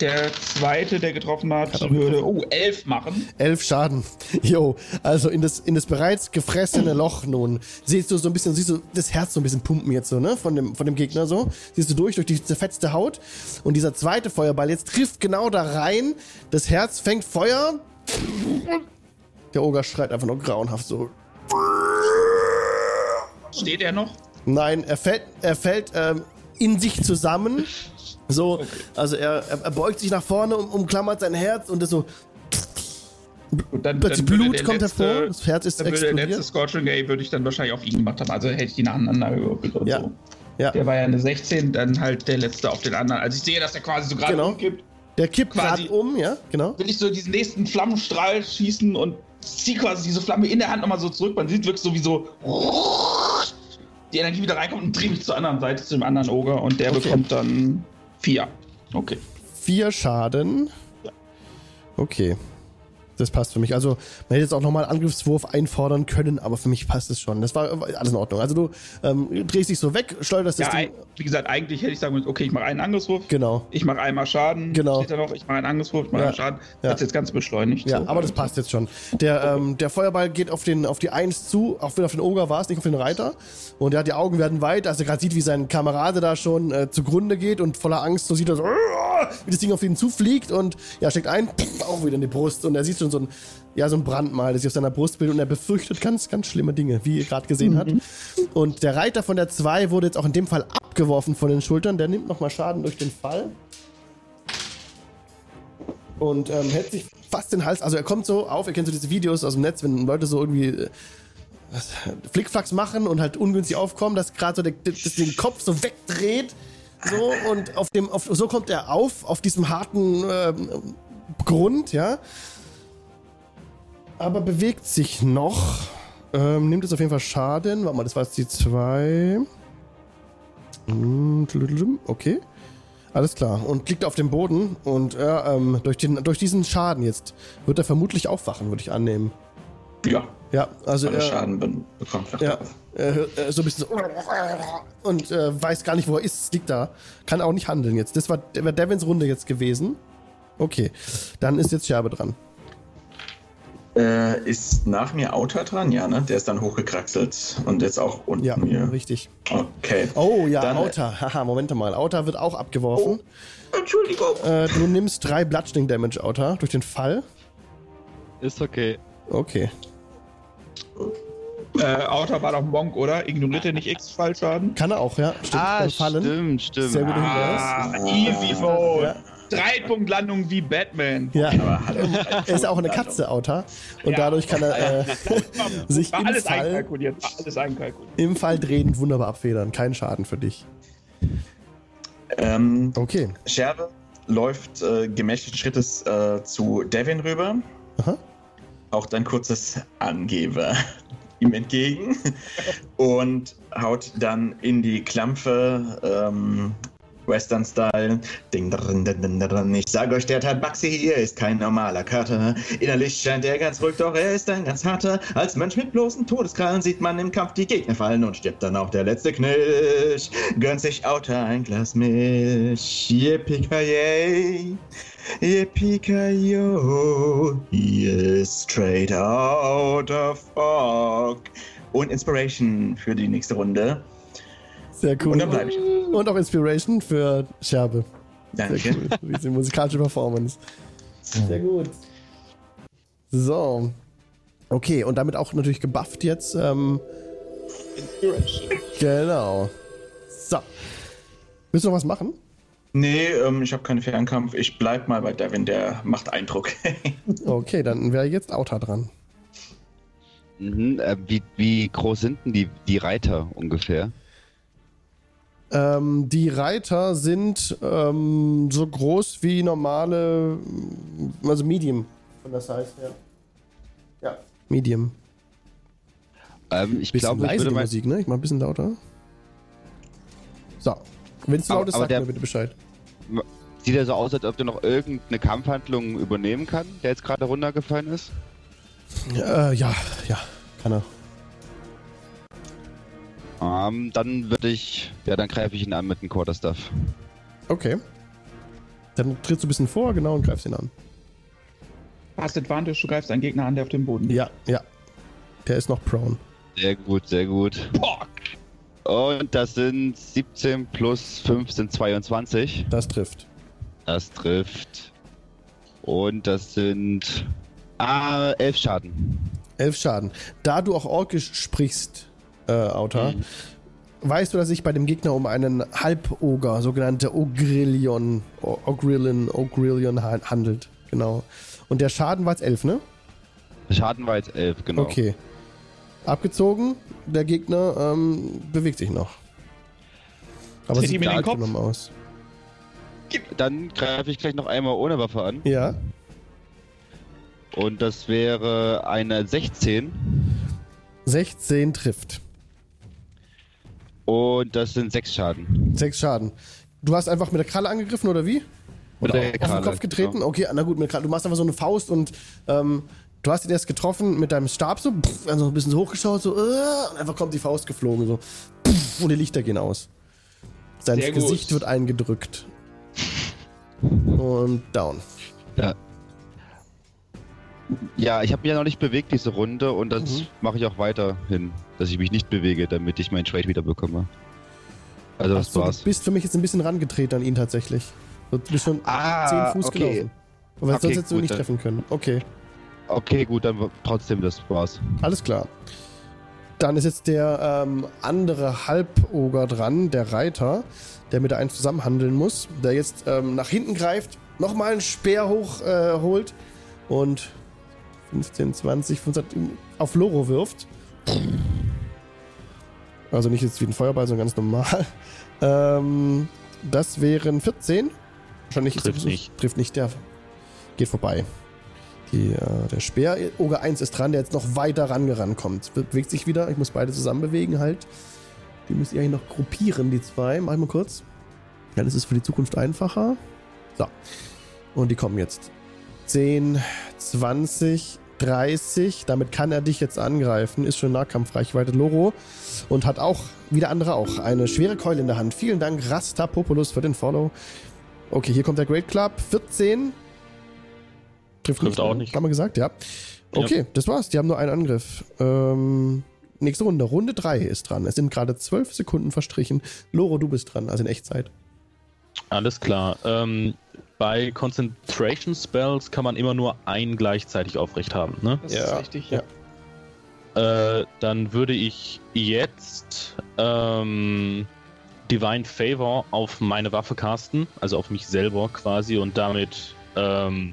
Der zweite, der getroffen hat, würde, oh, 11 machen. Elf Schaden. [LAUGHS] Jo, also in das, in das bereits gefressene Loch nun. Siehst du so ein bisschen, siehst du das Herz so ein bisschen pumpen jetzt so, ne? Von dem, von dem Gegner so. Siehst du durch, durch die zerfetzte Haut. Und dieser zweite Feuerball jetzt trifft genau da rein. Das Herz fängt Feuer. Der Oger schreit einfach nur grauenhaft so. Steht er noch? Nein, er fällt, er fällt ähm, in sich zusammen. So, also er, er, beugt sich nach vorne, um, umklammert sein Herz und das so. Gut, dann, Plötzlich dann Blut kommt letzte- hervor, das Herz ist Dann würde der letzte explodiert. Scorching Ray würde ich dann wahrscheinlich auf ihn gemacht haben. Also hätte ich die nacheinander gewürfelt und Ja. so. Ja, Der war ja eine 16, dann halt der letzte auf den anderen. Also ich sehe, dass er quasi so gerade Genau. umkippt. der kippt quasi- gerade um, ja, genau. Will ich so diesen nächsten Flammenstrahl schießen und ziehe quasi diese Flamme in der Hand nochmal so zurück. Man sieht wirklich so wie so die Energie wieder reinkommt und drehe mich zur anderen Seite, zu dem anderen Oger und der Okay. bekommt dann vier. Okay. Vier Schaden. Okay. Das passt für mich. Also, man hätte jetzt auch nochmal einen Angriffswurf einfordern können, aber für mich passt es schon. Das war alles in Ordnung. Also, du ähm, drehst dich so weg, schleuderst das Ja, Ding. wie gesagt, eigentlich hätte ich sagen müssen, okay, ich mache einen Angriffswurf. Genau. Ich mache einmal Schaden. Genau. Steht da noch, ich mache einen Angriffswurf, ich mache Ja. einen Schaden. Ja. Hat jetzt ganz beschleunigt. Ja, so. aber das passt jetzt schon. Der, ähm, der Feuerball geht auf, den, auf die Eins zu, auch wenn auf den Oger war es, nicht auf den Reiter. Und ja, die Augen werden weit, als er gerade sieht, wie sein Kamerade da schon äh, zugrunde geht und voller Angst so sieht er so, wie das Ding auf ihn zufliegt und ja, steckt ein, auch wieder in die Brust. Und er sieht schon so ein, ja, so ein Brandmal, das sich auf seiner Brust bildet und er befürchtet ganz, ganz schlimme Dinge, wie ihr gerade gesehen hat. Und der Reiter von der 2 wurde jetzt auch in dem Fall abgeworfen von den Schultern. Der nimmt nochmal Schaden durch den Fall. und ähm, hält sich fast den Hals. Also er kommt so auf, ihr kennt so diese Videos aus dem Netz, wenn Leute so irgendwie äh, Flickflacks machen und halt ungünstig aufkommen, dass gerade so der, der, das den Kopf so wegdreht. So und auf dem, auf, so kommt er auf, auf diesem harten ähm, Grund, ja. Aber bewegt sich noch. Ähm, nimmt jetzt auf jeden Fall Schaden. Warte mal, das war jetzt die 2. Okay. Alles klar. Und liegt auf dem Boden und er, ähm, durch, den, durch diesen Schaden jetzt wird er vermutlich aufwachen, würde ich annehmen. Ja, Ja, also weil er Schaden be- bekommt. ja, er so ein bisschen so und äh, weiß gar nicht, wo er ist, liegt da. Kann auch nicht handeln jetzt. Das war, war Devins Runde jetzt gewesen. Okay, dann ist jetzt Scherbe dran. Äh, ist nach mir Auta dran? Ja, ne? Der ist dann hochgekraxelt und jetzt auch unten Ja, hier. richtig. Okay. Oh ja, Dann- Auta. [LAUGHS] Haha, Moment mal. Auta wird auch abgeworfen. Entschuldigung. Äh, du nimmst drei Bludgeoning Damage, Auta, durch den Fall. Ist okay. Okay. Äh, Autor war doch Monk, oder? Ignoriert er nicht X-Fallschaden? Kann er auch, ja. Stimmt. ah, Fallen. stimmt, stimmt. Sehr Hinweis. Ah, easy vote. Ja. Drei Punkt Landung wie Batman. Ja. Aber hallo. Er ist auch eine Katze, Auta. Und Ja. dadurch kann er äh, [LAUGHS] [LAUGHS] sich im alles Fall, einkalkuliert. War alles einkalkuliert. im Fall drehend wunderbar abfedern. Kein Schaden für dich. Ähm, Okay. Scherbe läuft äh, gemächlichen Schrittes äh, zu Devin rüber. Aha. Auch ein kurzes Angeber [LAUGHS] ihm entgegen und haut dann in die Klampfe ähm, Western-Style. Ich sage euch, der Tabaxi hier ist kein normaler Kater. Innerlich scheint er ganz ruhig, doch er ist ein ganz harter. Als Mensch mit bloßen Todeskrallen sieht man im Kampf die Gegner fallen und stirbt dann auch der letzte Knirsch. Gönnt sich Auta ein Glas Milch. Yippie-ki-yay. Yippie-ki-yo. Is straight out of fog. Und Inspiration für die nächste Runde. Sehr cool. Und dann bleibe ich. Und auch Inspiration für Scherbe. Sehr Danke. cool. Diese musikalische Performance. Sehr gut. So. Okay, und damit auch natürlich gebufft jetzt. Ähm, genau. So. Willst du noch was machen? Nee, ähm, ich habe keinen Fernkampf. Ich bleib mal bei Devin, der macht Eindruck. [LAUGHS] Okay, dann wäre jetzt Auta dran. Mhm, äh, wie, wie groß sind denn die, die Reiter ungefähr? Ähm, die Reiter sind ähm, so groß wie normale, also Medium von der Size her. Ja, Medium. Ähm, ich Bisschen glaube, ich leise würde die mal. Musik, ne? Ich mach ein bisschen lauter. So. Wenn es laut ist, sag der- mir bitte Bescheid. Sieht er so aus, als ob der noch irgendeine Kampfhandlung übernehmen kann, der jetzt gerade runtergefallen ist? Äh, ja, ja, kann er. Ähm, dann würde ich. Ja, dann greife ich ihn an mit dem Quarterstaff. Okay. Dann trittst du ein bisschen vor, genau, und greifst ihn an. Hast Advantage, du greifst einen Gegner an, der auf dem Boden liegt. Ja, ja. Der ist noch prone. Sehr gut, sehr gut. Und das sind 17 plus 5 sind 22. Das trifft. Das trifft. Und das sind. Ah, 11 Schaden. Elf Schaden. Da du auch Orkisch sprichst, äh, Auta, Mhm. weißt du, dass sich bei dem Gegner um einen Halboger, sogenannte Ogrillion, Ogrillion, Ogrillion ha- handelt. Genau. Und der Schaden war jetzt elf, ne? Der Schaden war jetzt 11, genau. Okay. Abgezogen, der Gegner ähm, bewegt sich noch. Aber Tritt sieht ihm in den Kopf. aus. Dann greife ich gleich noch einmal ohne Waffe an. Ja. Und das wäre eine 16. 16 trifft. Und das sind 6 Schaden. Sechs Schaden. Du hast einfach mit der Kralle angegriffen, oder wie? Mit Oder der auf den Kralle, Kopf getreten? genau. Okay, na gut, mit der Kralle. du machst einfach so eine Faust und ähm, du hast ihn erst getroffen mit deinem Stab so, pff, also ein bisschen so hochgeschaut, so, äh, und einfach kommt die Faust geflogen, so, pff, und die Lichter gehen aus. Sein Sehr gut. Gesicht wird eingedrückt. Und down. Ja, ich habe mich ja noch nicht bewegt diese Runde und das Mhm. mache ich auch weiterhin, dass ich mich nicht bewege, damit ich meinen Trade wieder bekomme. Also das so, du war's. bist für mich jetzt ein bisschen rangetreten an ihn tatsächlich. Du bist schon Ah, 10 Fuß okay. gelaufen. Aber Okay, sonst hättest du gut, nicht dann- treffen können. Okay, Okay, gut, dann trotzdem das war's. alles klar. Dann ist jetzt der ähm, andere Halboger dran, der Reiter, der mit der einen zusammen handeln muss, der jetzt ähm, nach hinten greift, nochmal einen Speer hoch äh, holt und 15, 20, 25 auf Loro wirft. Also nicht jetzt wie ein Feuerball, sondern ganz normal. Ähm, das wären 14. Wahrscheinlich ist Trifft nicht. Trifft nicht, der geht vorbei. Die, äh, der Speer, Oger 1 ist dran, der jetzt noch weiter rangerannt kommt. Be- Bewegt sich wieder, ich muss beide zusammen bewegen halt. Die müsst ihr eigentlich noch gruppieren, die zwei. Mach ich mal kurz. Dann ist es für die Zukunft einfacher. So. Und die kommen jetzt. 10, 20, 30. Damit kann er dich jetzt angreifen. Ist schon Nahkampfreichweite Loro. Und hat auch, wie der andere auch, eine schwere Keule in der Hand. Vielen Dank, Rastapopoulos, für den Follow. Okay, hier kommt der Great Club. 14. Trifft, Trifft nicht, auch nicht. Haben wir gesagt, ja. Okay, das war's. Die haben nur einen Angriff. Ähm, nächste Runde. Runde 3 ist dran. Es sind gerade zwölf Sekunden verstrichen. Loro, du bist dran, also in Echtzeit. Alles klar. Ähm, bei Concentration Spells kann man immer nur einen gleichzeitig aufrecht haben. Ne? Das Ja, ist richtig, ja. ja. Äh, dann würde ich jetzt ähm, Divine Favor auf meine Waffe casten, also auf mich selber quasi und damit ähm,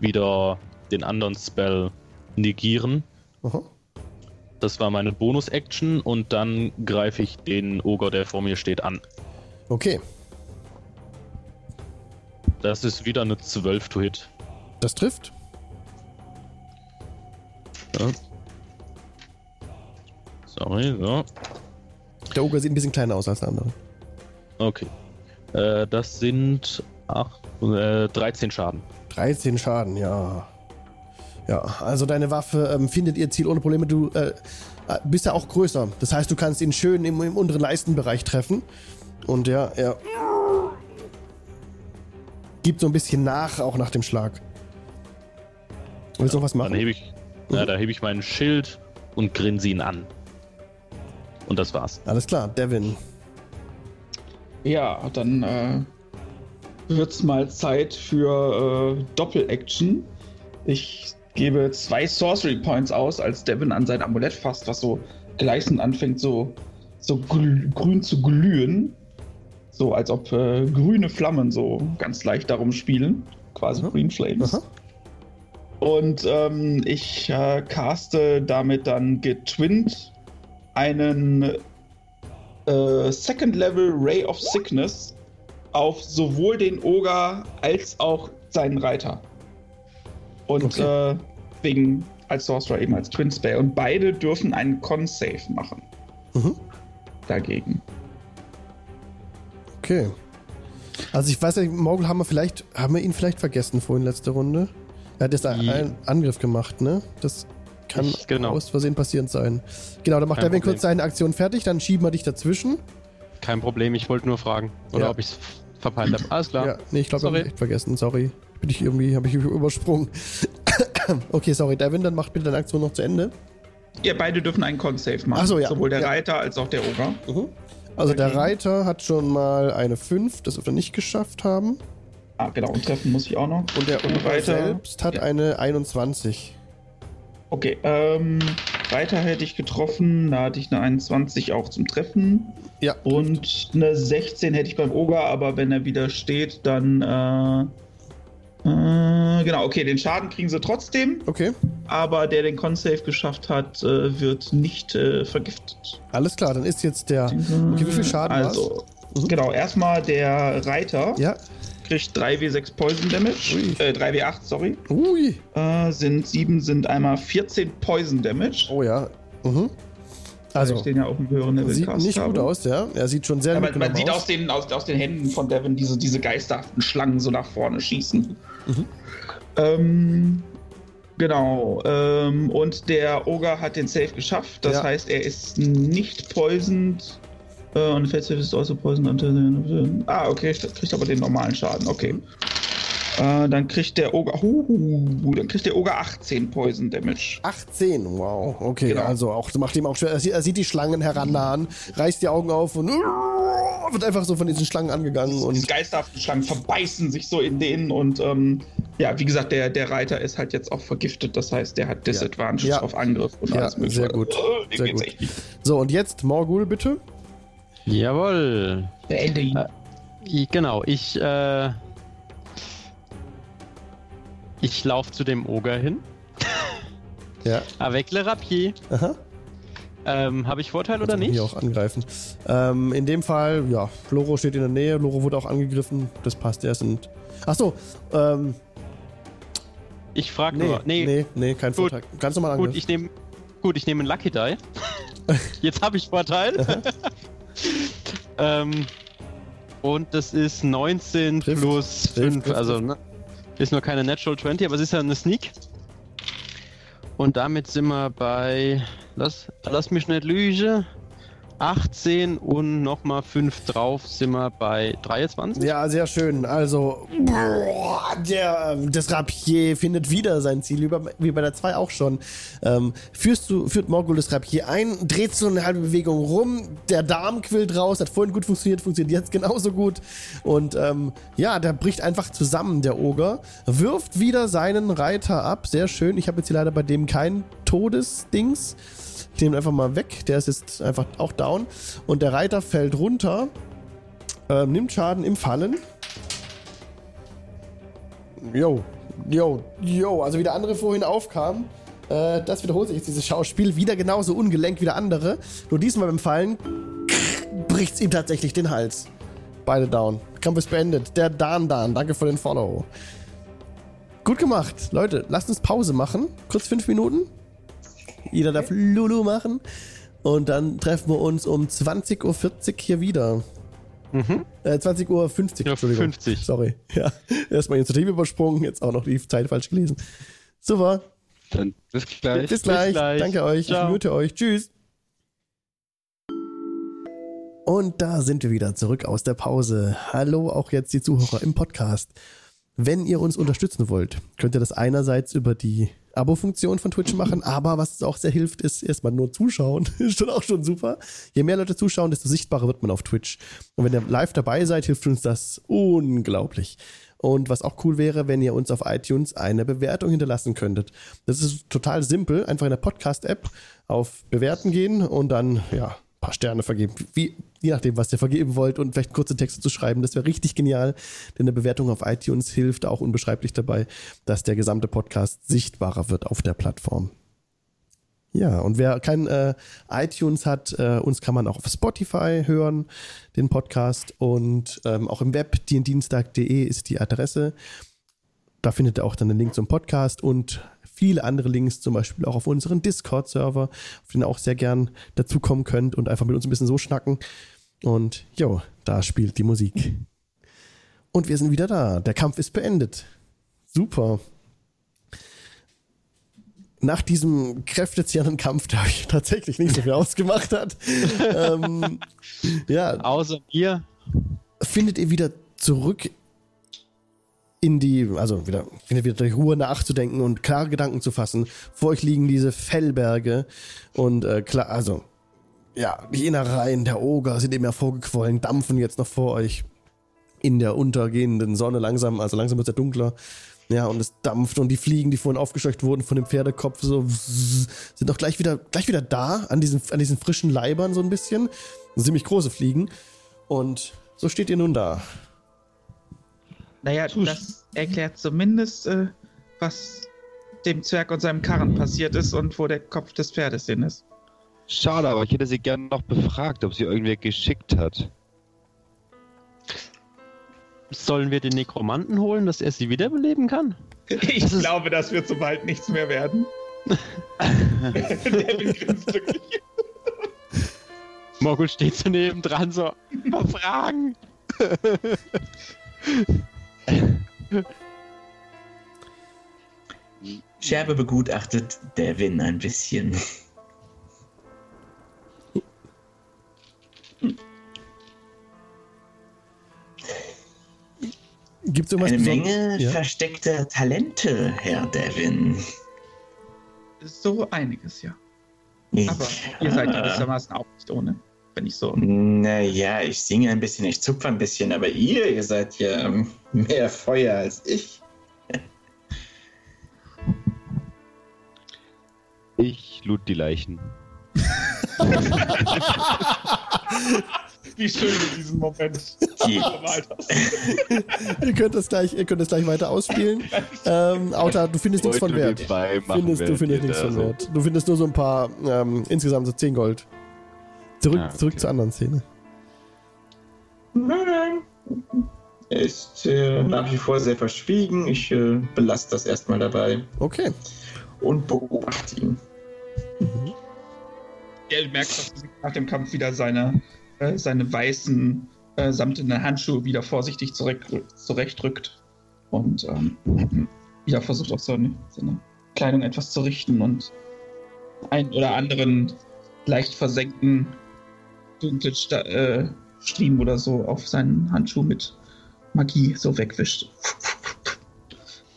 wieder den anderen Spell negieren. Aha. Das war meine Bonus-Action und dann greife ich den Ogre, der vor mir steht, an. Okay, Das ist wieder eine 12 to Hit. das trifft. Sorry, so. Der Ogre sieht ein bisschen kleiner aus als der andere. Okay. Äh, das sind acht, äh, 13 Schaden. 13 Schaden, ja. Ja, also deine Waffe ähm, findet ihr Ziel ohne Probleme. Du äh, äh, bist ja auch größer. Das heißt, du kannst ihn schön im, im unteren Leistenbereich treffen. Und ja, er gibt so ein bisschen nach, auch nach dem Schlag. Willst du noch was Dann machen? hebe ich, ja, da hebe ich meinen Schild und grinse ihn an. Und das war's. Alles klar, Devin. Ja, dann äh, wird's mal Zeit für äh, Doppel-Action. Ich gebe zwei Sorcery Points aus, als Devin an sein Amulett fasst, was so gleißend anfängt, so, so grün zu glühen. So als ob äh, grüne Flammen so ganz leicht darum spielen. Quasi Aha. Green Flames. Aha. Und ähm, ich äh, caste damit dann getwinnt einen äh, Second Level Ray of Sickness auf sowohl den Oger als auch seinen Reiter. Und Okay. äh, wegen als Sorcerer eben als Twin Spell. Und beide dürfen einen Con-Save machen. Mhm. Dagegen. Okay. Also ich weiß nicht, Morgul haben wir vielleicht, haben wir ihn vielleicht vergessen vorhin letzte Runde. Er hat jetzt einen einen Angriff gemacht, ne? Das kann Ich- genau. aus Versehen passiert sein. Genau, dann macht Kein Devin Problem. kurz seine Aktion fertig, dann schieben wir dich dazwischen. Kein Problem, ich wollte nur fragen. Oder Ja. ob ich es verpeilt habe. Alles klar. Ja, nee, ich glaube, ich Sorry. habe echt vergessen. Sorry. Bin ich irgendwie, habe ich übersprungen. [COUGHS] okay, sorry, Devin, dann macht bitte deine Aktion noch zu Ende. Ihr beide dürfen einen Con-Save machen. Ach so, ja. Sowohl der Ja. Reiter als auch der Oger. Also der. Reiter hat schon mal eine 5, das wird er nicht geschafft haben. Ah, genau. Und treffen muss ich auch noch. Und der Reiter- selbst hat ja. eine 21. Okay, ähm, Reiter hätte ich getroffen, da hatte ich eine 21 auch zum Treffen. Ja. Und eine 16 hätte ich beim Oger, aber wenn er wieder steht, dann. Äh, äh, genau, okay, den Schaden kriegen sie trotzdem, Okay, aber der den Con-Save geschafft hat, äh, wird nicht äh, vergiftet. alles klar, dann ist jetzt der. Okay, wie viel Schaden? Also, Mhm. genau, erstmal der Reiter Ja. kriegt 3w6 Poison Damage. Ui. Äh, 3w8, sorry. Ui. Äh, sind 7 sind einmal 14 Poison Damage. Oh ja. Mhm. Also, ich den ja auf dem höheren Level sieht nicht gut habe. aus, ja. Er sieht schon sehr Aber man mitgenommen sieht aus. aus den, aus, aus den Händen von Devin diese, diese geisterhaften Schlangen so nach vorne schießen. Mhm. Ähm, genau. Ähm, und der Ogre hat den Save geschafft. Das Ja. heißt, er ist nicht poisoned. Äh, und Fate Save ist also poisoned. Ah, okay. Kriegt aber den normalen Schaden. Okay. Äh, dann kriegt der Ogre. Uh, dann kriegt der Ogre 18 Poison Damage. 18, wow. Okay, Genau. also auch macht ihm auch schwer. Er sieht, er sieht die Schlangen herannahen, reißt die Augen auf und wird einfach so von diesen Schlangen angegangen Diese und geisterhaften Schlangen verbeißen sich so in denen und ähm, ja, wie gesagt, der, der Reiter ist halt jetzt auch vergiftet, das heißt, der hat Disadvantage Ja. auf Angriff und Ja, alles mögliche. sehr gut. Dem Sehr gut. so und jetzt Morgul bitte. Jawohl. Beende ihn. Äh, Genau, ich, äh, ich laufe zu dem Oger hin. [LAUGHS] Ja. Avec le Rapier. Aha. Ähm, Habe ich Vorteil oder Kann nicht? Hier auch angreifen. Ähm, in dem Fall, ja, Loro steht in der Nähe, Loro wurde auch angegriffen, das passt, er sind. Achso, ähm, Ich frage nee, nur. nee, Nee, nee, kein Gut. Vorteil. Ganz normal gut, Angriff. ich nehme gut, ich nehme einen Lucky Die. [LAUGHS] Jetzt habe ich Vorteil. [LAUGHS] ähm, und das ist 19 Trifft. plus Trifft, 5. trifft, also ne, ist nur keine Natural 20, aber es ist ja eine Sneak. Und damit sind wir bei. Lass, lass mich nicht lügen. 18 und nochmal 5 drauf sind wir bei 23. Ja, sehr schön. Also, boah, der, das Rapier findet wieder sein Ziel, wie bei, wie bei der 2 auch schon. Ähm, führst du, führt Morgul das Rapier ein, dreht so eine halbe Bewegung rum, der Darm quillt raus, hat vorhin gut funktioniert, funktioniert jetzt genauso gut. Und ähm, ja, der bricht einfach zusammen, der Oger, wirft wieder seinen Reiter ab. Sehr schön. Ich habe jetzt hier leider bei dem kein Todesdings. Ich nehme ihn einfach mal weg. Der ist jetzt einfach auch down. Und der Reiter fällt runter, ähm, nimmt Schaden im Fallen. Jo, jo, jo. Also wie der andere vorhin aufkam, äh, das wiederholt sich jetzt dieses Schauspiel. Wieder genauso ungelenk wie der andere. Nur diesmal beim Fallen bricht es ihm tatsächlich den Hals. Beide down. Kampf ist beendet. Der Dan Dan. Danke für den Follow. Gut gemacht. Leute, lasst uns Pause machen. Kurz fünf Minuten. Jeder darf Lulu machen. Und dann treffen wir uns um 20.40 Uhr hier wieder. Mhm. Äh, 20.50 Uhr, Ja, Entschuldigung. 50. Sorry. [LAUGHS] Ja, erstmal Initiative übersprungen, jetzt auch noch die Zeit falsch gelesen. Super. Dann bis gleich. Bis gleich. gleich. Danke euch. Ciao. Ich mute euch. Tschüss. Und da sind wir wieder zurück aus der Pause. Hallo auch jetzt die Zuhörer im Podcast. Wenn ihr uns unterstützen wollt, könnt ihr das einerseits über die Abo-Funktion von Twitch machen, aber was auch sehr hilft, ist erstmal nur zuschauen. [LAUGHS] ist schon auch schon super. Je mehr Leute zuschauen, desto sichtbarer wird man auf Twitch. Und wenn ihr live dabei seid, hilft uns das unglaublich. Und was auch cool wäre, wenn ihr uns auf iTunes eine Bewertung hinterlassen könntet. Das ist total simpel. Einfach in der Podcast-App auf Bewerten gehen und dann, ja, paar Sterne vergeben. Wie, je nachdem, was ihr vergeben wollt und vielleicht kurze Texte zu schreiben. Das wäre richtig genial, denn eine Bewertung auf iTunes hilft auch unbeschreiblich dabei, dass der gesamte Podcast sichtbarer wird auf der Plattform. Ja, und wer kein äh, iTunes hat, äh, uns kann man auch auf Spotify hören, den Podcast. Und ähm, auch im Web, dienstag.de ist die Adresse. Da findet ihr auch dann den Link zum Podcast und viele andere Links, zum Beispiel auch auf unseren Discord-Server, auf den ihr auch sehr gern dazukommen könnt und einfach mit uns ein bisschen so schnacken. Und jo, da spielt die Musik. Und wir sind wieder da. Der Kampf ist beendet. Super. Nach diesem kräftezehrenden Kampf, der euch [LAUGHS] tatsächlich nicht so viel ausgemacht hat, ähm, ja, Außer mir. findet ihr wieder zurück in die, also wieder, wieder die Ruhe nachzudenken und klare Gedanken zu fassen. Vor euch liegen diese Fellberge und äh, klar, also ja, die Innereien der Oger sind eben hervorgequollen, dampfen jetzt noch vor euch in der untergehenden Sonne langsam, also langsam wird es ja dunkler. Ja, und es dampft und die Fliegen, die vorhin aufgescheucht wurden von dem Pferdekopf, so sind doch gleich wieder, gleich wieder da, an diesen, an diesen frischen Leibern so ein bisschen. Ziemlich große Fliegen. Und so steht ihr nun da. Naja, das erklärt zumindest, äh, was dem Zwerg und seinem Karren passiert ist und wo der Kopf des Pferdes hin ist. Schade, aber ich hätte sie gerne noch befragt, ob sie irgendwer geschickt hat. Sollen wir den Nekromanten holen, dass er sie wiederbeleben kann? Ich glaube, das wird so bald nichts mehr werden. [LAUGHS] Devin grinst glücklich. Morgul steht so neben dran, so, mal fragen. [LAUGHS] Scherbe begutachtet Devin ein bisschen. Gibt es irgendwas Eine Menge Ja. versteckter Talente, Herr Devin. So einiges, ja. Aber ihr seid gewissermaßen auch nicht ohne, wenn ich so. Naja, ich singe ein bisschen, ich zupfe ein bisschen, aber ihr, ihr seid ja ähm, mehr Feuer als ich. Ich lud die Leichen. Wie schön in diesem Moment. Die, [LAUGHS] ihr könnt das gleich, ihr könnt das gleich weiter ausspielen. ähm, Auta, du findest nichts von Wert. Findest, du findest nichts von Wert. Du findest nur so ein paar, ähm, insgesamt so 10 Gold. Zurück, Ah, okay. zurück zur anderen Szene. nein, nein. Er ist äh, nach wie vor sehr verschwiegen. Ich äh, belasse das erstmal dabei Okay. und beobachte ihn. Er merkt, dass er sich nach dem Kampf wieder seine, äh, seine weißen, äh, samtenen Handschuhe wieder vorsichtig zurecht, zurechtrückt und ähm, wieder versucht auch seine, seine Kleidung etwas zu richten und einen oder anderen leicht versenkten dunklen Sta äh, Striemen oder so auf seinen Handschuh mit Magie so wegwischt.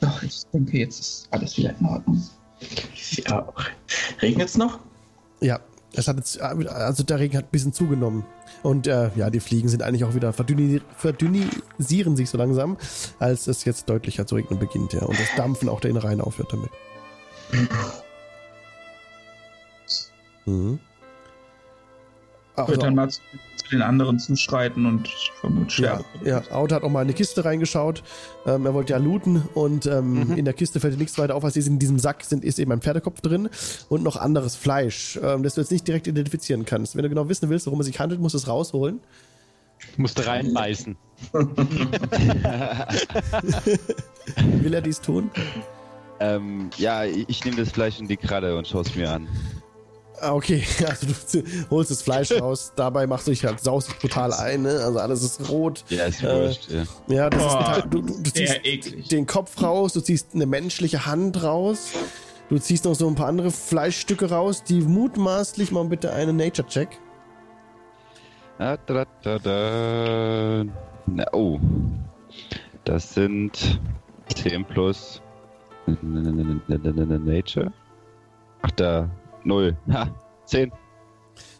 Doch, ich denke, jetzt ist alles wieder in Ordnung. Ja. Regnet es noch? Ja, es hat jetzt, also der Regen hat ein bisschen zugenommen. Und äh, ja, die Fliegen sind eigentlich auch wieder verdünni verdünnisieren sich so langsam, als es jetzt deutlicher zu regnen beginnt, ja. Und das Dampfen auch der Innereien aufhört damit. Mhm. Ich würde dann mal zu den anderen zuschreiten und ich vermute Ja, ja, Auto hat auch mal in eine Kiste reingeschaut. Ähm, er wollte ja looten und ähm, in der Kiste fällt nichts weiter auf, als ist in diesem Sack sind, ist eben ein Pferdekopf drin und noch anderes Fleisch, ähm, das du jetzt nicht direkt identifizieren kannst. Wenn du genau wissen willst, worum es sich handelt, musst du es rausholen. Musste reinbeißen. [LAUGHS] Will er dies tun? Ähm, ja, ich, ich nehme das Fleisch in die Kralle und schaue es mir an. Ah, okay. [LAUGHS] Also du holst das Fleisch [LAUGHS] raus, dabei machst du dich halt saust dich brutal ein, ne? Also alles ist rot. Ja, ist Äh, wurscht. Ja. Ja, das ist Boah, ein Teil, du, du, du ziehst eklig. den Kopf raus, du ziehst eine menschliche Hand raus, du ziehst noch so ein paar andere Fleischstücke raus, die mutmaßlich mal bitte einen Nature-Check. Ah, da, da, da. Na, oh. Das sind 10 plus Nature. Ach, da. 0. Ha, 10.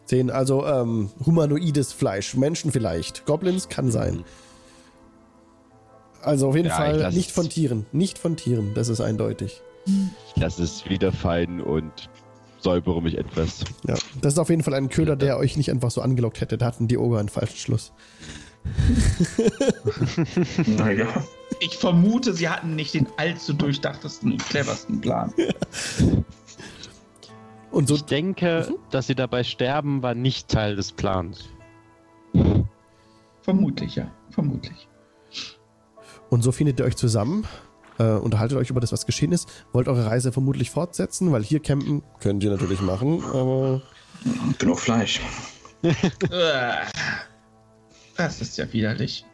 Sehen also ähm, humanoides Fleisch, Menschen vielleicht, Goblins kann sein. Also auf jeden Ja, Fall nicht von Tieren, nicht von Tieren, das ist eindeutig. Ich lasse es wieder fallen und säubere mich etwas. Ja, das ist auf jeden Fall ein Köder, der euch nicht einfach so angelockt hätte. Da hatten die Oger einen falschen Schluss. [LAUGHS] Naja. Ich vermute, sie hatten nicht den allzu durchdachtesten und cleversten Plan. [LAUGHS] Und so, Ich denke, dass sie dabei sterben, war nicht Teil des Plans. Vermutlich, ja. Vermutlich. und so findet ihr euch zusammen, äh, unterhaltet euch über das, was geschehen ist. Wollt eure Reise vermutlich fortsetzen, weil hier campen könnt ihr natürlich machen, aber Genug Fleisch. [LAUGHS] Das ist ja widerlich.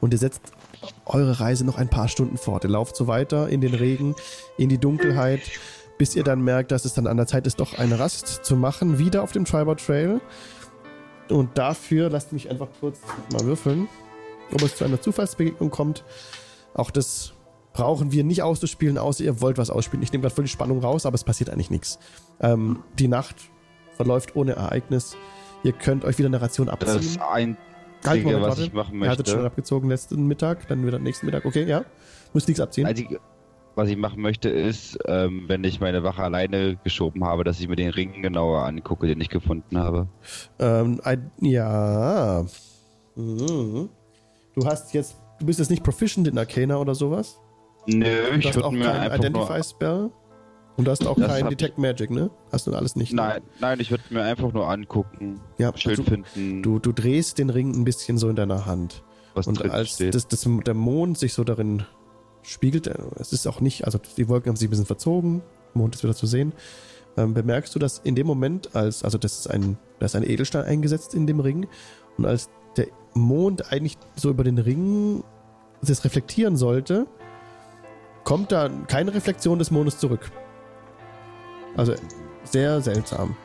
Und ihr setzt eure Reise noch ein paar Stunden fort. Ihr lauft so weiter in den Regen, in die Dunkelheit, bis ihr dann merkt, dass es dann an der Zeit ist, doch eine Rast zu machen, wieder auf dem Tribal Trail. Und dafür, lasst mich einfach kurz mal würfeln, ob es zu einer Zufallsbegegnung kommt. Auch das brauchen wir nicht auszuspielen, außer ihr wollt was ausspielen. Ich nehme gerade voll die Spannung raus, aber es passiert eigentlich nichts. Ähm, die Nacht verläuft ohne Ereignis. Ihr könnt euch wieder eine Ration abziehen. Das Einzige, Halt, Moment, was warte. ich machen Ihr hattet schon möchte. abgezogen letzten Mittag, dann wieder nächsten Mittag. Okay, ja. Muss nichts abziehen. Einzige, was ich machen möchte, ist, ähm, wenn ich meine Wache alleine geschoben habe, dass ich mir den Ring genauer angucke, den ich gefunden habe. Ähm, ein, ja. Mhm. Du hast jetzt, du bist jetzt nicht proficient in Arcana oder sowas. Nö, Du ich hast würde auch mir keinen einfach Identify nur, Spell. Und du hast auch Das kein Detect Magic, ne? Hast du alles nicht. ne? Nein, nein, ich würde mir einfach nur angucken, Ja, Schild du, finden, du, du drehst den Ring ein bisschen so in deiner Hand. was Und als das, das, der Mond sich so darin spiegelt, äh, es ist auch nicht, also die Wolken haben sich ein bisschen verzogen, Mond ist wieder zu sehen, ähm, bemerkst du, dass in dem Moment, als, also das ist ein, da ist ein Edelstein eingesetzt in dem Ring und als der Mond eigentlich so über den Ring das reflektieren sollte, kommt da keine Reflexion des Mondes zurück. Also sehr seltsam.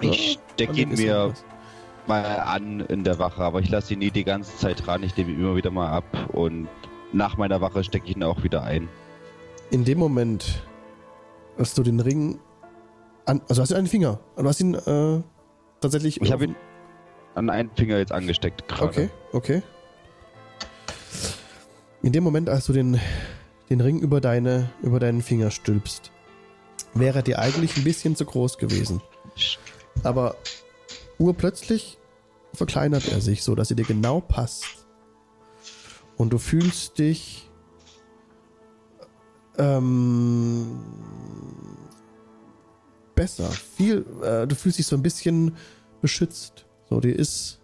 ich stecke ihn mir irgendwas. mal an in der Wache, aber ich lasse ihn nie die ganze Zeit ran, ich nehme ihn immer wieder mal ab und nach meiner Wache stecke ich ihn auch wieder ein. in dem Moment, als du den Ring an, also hast du einen Finger, du hast ihn äh, tatsächlich. Ich habe ihn an einen Finger jetzt angesteckt gerade. Okay, okay. In dem Moment, als du den, den Ring über, deine, über deinen Finger stülpst, wäre er dir eigentlich ein bisschen zu groß gewesen. Aber urplötzlich verkleinert er sich so, dass er dir genau passt. Und du fühlst dich ähm, besser. Viel, äh, du fühlst dich so ein bisschen beschützt. So, dir ist,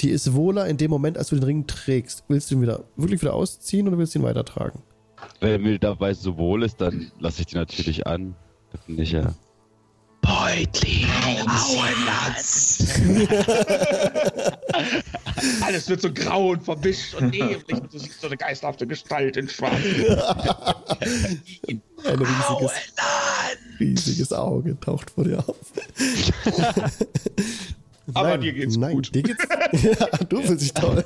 dir ist wohler in dem Moment, als du den Ring trägst. Willst du ihn wieder wirklich wieder ausziehen oder willst du ihn weitertragen? Wenn mir dabei so wohl ist, dann lasse ich die natürlich an. Da finde ich ja. Beutling, Auenlatz. [LAUGHS] Alles wird so grau und verwischt und [LAUGHS] neblig. Und du siehst so eine geisterhafte Gestalt in Schwarz. [LAUGHS] Ein riesiges, riesiges Auge taucht vor dir auf. Aber nein, dir geht's nein, gut. Dir geht's, ja, du fühlst dich toll.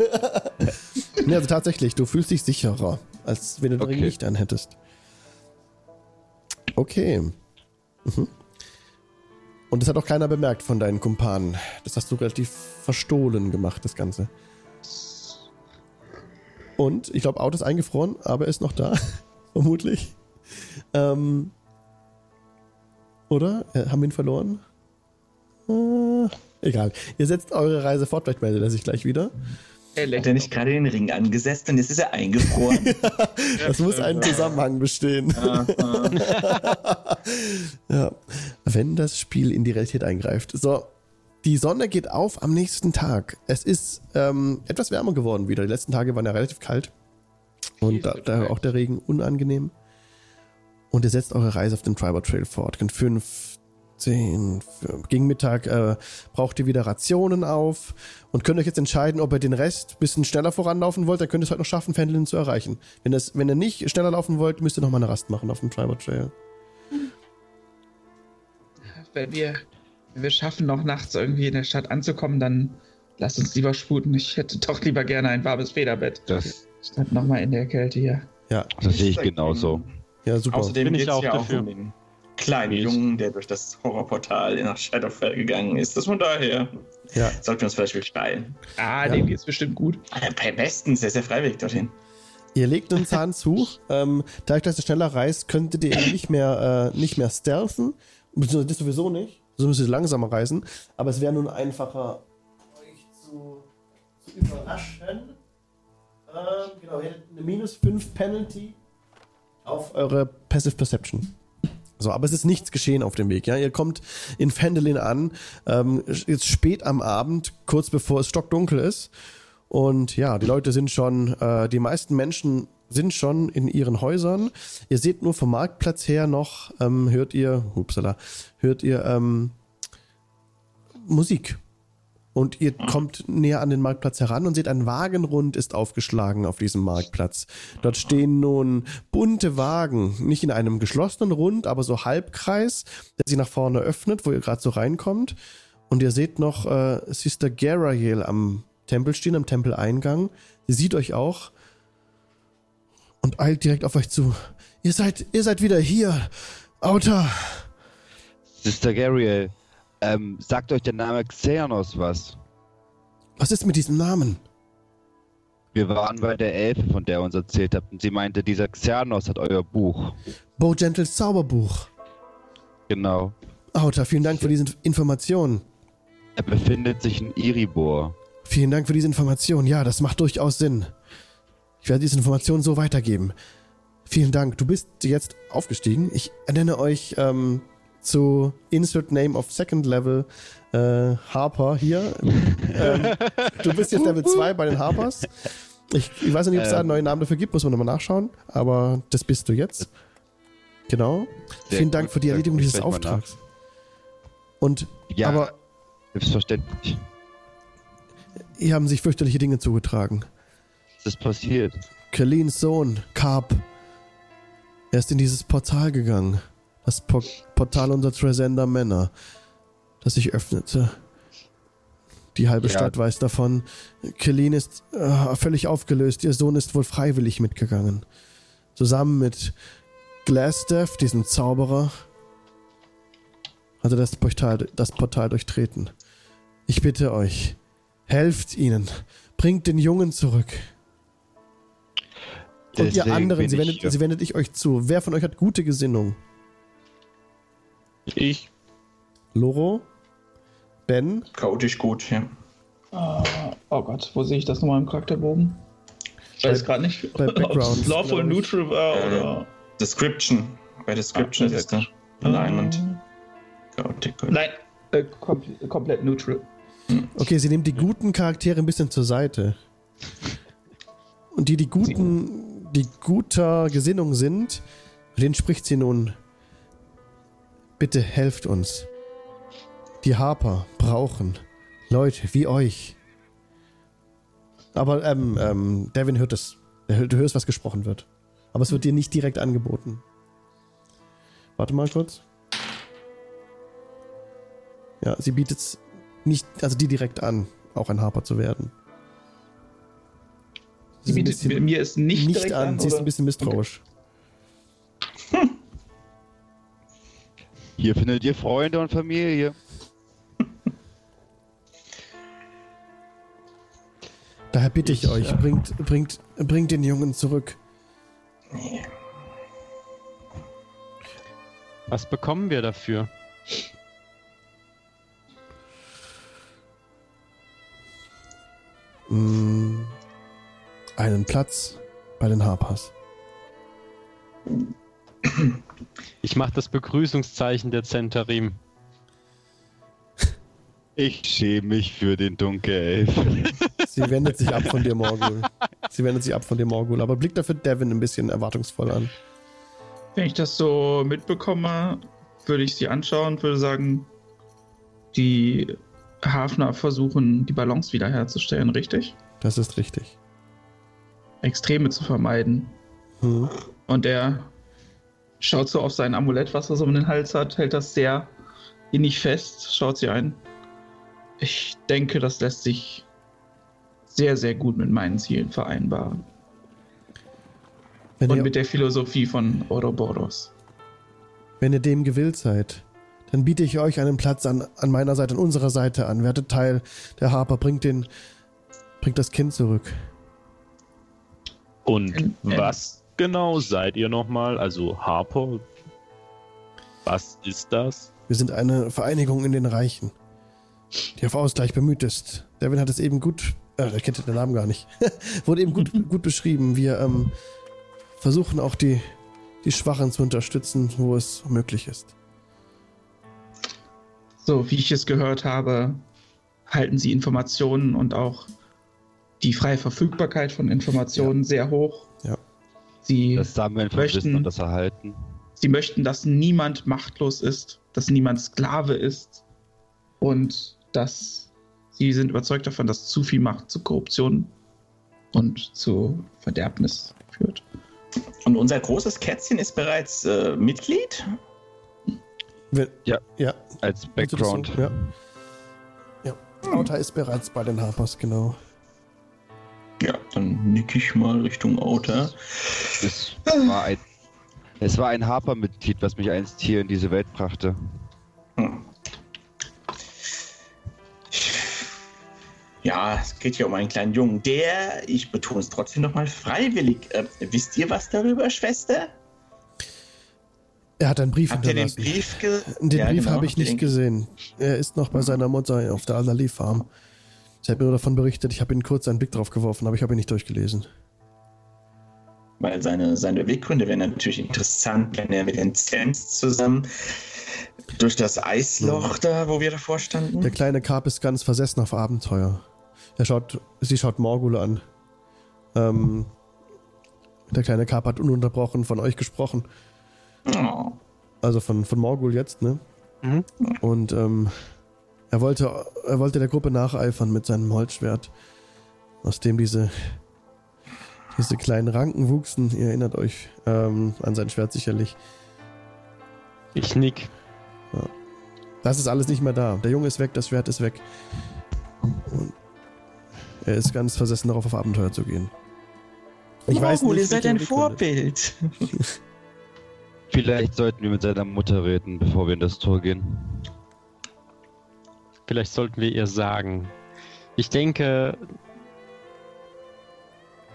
nee, also tatsächlich, du fühlst dich sicherer, als wenn du den Okay. Ring nicht anhättest. Okay. Mhm. Und das hat auch keiner bemerkt von deinen Kumpanen. Das hast du relativ verstohlen gemacht, das Ganze. Und ich glaube, Auto ist eingefroren, aber er ist noch da. [LAUGHS] Vermutlich. Ähm, oder? Äh, haben wir ihn verloren? Äh, egal. Ihr setzt eure Reise fort, vielleicht meldet er sich gleich wieder. Hat er nicht gerade den Ring angesetzt und jetzt ist er eingefroren? [LAUGHS] Das muss einen Zusammenhang bestehen. ja. Wenn das Spiel in die Realität eingreift. So. Die Sonne geht auf am nächsten Tag. Es ist ähm, etwas wärmer geworden wieder. Die letzten Tage waren ja relativ kalt. Und da, da auch der Regen unangenehm. Und ihr setzt eure Reise auf den Tribal Trail fort. Könnt fünf, zehn, fünf. Gegen Mittag äh, braucht ihr wieder Rationen auf und könnt euch jetzt entscheiden, ob ihr den Rest ein bisschen schneller voranlaufen wollt. Dann könnt ihr es heute noch schaffen, Fendelin zu erreichen. Wenn, das, wenn ihr nicht schneller laufen wollt, müsst ihr noch mal eine Rast machen auf dem Tribal Trail. Wenn wir, wenn wir schaffen, noch nachts irgendwie in der Stadt anzukommen, dann lasst uns lieber sputen. Ich hätte doch lieber gerne ein warmes Federbett. Das, Statt nochmal in der Kälte hier. Ja, das sehe ich genauso. ja, super. Außerdem Bin ich auch ja auch dafür. um kleinen Wie Jungen, der durch das Horrorportal nach Shadowfell gegangen ist. Das von daher Ja. sollten wir uns vielleicht wirklich beeilen. Ah, Ja. dem geht's bestimmt gut. Ah, Bei bestens, der ist ja freiwillig dorthin. Ihr legt einen Zahn zu. [LAUGHS] Ähm, dadurch, dass ihr schneller reist, könntet ihr eben nicht mehr, äh, nicht mehr stealthen. Beziehungsweise das sowieso nicht. So müsst ihr langsamer reisen. Aber es wäre nun einfacher, euch zu, zu überraschen. Ähm, genau, ihr hättet eine minus 5 Penalty auf eure Passive Perception. So, aber es ist nichts geschehen auf dem Weg. Ja, ihr kommt in Fendelin an, ähm, jetzt spät am Abend, kurz bevor es stockdunkel ist. Und ja, die Leute sind schon, äh, die meisten Menschen sind schon in ihren Häusern. Ihr seht nur vom Marktplatz her noch, ähm, hört ihr, upsala, hört ihr ähm, Musik. Und ihr kommt näher an den Marktplatz heran und seht, ein Wagenrund ist aufgeschlagen auf diesem Marktplatz. Dort stehen nun bunte Wagen, nicht in einem geschlossenen Rund, aber so Halbkreis, der sich nach vorne öffnet, wo ihr gerade so reinkommt. Und ihr seht noch äh, Sister Garael am Tempel stehen, am Tempeleingang. Sie sieht euch auch und eilt direkt auf euch zu. Ihr seid, ihr seid wieder hier. Auta. Sister Gariel, ähm, sagt euch der Name Xenos was? Was ist mit diesem Namen? Wir waren bei der Elfe, von der ihr uns erzählt habt, und sie meinte, dieser Xernos hat euer Buch. Bo Gentles Zauberbuch. Genau. Auta, vielen Dank für diese Information. Er befindet sich in Iribor. Vielen Dank für diese Information. Ja, das macht durchaus Sinn. Ich werde diese Information so weitergeben. Vielen Dank. Du bist jetzt aufgestiegen. Ich ernenne euch ähm, zu Insert Name of Second Level äh, Harper hier. [LAUGHS] ähm, du bist jetzt Level 2 bei den Harpers. Ich, ich weiß nicht, ob es da einen neuen Namen dafür gibt, muss man nochmal nachschauen. Aber das bist du jetzt. Genau. Sehr Vielen Dank gut. für die Erledigung dieses. Auftrags. Und Ja, aber selbstverständlich. hier haben sich fürchterliche Dinge zugetragen. Was ist passiert? Kellins Sohn, Carp. Er ist in dieses Portal gegangen. Das po Portal unserer Tresender Männer, das sich öffnete. Die halbe Ja. Stadt weiß davon. Kellin ist äh, völlig aufgelöst. Ihr Sohn ist wohl freiwillig mitgegangen. Zusammen mit Glassdeath, diesem Zauberer, hat er das Portal, das Portal durchtreten. Ich bitte euch, helft ihnen. Bringt den Jungen zurück. Und ihr Deswegen anderen, bin sie wendet, sie wendet ich euch zu. Wer von euch hat gute Gesinnung? Ich. Loro? Ben? Chaotisch gut, ja. Ah, oh Gott, wo sehe ich das nochmal im Charakterbogen? Ich weiß gerade nicht, bei [LAUGHS] ob es Lawful. Neutral war Äh, oder. Description. Bei Description Ah, ist da. Nein, und Chaotic gut. Nein, äh, kom komplett neutral. Okay, sie nimmt die guten Charaktere ein bisschen zur Seite. Und die, die guten, die guter Gesinnung sind, denen spricht sie nun. Bitte helft uns. Die Harper brauchen Leute wie euch. Aber ähm, ähm, Devin hört es. Du hörst, was gesprochen wird. Aber es wird dir nicht direkt angeboten. Warte mal kurz. Ja, sie bietet nicht, also die direkt an, auch ein Harper zu werden. Sie Sie bietet mir es nicht, nicht direkt an, an. sie ist ein bisschen misstrauisch. Hier findet ihr Freunde und Familie. Daher bitte ich, Ich, euch, äh, bringt, bringt, bringt den Jungen zurück. Was bekommen wir dafür? Mm, einen Platz bei den Harpers. Ich mache das Begrüßungszeichen der Zentarim. Ich schäme mich für den Dunkelelf. [LAUGHS] Sie wendet sich ab von dir, Morgul. Sie wendet sich ab von dir, Morgul. Aber blickt dafür Devin ein bisschen erwartungsvoll an. Wenn ich das so mitbekomme, würde ich sie anschauen und würde sagen, die Hafner versuchen, die Balance wiederherzustellen, richtig? Das ist richtig. Extreme zu vermeiden. Hm. Und er schaut so auf sein Amulett, was er so um den Hals hat, hält das sehr innig fest, schaut sie ein. Ich denke, das lässt sich sehr, sehr gut mit meinen Zielen vereinbaren. Wenn Und ihr, mit der Philosophie von Ouroboros. wenn ihr dem gewillt seid, dann biete ich euch einen Platz an, an meiner Seite, an unserer Seite an. Werdet Teil der Harper, bringt den, bringt das Kind zurück. Und Ähm, ähm. was genau seid ihr nochmal? Also Harper? Was ist das? Wir sind eine Vereinigung in den Reichen, die auf Ausgleich bemüht ist. Devin hat es eben gut, äh, er kennt den Namen gar nicht, [LAUGHS] wurde eben gut, [LAUGHS] gut beschrieben. Wir ähm, versuchen auch die, die Schwachen zu unterstützen, wo es möglich ist. So, wie ich es gehört habe, halten sie Informationen und auch die freie Verfügbarkeit von Informationen sehr hoch. Sie, Das Sammeln von Möchten- Wissen und das Erhalten. sie möchten, dass niemand machtlos ist, dass niemand Sklave ist und dass sie sind überzeugt davon, dass zu viel Macht zu Korruption und zu Verderbnis führt. Und unser großes Kätzchen ist bereits äh, Mitglied. Ja. Ja. Als Background. So? Ja. ja. Auta ist bereits bei den Harpers, genau. Ja, dann nick ich mal Richtung Outer. Es war ein, es war ein Harper-Mitglied, was mich einst hier in diese Welt brachte. Hm. Ja, es geht hier um einen kleinen Jungen, der, ich betone es trotzdem nochmal, freiwillig. Äh, wisst ihr was darüber, Schwester? Er hat einen Brief Habt ihr den hinterlassen. Brief ge Den Ja, Brief genau, habe ich nicht den- gesehen. Er ist noch bei seiner Mutter auf der Alali Farm. Sie hat mir nur davon berichtet, ich habe ihn kurz einen Blick drauf geworfen, aber ich habe ihn nicht durchgelesen. Weil seine, seine Beweggründe wären natürlich interessant, wenn er mit den Zems zusammen durch das Eisloch da, wo wir davor standen. Der kleine Karp ist ganz versessen auf Abenteuer. Er schaut, sie schaut Morgul an. Ähm, der kleine Karp hat ununterbrochen von euch gesprochen. Oh. Also von, von Morgul jetzt, ne? Mhm. Und ähm, er, wollte, er wollte der Gruppe nacheifern mit seinem Holzschwert, aus dem diese, diese kleinen Ranken wuchsen. Ihr erinnert euch ähm, an sein Schwert sicherlich. Ich nick. Das ist alles nicht mehr da. Der Junge ist weg, das Schwert ist weg. Und er ist ganz versessen darauf, auf Abenteuer zu gehen. Ich weiß Morgul, nicht, ihr seid ein. Vorbild. [LAUGHS] Vielleicht sollten wir mit seiner Mutter reden, bevor wir in das Tor gehen. Vielleicht sollten wir ihr sagen. Ich denke.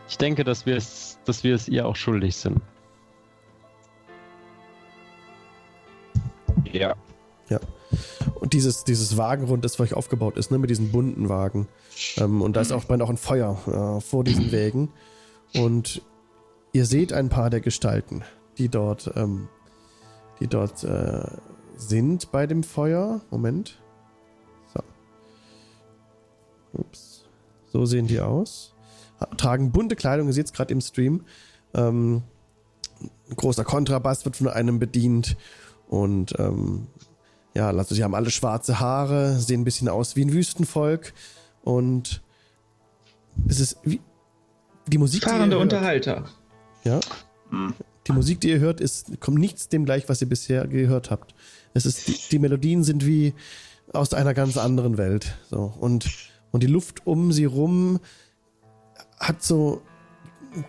Ich denke, dass wir es, dass wir es ihr auch schuldig sind. Ja. Und dieses, dieses Wagenrund, das für euch aufgebaut ist, ne, mit diesen bunten Wagen. Ähm, und da ist auch brennt auch ein Feuer äh, vor diesen Wägen. Und ihr seht ein paar der Gestalten, die dort, ähm, die dort äh, sind bei dem Feuer. Moment. So. Ups. So sehen die aus. Tragen bunte Kleidung, ihr seht es gerade im Stream. Ähm, ein großer Kontrabass wird von einem bedient. Und ähm, ja, also sie haben alle schwarze Haare, sehen ein bisschen aus wie ein Wüstenvolk und es ist wie die Musik, die Fahrende Unterhalter. ja, Hm. die Musik, die ihr hört, ist kommt nichts dem gleich, was ihr bisher gehört habt. Es ist die, die Melodien sind wie aus einer ganz anderen Welt. So. Und, und die Luft um sie rum hat so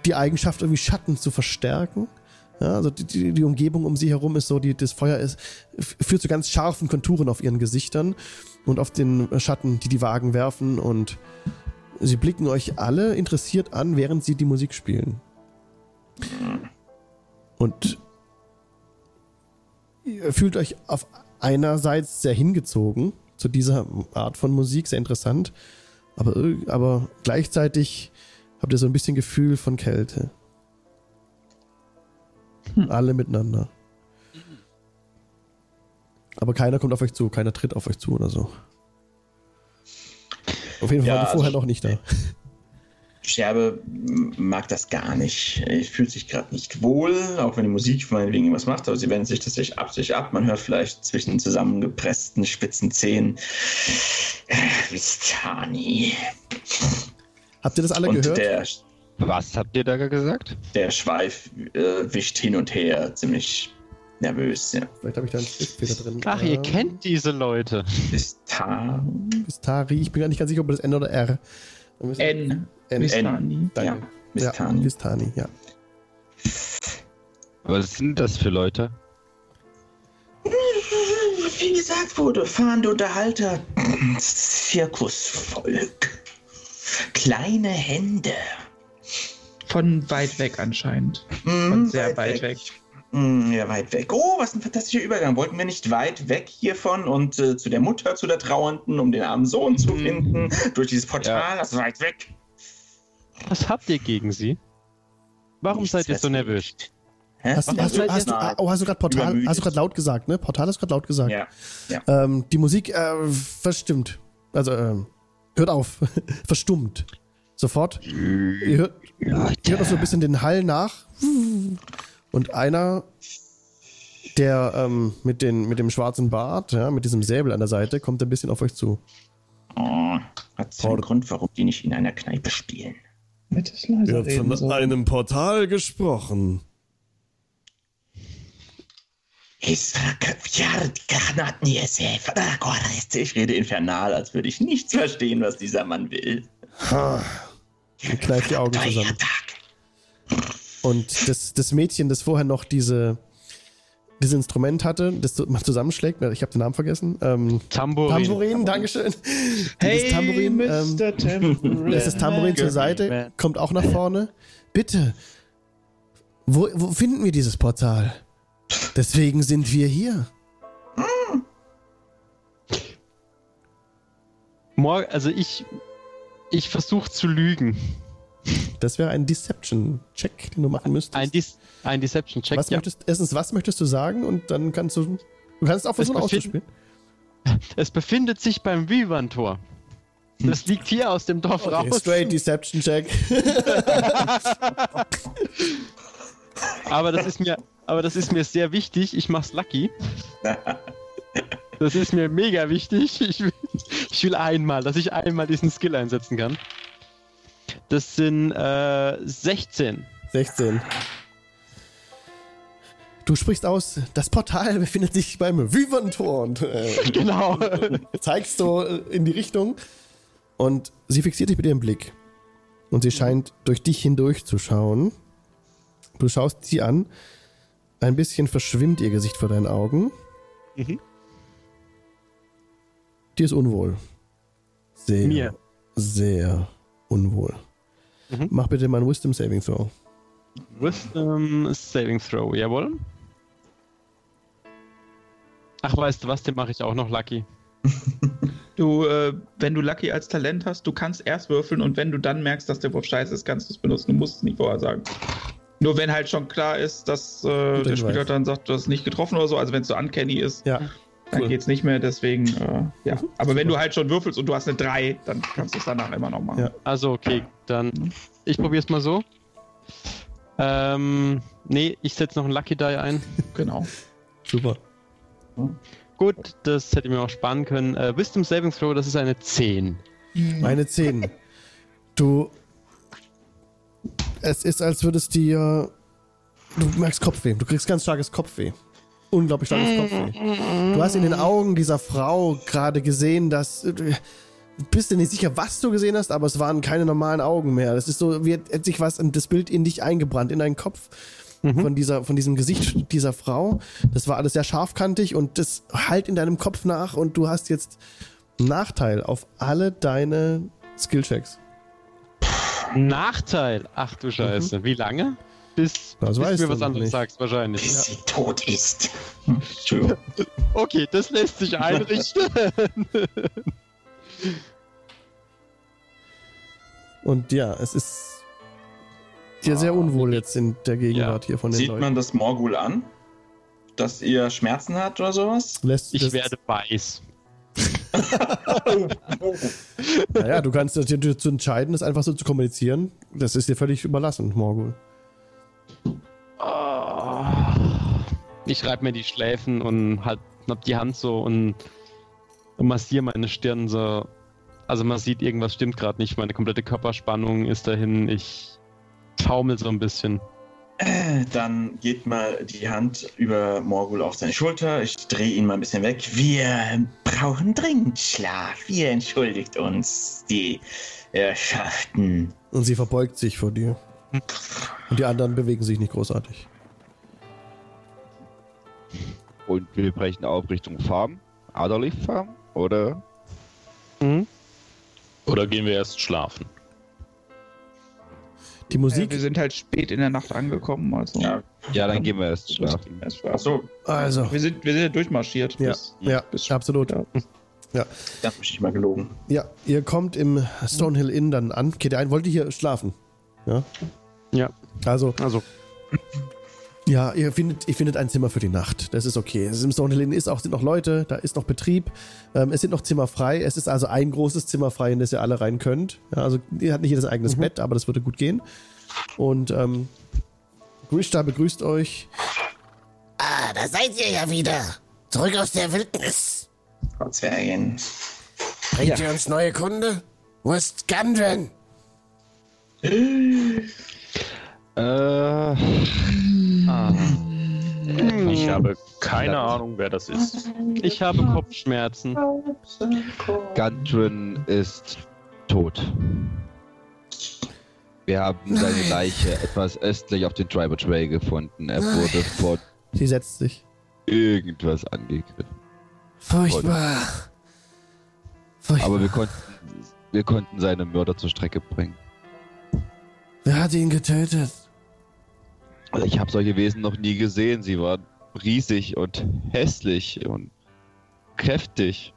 die Eigenschaft, irgendwie Schatten zu verstärken. Ja, also die, die, die Umgebung um sie herum ist so, die, das Feuer ist, führt zu ganz scharfen Konturen auf ihren Gesichtern und auf den Schatten, die die Wagen werfen. Und sie blicken euch alle interessiert an, während sie die Musik spielen. Und ihr fühlt euch auf einerseits sehr hingezogen zu dieser Art von Musik, sehr interessant, aber, aber gleichzeitig habt ihr so ein bisschen Gefühl von Kälte. Alle miteinander. Aber keiner kommt auf euch zu, keiner tritt auf euch zu oder so. Auf jeden Fall Ja, waren die vorher also- noch nicht da. Scherbe mag das gar nicht. Er fühlt sich gerade nicht wohl, auch wenn die Musik meinetwegen irgendwas macht, aber sie wendet sich tatsächlich ab sich ab. Man hört vielleicht zwischen zusammengepressten spitzen Zähnen. Äh, Vistani. Habt ihr das alle Und gehört? der, Was habt ihr da gesagt? der Schweif äh, wischt hin und her, ziemlich nervös. Ja. Vielleicht habe ich da einen Schriftfehler drin. Ach, ihr Ähm, kennt diese Leute. Vistani. Vistari, ich bin gar nicht ganz sicher, ob das N oder R. Dann N. Danke. Ja, Vistani. Ja, Vistani, ja. Was sind das für Leute? Wie gesagt wurde, fahrende Unterhalter, [LAUGHS] Zirkusvolk, kleine Hände. Von weit weg anscheinend. Mhm, Von sehr weit weg. Mm, Ja, weit weg. Oh, was ein fantastischer Übergang. Wollten wir nicht weit weg hiervon und äh, zu der Mutter, zu der Trauernden, um den armen Sohn zu finden? Durch dieses Portal, das ist weit weg. Was habt ihr gegen sie? Warum Nichts, seid ihr so was- nervös? Hä? Hast, du- Was hast, du, hast, du, oh, hast du gerade Portal, hast du gerade laut gesagt, ne? Portal hast du gerade laut gesagt. Ja, Ähm, die Musik äh, verstimmt. Also, ähm, hört auf. [LAUGHS] Verstummt. Sofort. Ihr hört, ihr hört noch so ein bisschen den Hall nach. Und einer, der ähm, mit, den, mit dem schwarzen Bart, ja, mit diesem Säbel an der Seite, kommt ein bisschen auf euch zu. oh, hat einen Grund, warum die nicht in einer Kneipe spielen. Hättest leiser reden von sollen. einem Portal gesprochen. Ich rede infernal, als würde ich nichts verstehen, was dieser Mann will. Und kneift die Augen zusammen. Und das, das Mädchen, das vorher noch diese, dieses Instrument hatte, das man zusammenschlägt, ich habe den Namen vergessen. Ähm, Tambourin. Tambourin, Dankeschön. Hey, Dieses Tambourin, ähm, Mr. Lässt das Tambourin zur Seite, kommt auch nach vorne. Bitte, wo, wo finden wir dieses Portal? Deswegen sind wir hier. Morgen, also ich, ich versuche zu lügen. Das wäre ein Deception-Check, den du machen müsstest. Ein, Dis ein Deception-Check. was Ja. möchtest, erstens, was möchtest du sagen? Und dann kannst du, du kannst auch versuchen Es auszuspielen. [LAUGHS] Es befindet sich beim Vivan-Tor. Das liegt hier aus dem Dorf Okay, raus. straight Deception-Check. [LAUGHS] Aber das ist mir, aber das ist mir sehr wichtig. Ich mach's lucky. [LAUGHS] Das ist mir mega wichtig. Ich will, ich will einmal, dass ich einmal diesen Skill einsetzen kann. Das sind äh, 16. 16. Du sprichst aus, das Portal [LAUGHS] befindet sich beim Vivantor und äh, [LAUGHS] Genau. zeigst so äh, in die Richtung. Und sie fixiert dich mit ihrem Blick. Und sie scheint durch dich hindurch zu schauen. Du schaust sie an. Ein bisschen verschwimmt ihr Gesicht vor deinen Augen. Mhm. Dir ist unwohl. Sehr, Mir. sehr unwohl. Mhm. Mach bitte mal einen Wisdom Saving Throw. Wisdom Saving Throw, jawohl. Ach, weißt du was, den mache ich auch noch lucky. [LAUGHS] Du, äh, wenn du Lucky als Talent hast, du kannst erst würfeln und wenn du dann merkst, dass der Wurf scheiße ist, kannst du es benutzen. Du musst es nicht vorher sagen. Nur wenn halt schon klar ist, dass äh, der Spieler Hinweis. dann sagt, du hast nicht getroffen oder so, also wenn es so uncanny ist, Ja. Dann cool. geht's nicht mehr, deswegen, äh, ja. Aber wenn du halt schon würfelst und du hast eine 3, dann kannst du es danach immer noch machen. Ja. Also, okay, dann. Ich probiere es mal so. Ähm, nee, ich setze noch ein Lucky Die ein. [LAUGHS] Genau. Super. Gut, das hätte ich mir auch sparen können. Äh, Wisdom Saving Throw, das ist eine 10. Meine 10. Du. Es ist, als würdest dir. Du merkst Kopfweh. Du kriegst ganz starkes Kopfweh. Unglaublich starkes Kopfweh. Du hast in den Augen dieser Frau gerade gesehen, dass. äh, Du bist dir nicht sicher, was du gesehen hast, aber es waren keine normalen Augen mehr. Das ist so, wie hätte sich was, das Bild in dich eingebrannt, in deinen Kopf von, dieser, von diesem Gesicht dieser Frau. Das war alles sehr scharfkantig und das halt in deinem Kopf nach und du hast jetzt Nachteil auf alle deine Skillchecks. Nachteil. Ach du Scheiße. Wie lange? Bis, Das bis du mir was anderes nicht. sagst, wahrscheinlich. Bis sie tot ist. Hm, Entschuldigung. [LAUGHS] Okay, das lässt sich einrichten. [LAUGHS] Und ja, es ist dir sehr unwohl jetzt in der Gegenwart hier von den Sieht Leuten. man das Morgul an? Dass ihr Schmerzen hat oder sowas? Lässt ich werde weiß. [LAUGHS] Naja, du kannst natürlich zu entscheiden, das einfach so zu kommunizieren. Das ist dir völlig überlassen, Morgul. Oh. Ich reibe mir die Schläfen und halt hab die Hand so und, und massiere meine Stirn so. Also man sieht, irgendwas stimmt gerade nicht. Meine komplette Körperspannung ist dahin. Ich taumel so ein bisschen. Äh, Dann geht mal die Hand über Morgul auf seine Schulter. Ich drehe ihn mal ein bisschen weg. Wir brauchen dringend Schlaf. Ihr entschuldigt uns, die Herrschaften. Und sie verbeugt sich vor dir. Und die anderen bewegen sich nicht großartig. Und wir brechen auf Richtung Farm. Aderleaf Farm? Oder? Oder gehen wir erst schlafen? Die Äh, Musik, wir sind halt spät in der Nacht angekommen, also. Ja, Ja, dann gehen wir erst schlafen. Achso, also, Wir sind, wir sind ja durchmarschiert. ja, bis- ja, bis- absolut. Ja. da habe ich mal gelogen. Ja, ihr kommt im Stonehill Inn dann an. Geht ihr ein? Wollt ihr hier schlafen? Ja. Ja. Also, Also, ja, ihr findet, ihr findet ein Zimmer für die Nacht. Das ist okay. Es ist Im Stonehill Inn ist auch, sind noch Leute, da ist noch Betrieb. Ähm, es sind noch Zimmer frei. Es ist also ein großes Zimmer frei, in das ihr alle rein könnt. Ja, also, ihr habt nicht jedes eigenes Bett, aber das würde gut gehen. Und, ähm, Grishta begrüßt euch. Ah, da seid ihr ja wieder. Zurück aus der Wildnis. Frau Zwergin. Bringt ihr uns neue Kunde? Wo ist Gundren? [LAUGHS] Äh, ah. Ich habe keine Ahnung, wer das ist. ich habe Kopfschmerzen. Gundren ist tot. Wir haben seine Leiche etwas östlich auf den Tribal Trail gefunden. Er wurde von Sie setzt sich. irgendwas angegriffen. Furchtbar. Furchtbar. Aber wir konnten, wir konnten seine Mörder zur Strecke bringen. Wer hat ihn getötet? Also ich habe solche Wesen noch nie gesehen. Sie waren riesig und hässlich und kräftig.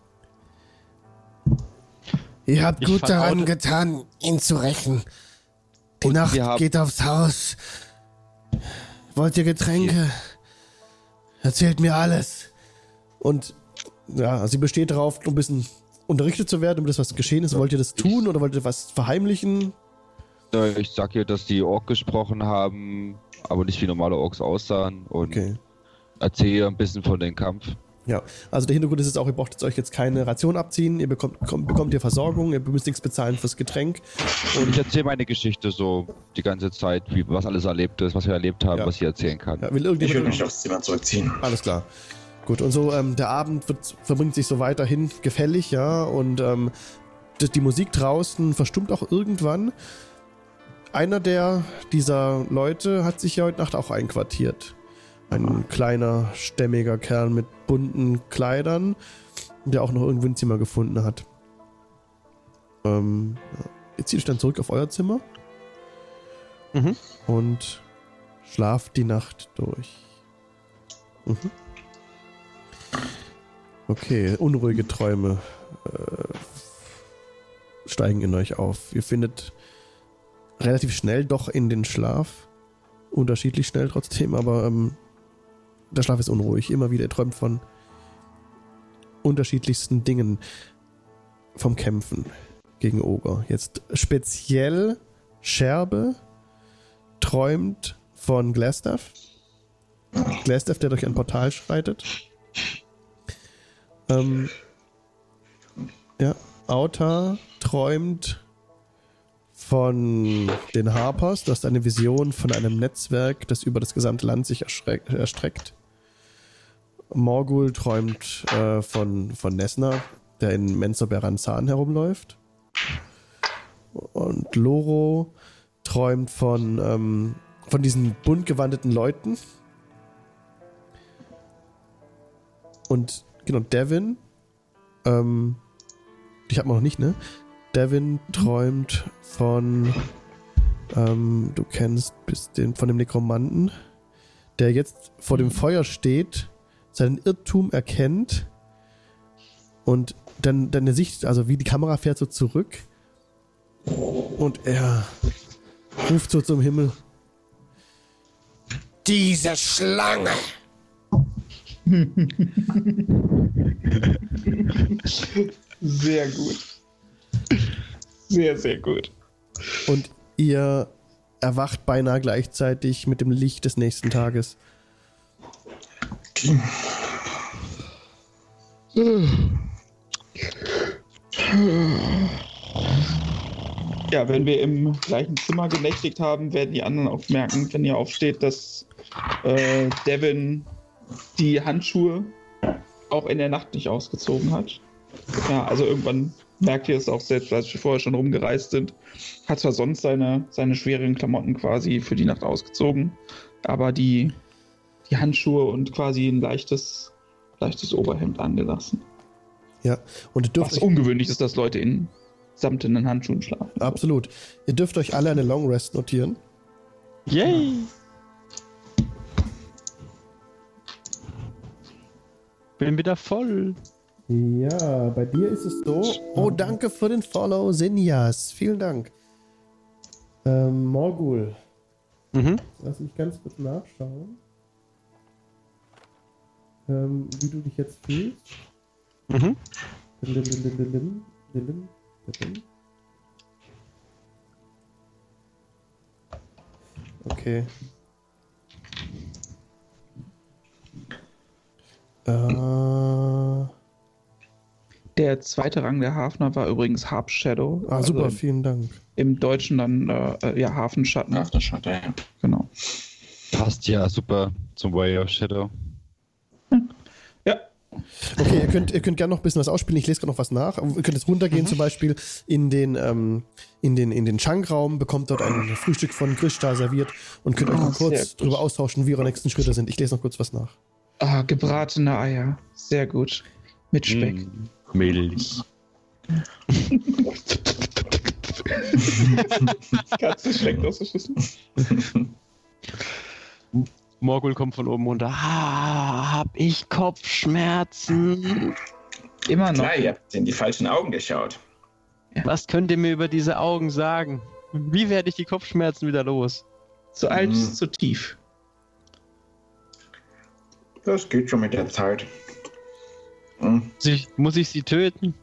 Ihr habt Ich gut daran getan, ihn zu rächen. Die Nacht geht aufs Haus. Wollt ihr Getränke? Erzählt mir alles. Und ja, sie besteht darauf, ein bisschen unterrichtet zu werden, um das, was geschehen ist. Wollt ihr das tun oder wollt ihr was verheimlichen? Ich sag ihr, dass die Ork gesprochen haben, aber nicht wie normale Orks aussahen. Und Okay. erzähle ein bisschen von dem Kampf. Ja, also der Hintergrund ist jetzt auch, ihr braucht jetzt euch jetzt keine Ration abziehen, ihr bekommt, kommt, bekommt ihr Versorgung, ihr müsst nichts bezahlen fürs Getränk. Und ich erzähle meine Geschichte so die ganze Zeit, wie, was alles erlebt ist, was wir erlebt haben, Ja. was ich erzählen kann. Ja, will Ich würde irgendjemand. mich aufs Zimmer zurückziehen. Alles klar. Gut, und so, ähm, der Abend wird, verbringt sich so weiterhin gefällig, ja, und ähm, die, die Musik draußen verstummt auch irgendwann. Einer der dieser Leute hat sich ja heute Nacht auch einquartiert. Ein kleiner, stämmiger Kerl mit bunten Kleidern, der auch noch irgendwo ein Zimmer gefunden hat. Ähm. Ihr zieht euch dann zurück auf euer Zimmer Mhm. und schlaft die Nacht durch. Mhm. Okay, unruhige Träume äh, steigen in euch auf. Ihr findet relativ schnell doch in den Schlaf. Unterschiedlich schnell trotzdem, aber ähm, der Schlaf ist unruhig. Immer wieder, ihr träumt von unterschiedlichsten Dingen. Vom Kämpfen gegen Oger. Jetzt speziell Scherbe träumt von Glastaff. Glastaff, der durch ein Portal schreitet. Ähm, ja, Auta träumt von den Harpers. Du hast eine Vision von einem Netzwerk, das über das gesamte Land sich erstreckt. Morgul träumt äh, von, von Nesna, der in Menzoberranzan herumläuft. Und Loro träumt von, ähm, von diesen bunt gewandeten Leuten. Und genau, Devin, ähm, hat man noch nicht, ne? Devin träumt von, ähm, du kennst bis den, von dem Nekromanten, der jetzt vor dem Feuer steht, seinen Irrtum erkennt und dann deine Sicht, also wie die Kamera fährt so zurück und er ruft so zum Himmel. Diese Schlange! [LAUGHS] Sehr gut. Sehr, sehr gut. Und ihr erwacht beinahe gleichzeitig mit dem Licht des nächsten Tages. Ja, wenn wir im gleichen Zimmer genächtigt haben, werden die anderen auch merken, wenn ihr aufsteht, dass äh, Devin die Handschuhe auch in der Nacht nicht ausgezogen hat. Ja, also irgendwann merkt ihr es auch selbst, als wir vorher schon rumgereist sind. Hat zwar sonst seine, seine schweren Klamotten quasi für die Nacht ausgezogen, aber die, die Handschuhe und quasi ein leichtes, leichtes Oberhemd angelassen. Ja, und ihr dürft Was euch, ungewöhnlich ist, dass Leute in samtenen Handschuhen schlafen. absolut. Ihr dürft euch alle eine Long Rest notieren. Yay! Bin wieder voll. Ja, bei dir ist es so. Oh, ähm, danke für den Follow, Sinjas. Vielen Dank. Ähm, Morgul. Mhm. Lass mich ganz kurz nachschauen. Ähm, wie du dich jetzt fühlst. Mhm. Lim, lim, lim, okay. Äh. Der zweite Rang der Hafner war übrigens Harp Shadow. ah, Also super, vielen Dank. Im Deutschen dann äh, ja Hafenschatten. Schaut ja. Genau. Passt ja super zum Way of Shadow. Ja, Okay, ihr könnt, ihr könnt gerne noch ein bisschen was ausspielen. Ich lese gerade noch was nach. Ihr könnt jetzt runtergehen, zum Beispiel in den, ähm, in den, in den Schankraum, bekommt dort ein Frühstück von Krishta serviert und könnt euch Oh, noch kurz gut. drüber austauschen, wie eure nächsten Schritte sind. Ich lese noch kurz was nach. ah, gebratene Eier. Sehr gut. Mit Speck. Mm, Milch. Katze schmeckt aus der Schüssel. Morgul kommt von oben runter. Ah, hab ich Kopfschmerzen? Immer noch. Klar, ihr habt in die falschen Augen geschaut. Was könnt ihr mir über diese Augen sagen? Wie werde ich die Kopfschmerzen wieder los? Zu alt, Mhm. zu tief. Das geht schon mit der Zeit. Hm. Muss ich, muss ich sie töten?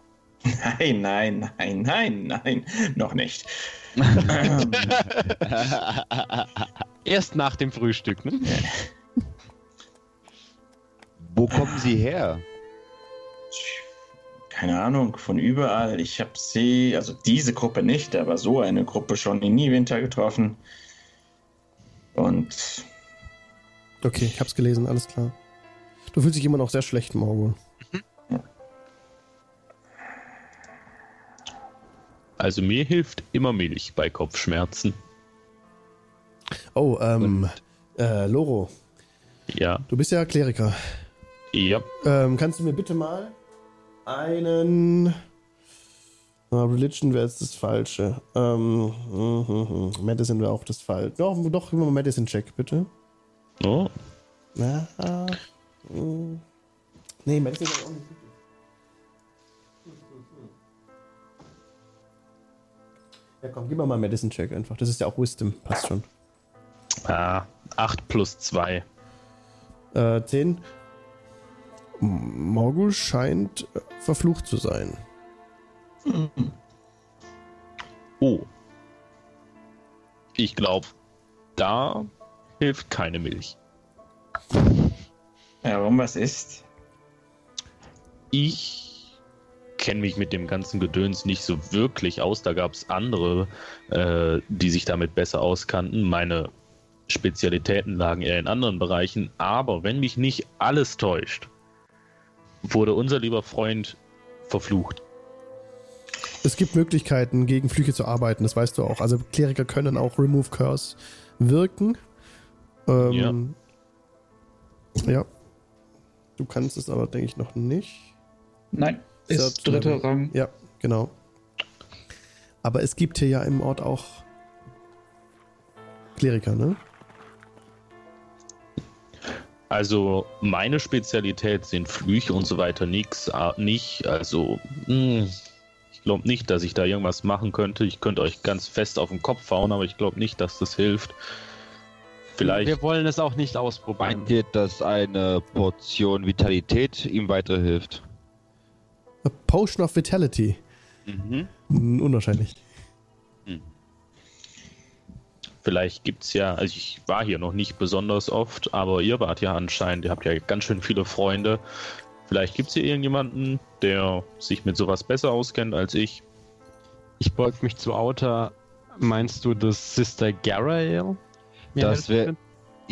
Nein, nein, nein, nein, nein, noch nicht. [LAUGHS] Erst nach dem Frühstück, ne? Wo kommen sie her? Keine Ahnung, von überall. Ich habe sie, also diese Gruppe nicht, aber so eine Gruppe schon in Niewinter getroffen. Und Okay, ich hab's gelesen, alles klar. Du fühlst dich immer noch sehr schlecht, Morgul. Also mir hilft immer Milch bei Kopfschmerzen. Oh, ähm, äh, Loro, Ja, du bist ja Kleriker. ja. Ähm, kannst du mir bitte mal einen. Religion wäre jetzt das Falsche. Ähm, mhm, mhm. Medicine wäre auch das Falsche. Doch, doch, immer mal Medicine-Check, bitte. Oh, Na, ah, mm. Nee, Medicine ist auch nicht Ja, komm, gib mal mal Medicine-Check einfach. Das ist ja auch Wisdom, passt schon. ah, 8 plus 2. Äh, 10. M- Morgul scheint äh, verflucht zu sein. Oh. Ich glaube, da hilft keine Milch. warum was ist? Ich kenne mich mit dem ganzen Gedöns nicht so wirklich aus. Da gab es andere, äh, die sich damit besser auskannten. Meine Spezialitäten lagen eher in anderen Bereichen. Aber wenn mich nicht alles täuscht, wurde unser lieber Freund verflucht. Es gibt Möglichkeiten, gegen Flüche zu arbeiten, das weißt du auch. Also Kleriker können auch Remove Curse wirken. Ähm, ja. Du kannst es aber, denke ich, noch nicht. Nein, ist dritter. Rang. Ja, genau. Aber es gibt hier ja im Ort auch Kleriker, ne? Also meine Spezialität sind Flüche und so weiter nix, nicht. Also mh, ich glaube nicht, dass ich da irgendwas machen könnte. Ich könnte euch ganz fest auf den Kopf hauen, aber ich glaube nicht, dass das hilft. Vielleicht. Wir wollen es auch nicht ausprobieren. Meint ihr, dass eine Portion Vitalität ihm weiterhilft? A Potion of Vitality. Mhm. Hm, Unwahrscheinlich. Vielleicht gibt's ja, also ich war hier noch nicht besonders oft, aber ihr wart ja anscheinend, ihr habt ja ganz schön viele Freunde. Vielleicht gibt's hier irgendjemanden, der sich mit sowas besser auskennt als ich. Ich beug mich zu Outer. Meinst du, dass Sister Garael? Das helfen wär- könnte?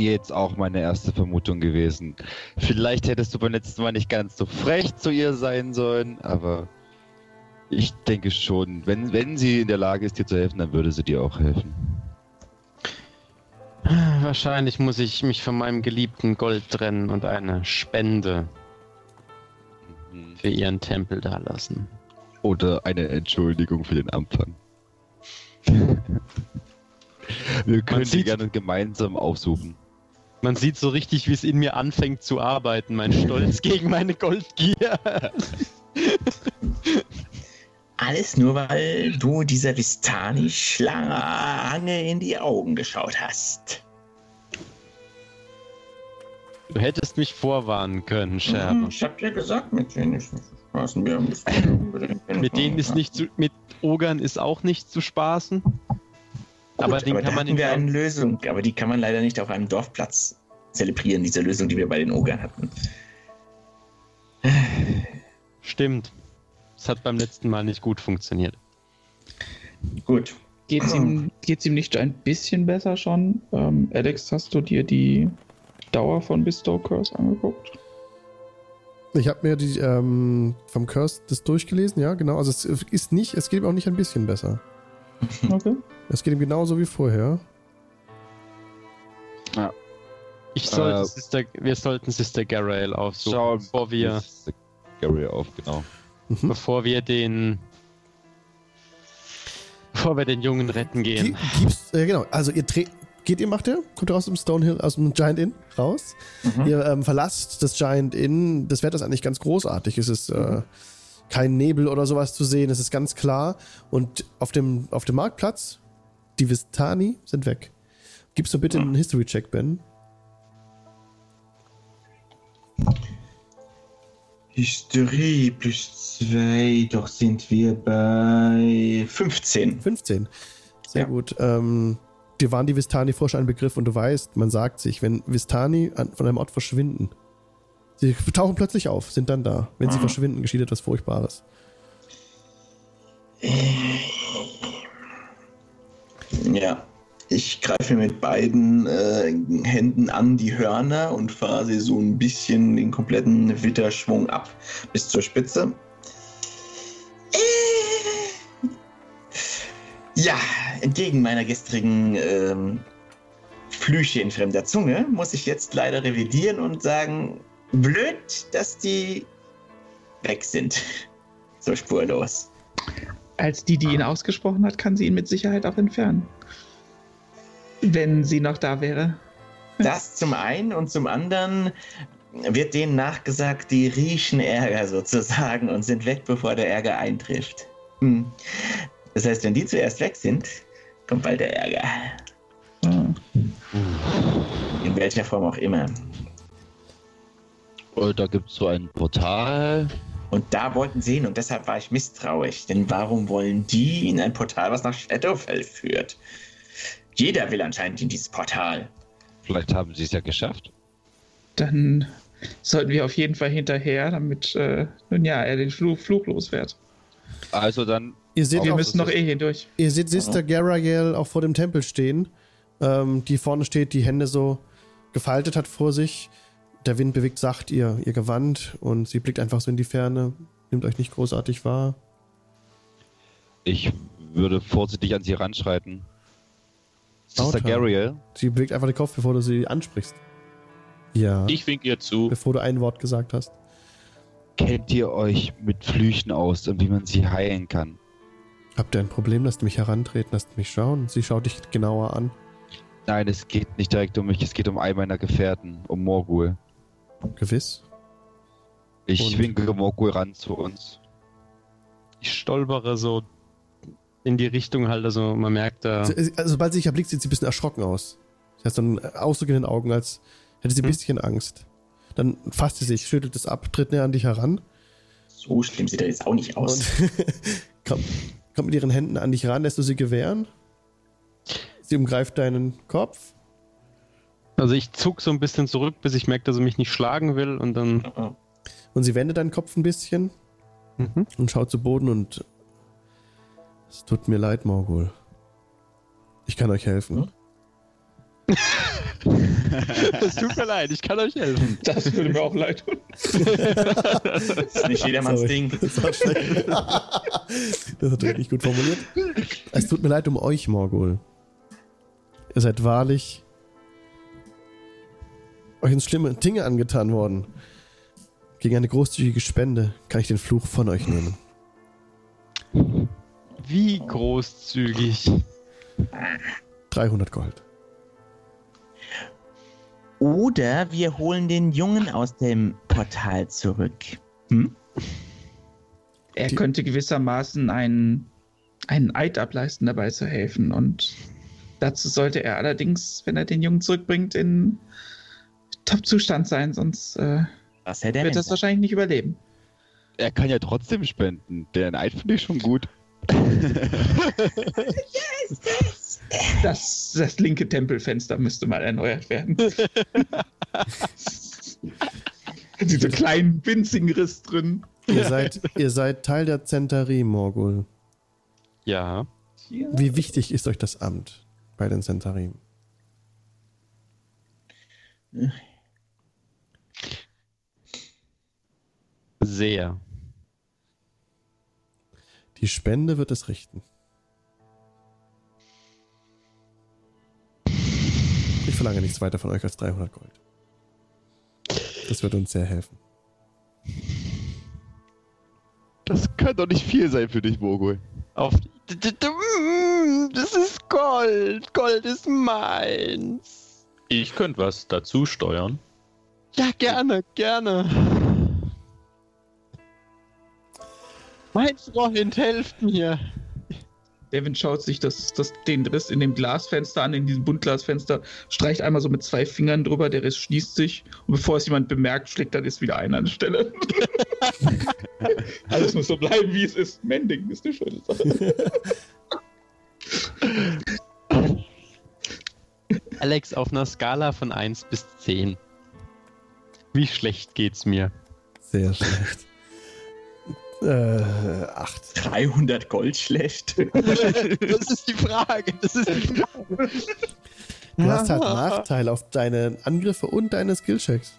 Jetzt auch meine erste Vermutung gewesen. Vielleicht hättest du beim letzten Mal nicht ganz so frech zu ihr sein sollen, aber ich denke schon, wenn, wenn sie in der Lage ist, dir zu helfen, dann würde sie dir auch helfen. Wahrscheinlich muss ich mich von meinem geliebten Gold trennen und eine Spende für ihren Tempel dalassen. Oder eine Entschuldigung für den Anfang. [LAUGHS] Wir können die sieht- gerne gemeinsam aufsuchen. Man sieht so richtig, wie es in mir anfängt zu arbeiten. Mein Stolz [LAUGHS] gegen meine Goldgier. Alles nur, weil du dieser Vistani-Schlange in die Augen geschaut hast. Du hättest mich vorwarnen können, Scherbe. Ich hab dir gesagt, mit denen ist nicht zu spaßen. Wir müssen [LAUGHS] Mit denen ist nicht zu, mit Ogern ist auch nicht zu spaßen. Gut, aber den aber kann da man hatten in wir eine Lösung, aber die kann man leider nicht auf einem Dorfplatz zelebrieren, diese Lösung, die wir bei den Ogern hatten. Stimmt. Es hat beim letzten Mal nicht gut funktioniert. Gut. Geht's ihm, [CLEARS THROAT] geht's ihm nicht ein bisschen besser schon? Ähm, Alex, hast du dir die Dauer von Bestow Curse angeguckt? Ich habe mir die ähm, vom Curse das durchgelesen, ja, genau. Also es ist nicht, es geht ihm auch nicht ein bisschen besser. Okay. Es geht ihm genauso wie vorher. Ich sollte Äh, Sister, wir sollten Sister Garael aufsuchen, Schau, bevor wir, ist Gary auf, genau. Mhm. bevor wir den, bevor wir den Jungen retten gehen. Gibt's, äh, genau, also ihr dreht, geht ihr, macht ihr? Kommt ihr aus dem Stonehill, aus dem Giant Inn raus? Ihr ähm, verlasst das Giant Inn. Das Wetter ist eigentlich ganz großartig. Es ist äh, kein Nebel oder sowas zu sehen. Es ist ganz klar. Und auf dem, auf dem Marktplatz, die Vistani sind weg. Gibst du bitte einen History-Check, Ben? Hysterie plus 2, doch sind wir bei 15. 15. Sehr Ja. gut. Ähm, dir waren die Vistani vorher schon ein Begriff und du weißt, man sagt sich, wenn Vistani an, von einem Ort verschwinden, sie tauchen plötzlich auf, sind dann da. Wenn sie Mhm. verschwinden, geschieht etwas Furchtbares. Ja. Ich greife mit beiden äh, Händen an die Hörner und fahre sie so ein bisschen den kompletten Witterschwung ab bis zur Spitze. Äh. Ja, entgegen meiner gestrigen ähm, Flüche in fremder Zunge muss ich jetzt leider revidieren und sagen, blöd, dass die weg sind. So spurlos. Als die, die ihn ausgesprochen hat, kann sie ihn mit Sicherheit auch entfernen. Wenn sie noch da wäre. Das zum einen und zum anderen wird denen nachgesagt, die riechen Ärger sozusagen und sind weg, bevor der Ärger eintrifft. Hm. Das heißt, wenn die zuerst weg sind, kommt bald der Ärger. Ah. In welcher Form auch immer. Und da gibt es so ein Portal. Und da wollten sie hin und deshalb war ich misstrauisch. Denn warum wollen die in ein Portal, was nach Shadowfell führt? Jeder will anscheinend in dieses Portal. Vielleicht haben sie es ja geschafft. Dann sollten wir auf jeden Fall hinterher, damit, äh, nun ja, er den Fluch, Fluch los wird. Also dann, Ihr seht, Wir müssen noch eh hindurch. ihr seht Sister Garael auch vor dem Tempel stehen ähm, die vorne steht, die Hände so gefaltet hat vor sich. Der Wind bewegt sacht ihr, ihr Gewand und sie blickt einfach so in die Ferne, nimmt euch nicht großartig wahr. Ich würde vorsichtig an sie ranschreiten. Lauter. Gariel, Sie blickt einfach den Kopf, bevor du sie ansprichst. Ja, Ich wink ihr zu. bevor du ein Wort gesagt hast. kennt ihr euch mit Flüchen aus und wie man sie heilen kann? Habt ihr ein Problem? Lasst mich herantreten, lasst mich schauen. Sie schaut dich genauer an. Nein, es geht nicht direkt um mich, es geht um einen meiner Gefährten, um Morgul. Gewiss. Ich Und? winke Morgul ran zu uns. Ich stolpere so in die Richtung halt, also man merkt da. Sie- Also, sobald sie dich erblickt, sieht sie ein bisschen erschrocken aus. Sie hat so einen Ausdruck in den Augen, als hätte sie ein Hm. bisschen Angst. Dann fasst sie sich, schüttelt es ab, tritt näher an dich heran So schlimm sieht er jetzt auch nicht aus. und [LAUGHS] kommt, kommt mit ihren Händen an dich ran, lässt du sie gewähren. Sie umgreift deinen Kopf. Also ich zuck so ein bisschen zurück, bis ich merke, dass er mich nicht schlagen will und dann. Oh, Und sie wendet deinen Kopf ein bisschen Mhm. und schaut zu Boden und es tut mir leid, Morgul. Ich kann euch helfen. [LAUGHS] Es tut mir leid, ich kann euch helfen. Das würde mir auch leid tun. Das ist nicht jedermanns Sorry. Ding. [LAUGHS] Das war schlecht. das hat richtig gut formuliert. Es tut mir leid um euch, Morgul. Ihr seid wahrlich euch ins schlimme Dinge angetan worden. Gegen eine großzügige Spende kann ich den Fluch von euch nehmen. Wie großzügig. 300 Gold. Oder wir holen den Jungen aus dem Portal zurück. Hm? Er Die- könnte gewissermaßen einen, einen Eid ableisten, dabei zu helfen. Und dazu sollte er allerdings, wenn er den Jungen zurückbringt, in Top-Zustand sein, sonst äh, er wird er es wahrscheinlich nicht überleben. Er kann ja trotzdem spenden. Der Neid finde ich schon gut. [LAUGHS] Das, das linke Tempelfenster müsste mal erneuert werden. [LAUGHS] Diese kleinen, winzigen Riss drin. Ihr seid, ihr seid Teil der Zentarie, Morgul. Ja. Wie wichtig ist euch das Amt bei den Zentarim? Sehr. Die Spende wird es richten. Ich verlange nichts weiter von euch als 300 Gold. Das wird uns sehr helfen. Das kann doch nicht viel sein für dich, Morgul. Auf. Das ist Gold. Gold ist meins. Ich könnte was dazu steuern. Ja, gerne, gerne. Mein Freund, helft mir. Devin schaut sich das, das, den Riss in dem Glasfenster an, in diesem Buntglasfenster, streicht einmal so mit zwei Fingern drüber, der Riss schließt sich und bevor es jemand bemerkt, schlägt dann ist wieder ein an der Stelle. [LAUGHS] Alles muss so bleiben, wie es ist. Mending ist eine schöne Sache. [LAUGHS] Alex, auf einer Skala von 1 bis 10. Wie schlecht geht's mir? Sehr schlecht. Äh, acht. 300 Gold schlecht. [LAUGHS] Das ist die Frage. Das ist die Frage. Du hast halt Nachteil auf deine Angriffe und deine Skillchecks.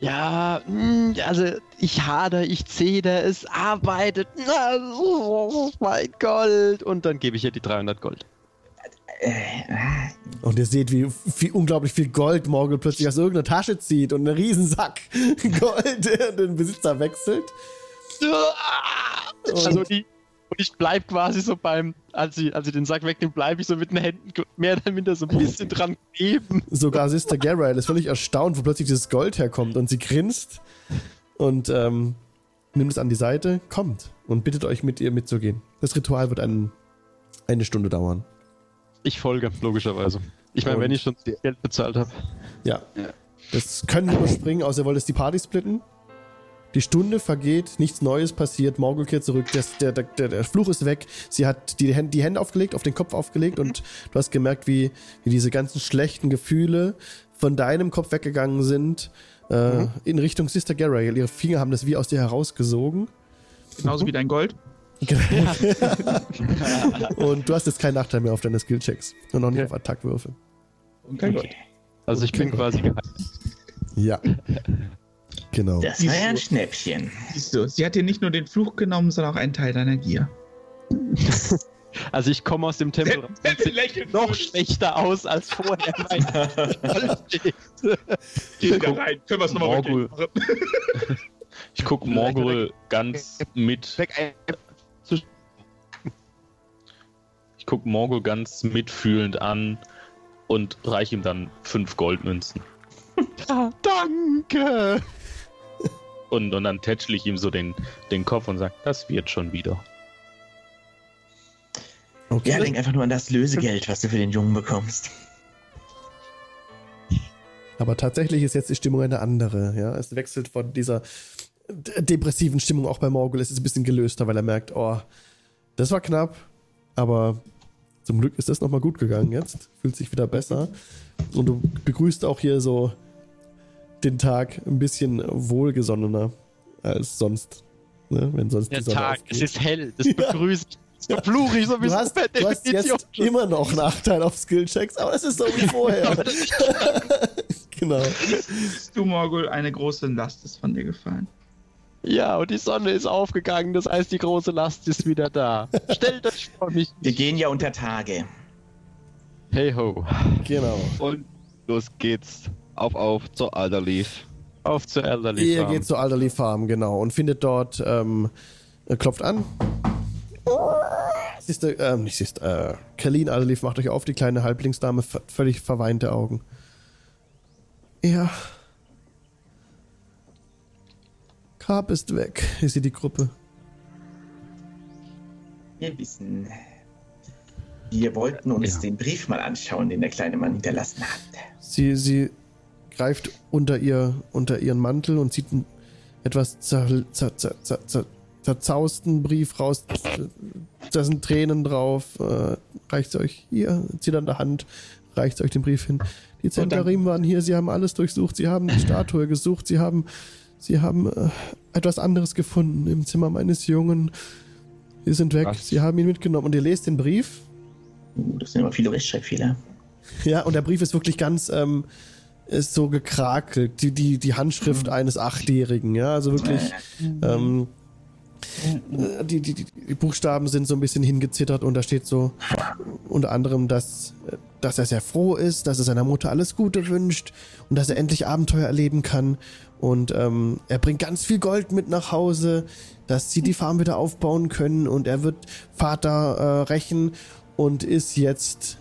Ja, mh, also ich hader, ich zeder, es arbeitet. Na, oh, mein Gold. Und dann gebe ich ihr die 300 Gold. Und ihr seht, wie, wie unglaublich viel Gold Morgul plötzlich aus irgendeiner Tasche zieht und einen Riesensack [LAUGHS] Gold der den Besitzer wechselt. Also die, und ich bleib quasi so beim, als sie, als sie den Sack wegnimmt, bleibe ich so mit den Händen mehr oder minder so ein bisschen [LAUGHS] dran kleben. Sogar Sister Garael ist völlig erstaunt, wo plötzlich dieses Gold herkommt und sie grinst und ähm, nimmt es an die Seite, kommt und bittet euch mit ihr mitzugehen. Das Ritual wird ein, eine Stunde dauern. Ich folge, logischerweise. Ich meine, wenn ich schon Geld bezahlt habe. Ja. Das können wir überspringen, außer ihr wollt jetzt die Party splitten. Die Stunde vergeht, nichts Neues passiert, Morgul kehrt zurück, das, der, der, der, der Fluch ist weg, sie hat die Hände, die Hände aufgelegt, auf den Kopf aufgelegt und du hast gemerkt, wie, wie diese ganzen schlechten Gefühle von deinem Kopf weggegangen sind äh, in Richtung Sister Garael. Ihre Finger haben das wie aus dir herausgesogen Genauso wie dein Gold. [LAUGHS] und du hast jetzt keinen Nachteil mehr auf deine Skillchecks und auch nicht Okay. auf Attackwürfe. Okay, gut. Also ich bin quasi geheilt. Ja. Genau. Das war ja ein Schnäppchen. Siehst du, sie hat dir nicht nur den Fluch genommen, sondern auch einen Teil deiner Gier. [LAUGHS] Also ich komme aus dem Tempel raus [LAUGHS] noch schlechter aus als vorher. [LAUGHS] Geh da rein. Können wir es nochmal? Ich gucke Morgul ganz mit. Ich gucke Morgul ganz mitfühlend an und reiche ihm dann fünf Goldmünzen. Danke! Und, und dann tätschle ich ihm so den, den Kopf und sage, das wird schon wieder. Okay. Ja, denk einfach nur an das Lösegeld, was du für den Jungen bekommst. Aber tatsächlich ist jetzt die Stimmung eine andere. Ja, es wechselt von dieser depressiven Stimmung auch bei Morgul. Es ist ein bisschen gelöster, weil er merkt, oh, das war knapp, aber zum Glück ist das nochmal gut gegangen jetzt. Fühlt sich wieder besser. Und du begrüßt auch hier so den Tag ein bisschen wohlgesonnener als sonst. Ne? Wenn sonst Der die Sonne Tag, es aufgeht. ist hell, das [LAUGHS] begrüßt. Das verfluche ich Du sowieso hast, per du hast Definition. jetzt immer noch Nachteil auf Skillchecks, aber es ist so wie vorher. [LAUGHS] [LAUGHS] genau. Du, Morgul, eine große Last ist von dir gefallen. Ja, und die Sonne ist aufgegangen, das heißt, die große Last ist wieder da. Stellt euch vor mich. Wir gehen ja unter Tage. Hey ho, Genau. Und los geht's. Auf, auf zur Alderleaf. auf zur Elderly Ihr Farm. geht zur Alderly Farm, genau, und findet dort, ähm, äh, klopft an. Siehst du, ähm, nicht siehst, äh, Kalin Alderly macht euch auf, die kleine Halblingsdame, völlig verweinte Augen. Ja. Carp ist weg, ist sie die Gruppe. Wir wissen. Wir wollten uns Ja. den Brief mal anschauen, den der kleine Mann hinterlassen hat. Sie, sie greift unter, ihr, unter ihren Mantel und zieht einen etwas zer, zer, zer, zer, zer, zerzausten Brief raus. Da sind Tränen drauf. Äh, reicht euch hier, zieht an der Hand, reicht euch den Brief hin. Die Zentarim waren hier, sie haben alles durchsucht, sie haben die Statue gesucht, sie haben, sie haben äh, etwas anderes gefunden im Zimmer meines Jungen. Sie sind weg, Was? sie haben ihn mitgenommen. Und ihr lest den Brief. Uh, das sind immer viele Rechtschreibfehler. Ja, und der Brief ist wirklich ganz, ähm, ist so gekrakelt. Die, die, die Handschrift eines Achtjährigen, ja, also wirklich, ähm, äh, die, die, die, Buchstaben sind so ein bisschen hingezittert und da steht so unter anderem, dass, dass er sehr froh ist, dass er seiner Mutter alles Gute wünscht und dass er endlich Abenteuer erleben kann. Und ähm, er bringt ganz viel Gold mit nach Hause, dass sie die Farm wieder aufbauen können und er wird Vater äh, rächen und ist jetzt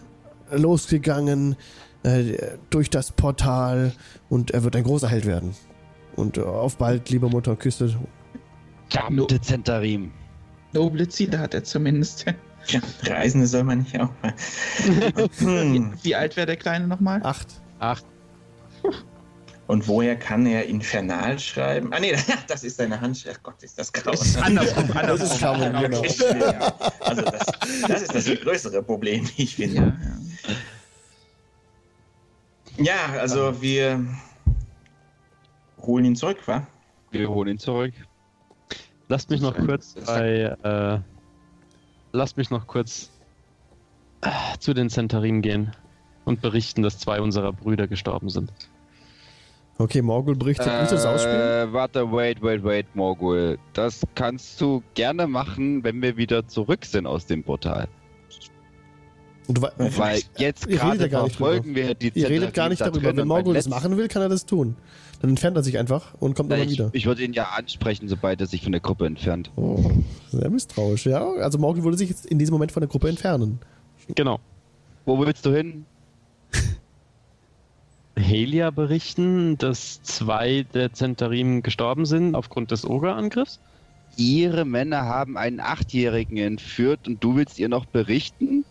losgegangen äh, durch das Portal und er wird ein großer Held werden. Und äh, auf bald, liebe Mutter, Küsse. Verdammte Zentarim. Noble Ziele hat er zumindest. [LAUGHS] Tja, Reisende soll man nicht auch mal. Hm. Wie alt wäre der Kleine nochmal? Acht. Ach, Und woher kann er Infernal schreiben? Ah, nee, [LAUGHS] das ist seine Handschrift. Ach Gott, ist das grau. [LAUGHS] Das ist andersrum, Das andersrum. ist Schaumung, genau. Okay, ja. Also, das, das ist das größere Problem, wie ich finde. Ja, ja. Ja, also wir holen ihn zurück, wa? Wir holen ihn zurück. lasst mich noch kurz bei, äh, lasst mich noch kurz äh, zu den Zentarim gehen und berichten, dass zwei unserer Brüder gestorben sind. Okay, Morgul bricht. Willst du das ausspielen? Äh, warte, wait, wait, wait, Morgul. Das kannst du gerne machen, wenn wir wieder zurück sind aus dem Portal. Und du, wei- Weil jetzt gerade ja gar nicht verfolgen wir die ihr redet gar nicht da darüber. Wenn Morgul das machen will, kann er das tun. Dann entfernt er sich einfach und kommt nochmal wieder. ich würde ihn ja ansprechen, sobald er sich von der Gruppe entfernt. Oh, sehr misstrauisch, ja. Also Morgul würde sich jetzt in diesem Moment von der Gruppe entfernen. Genau. Wo willst du hin? Helia berichten, dass zwei der Zentarim gestorben sind aufgrund des Ogre-Angriffs. Ihre Männer haben einen Achtjährigen entführt und du willst ihr noch berichten?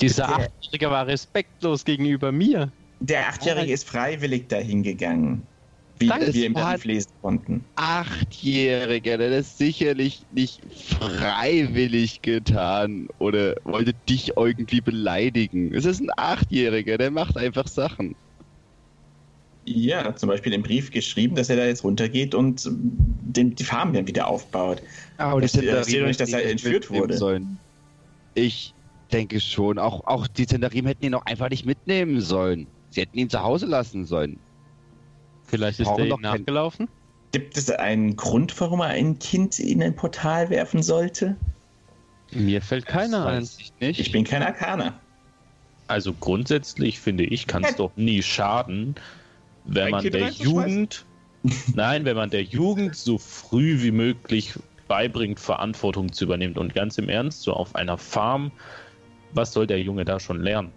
Dieser Der- Achtjährige war respektlos gegenüber mir. Der Achtjährige ist freiwillig dahin gegangen. Wie Danke. wir im Das Brief lesen konnten. Achtjähriger, der hat das sicherlich nicht freiwillig getan oder wollte dich irgendwie beleidigen. Es ist ein Achtjähriger, der macht einfach Sachen. Ja, hat zum Beispiel im Brief geschrieben, dass er da jetzt runtergeht und den, die Farm dann wieder aufbaut. Aber Das- das steht doch nicht, dass er entführt wurde. Sollen. Ich denke schon. Auch, auch die Zendarim hätten ihn auch einfach nicht mitnehmen sollen. Sie hätten ihn zu Hause lassen sollen. Vielleicht ist kein- nachgelaufen. Gibt es einen Grund, warum er ein Kind in ein Portal werfen sollte? Mir fällt keiner ein. ich. Ich bin kein Arkaner. Also grundsätzlich finde ich, kann es doch nie schaden, wenn Ein man Kind der? Jugend, [LAUGHS] nein, wenn man der Jugend so früh wie möglich beibringt, Verantwortung zu übernehmen. Und ganz im Ernst, so auf einer Farm, was soll der Junge da schon lernen?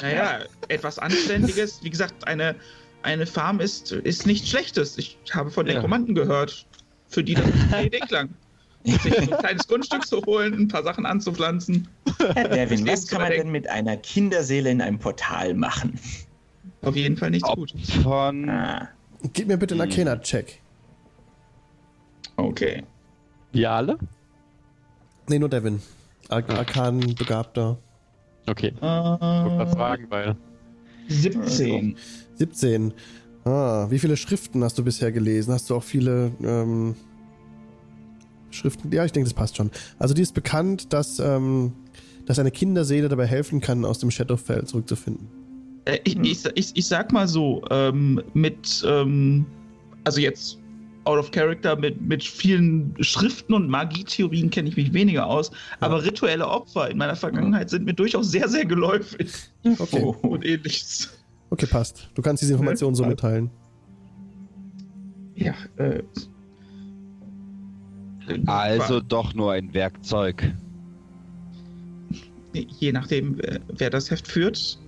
Naja, etwas Anständiges. Wie gesagt, eine, eine Farm ist, ist nichts Schlechtes. Ich habe von Ja. Nekromanten gehört, für die das eine Idee klang. [LAUGHS] Sich ein kleines Grundstück zu holen, ein paar Sachen anzupflanzen. Herr Devin, was kann man denn mit einer Kinderseele in einem Portal machen? Auf jeden Fall nichts Ob gut. von Ah, Gib mir bitte einen Arcana-Check. Okay. Wir alle? Nee, nur Devin. Ar Arkan begabter. Okay. Ich wollte Äh, fragen, weil. 17. 17. Ah, wie viele Schriften hast du bisher gelesen? Hast du auch viele ähm, Schriften? Ja, ich denke, das passt schon. Also die ist bekannt, dass, ähm, dass eine Kinderseele dabei helfen kann, aus dem Shadowfell zurückzufinden. Äh, ich, ich, ich, ich sag mal so, ähm, mit, ähm, also jetzt out of character, mit, mit vielen Schriften und Magietheorien kenne ich mich weniger aus, aber rituelle Opfer in meiner Vergangenheit sind mir durchaus sehr, sehr geläufig. Okay. oh, Und ähnliches. Okay, passt. Du kannst diese Informationen so mitteilen. Ja, äh. also doch nur ein Werkzeug. Je nachdem, wer- wer das Heft führt,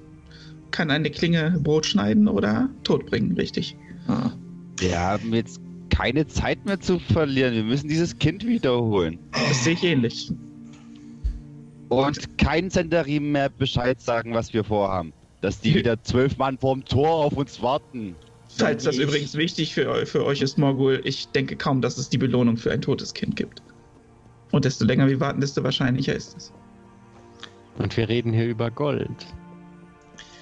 kann eine Klinge Brot schneiden oder tot bringen, richtig. ah. Wir haben jetzt keine Zeit mehr zu verlieren. Wir müssen dieses Kind wiederholen. Das sehe ich ähnlich. Und kein Zendarim mehr Bescheid sagen, was wir vorhaben. Dass die wieder zwölf Mann vorm Tor auf uns warten. Falls das Ich- übrigens wichtig für, für euch ist, Morgul, ich denke kaum, dass es die Belohnung für ein totes Kind gibt. Und desto länger wir warten, desto wahrscheinlicher ist es. Und wir reden hier über Gold.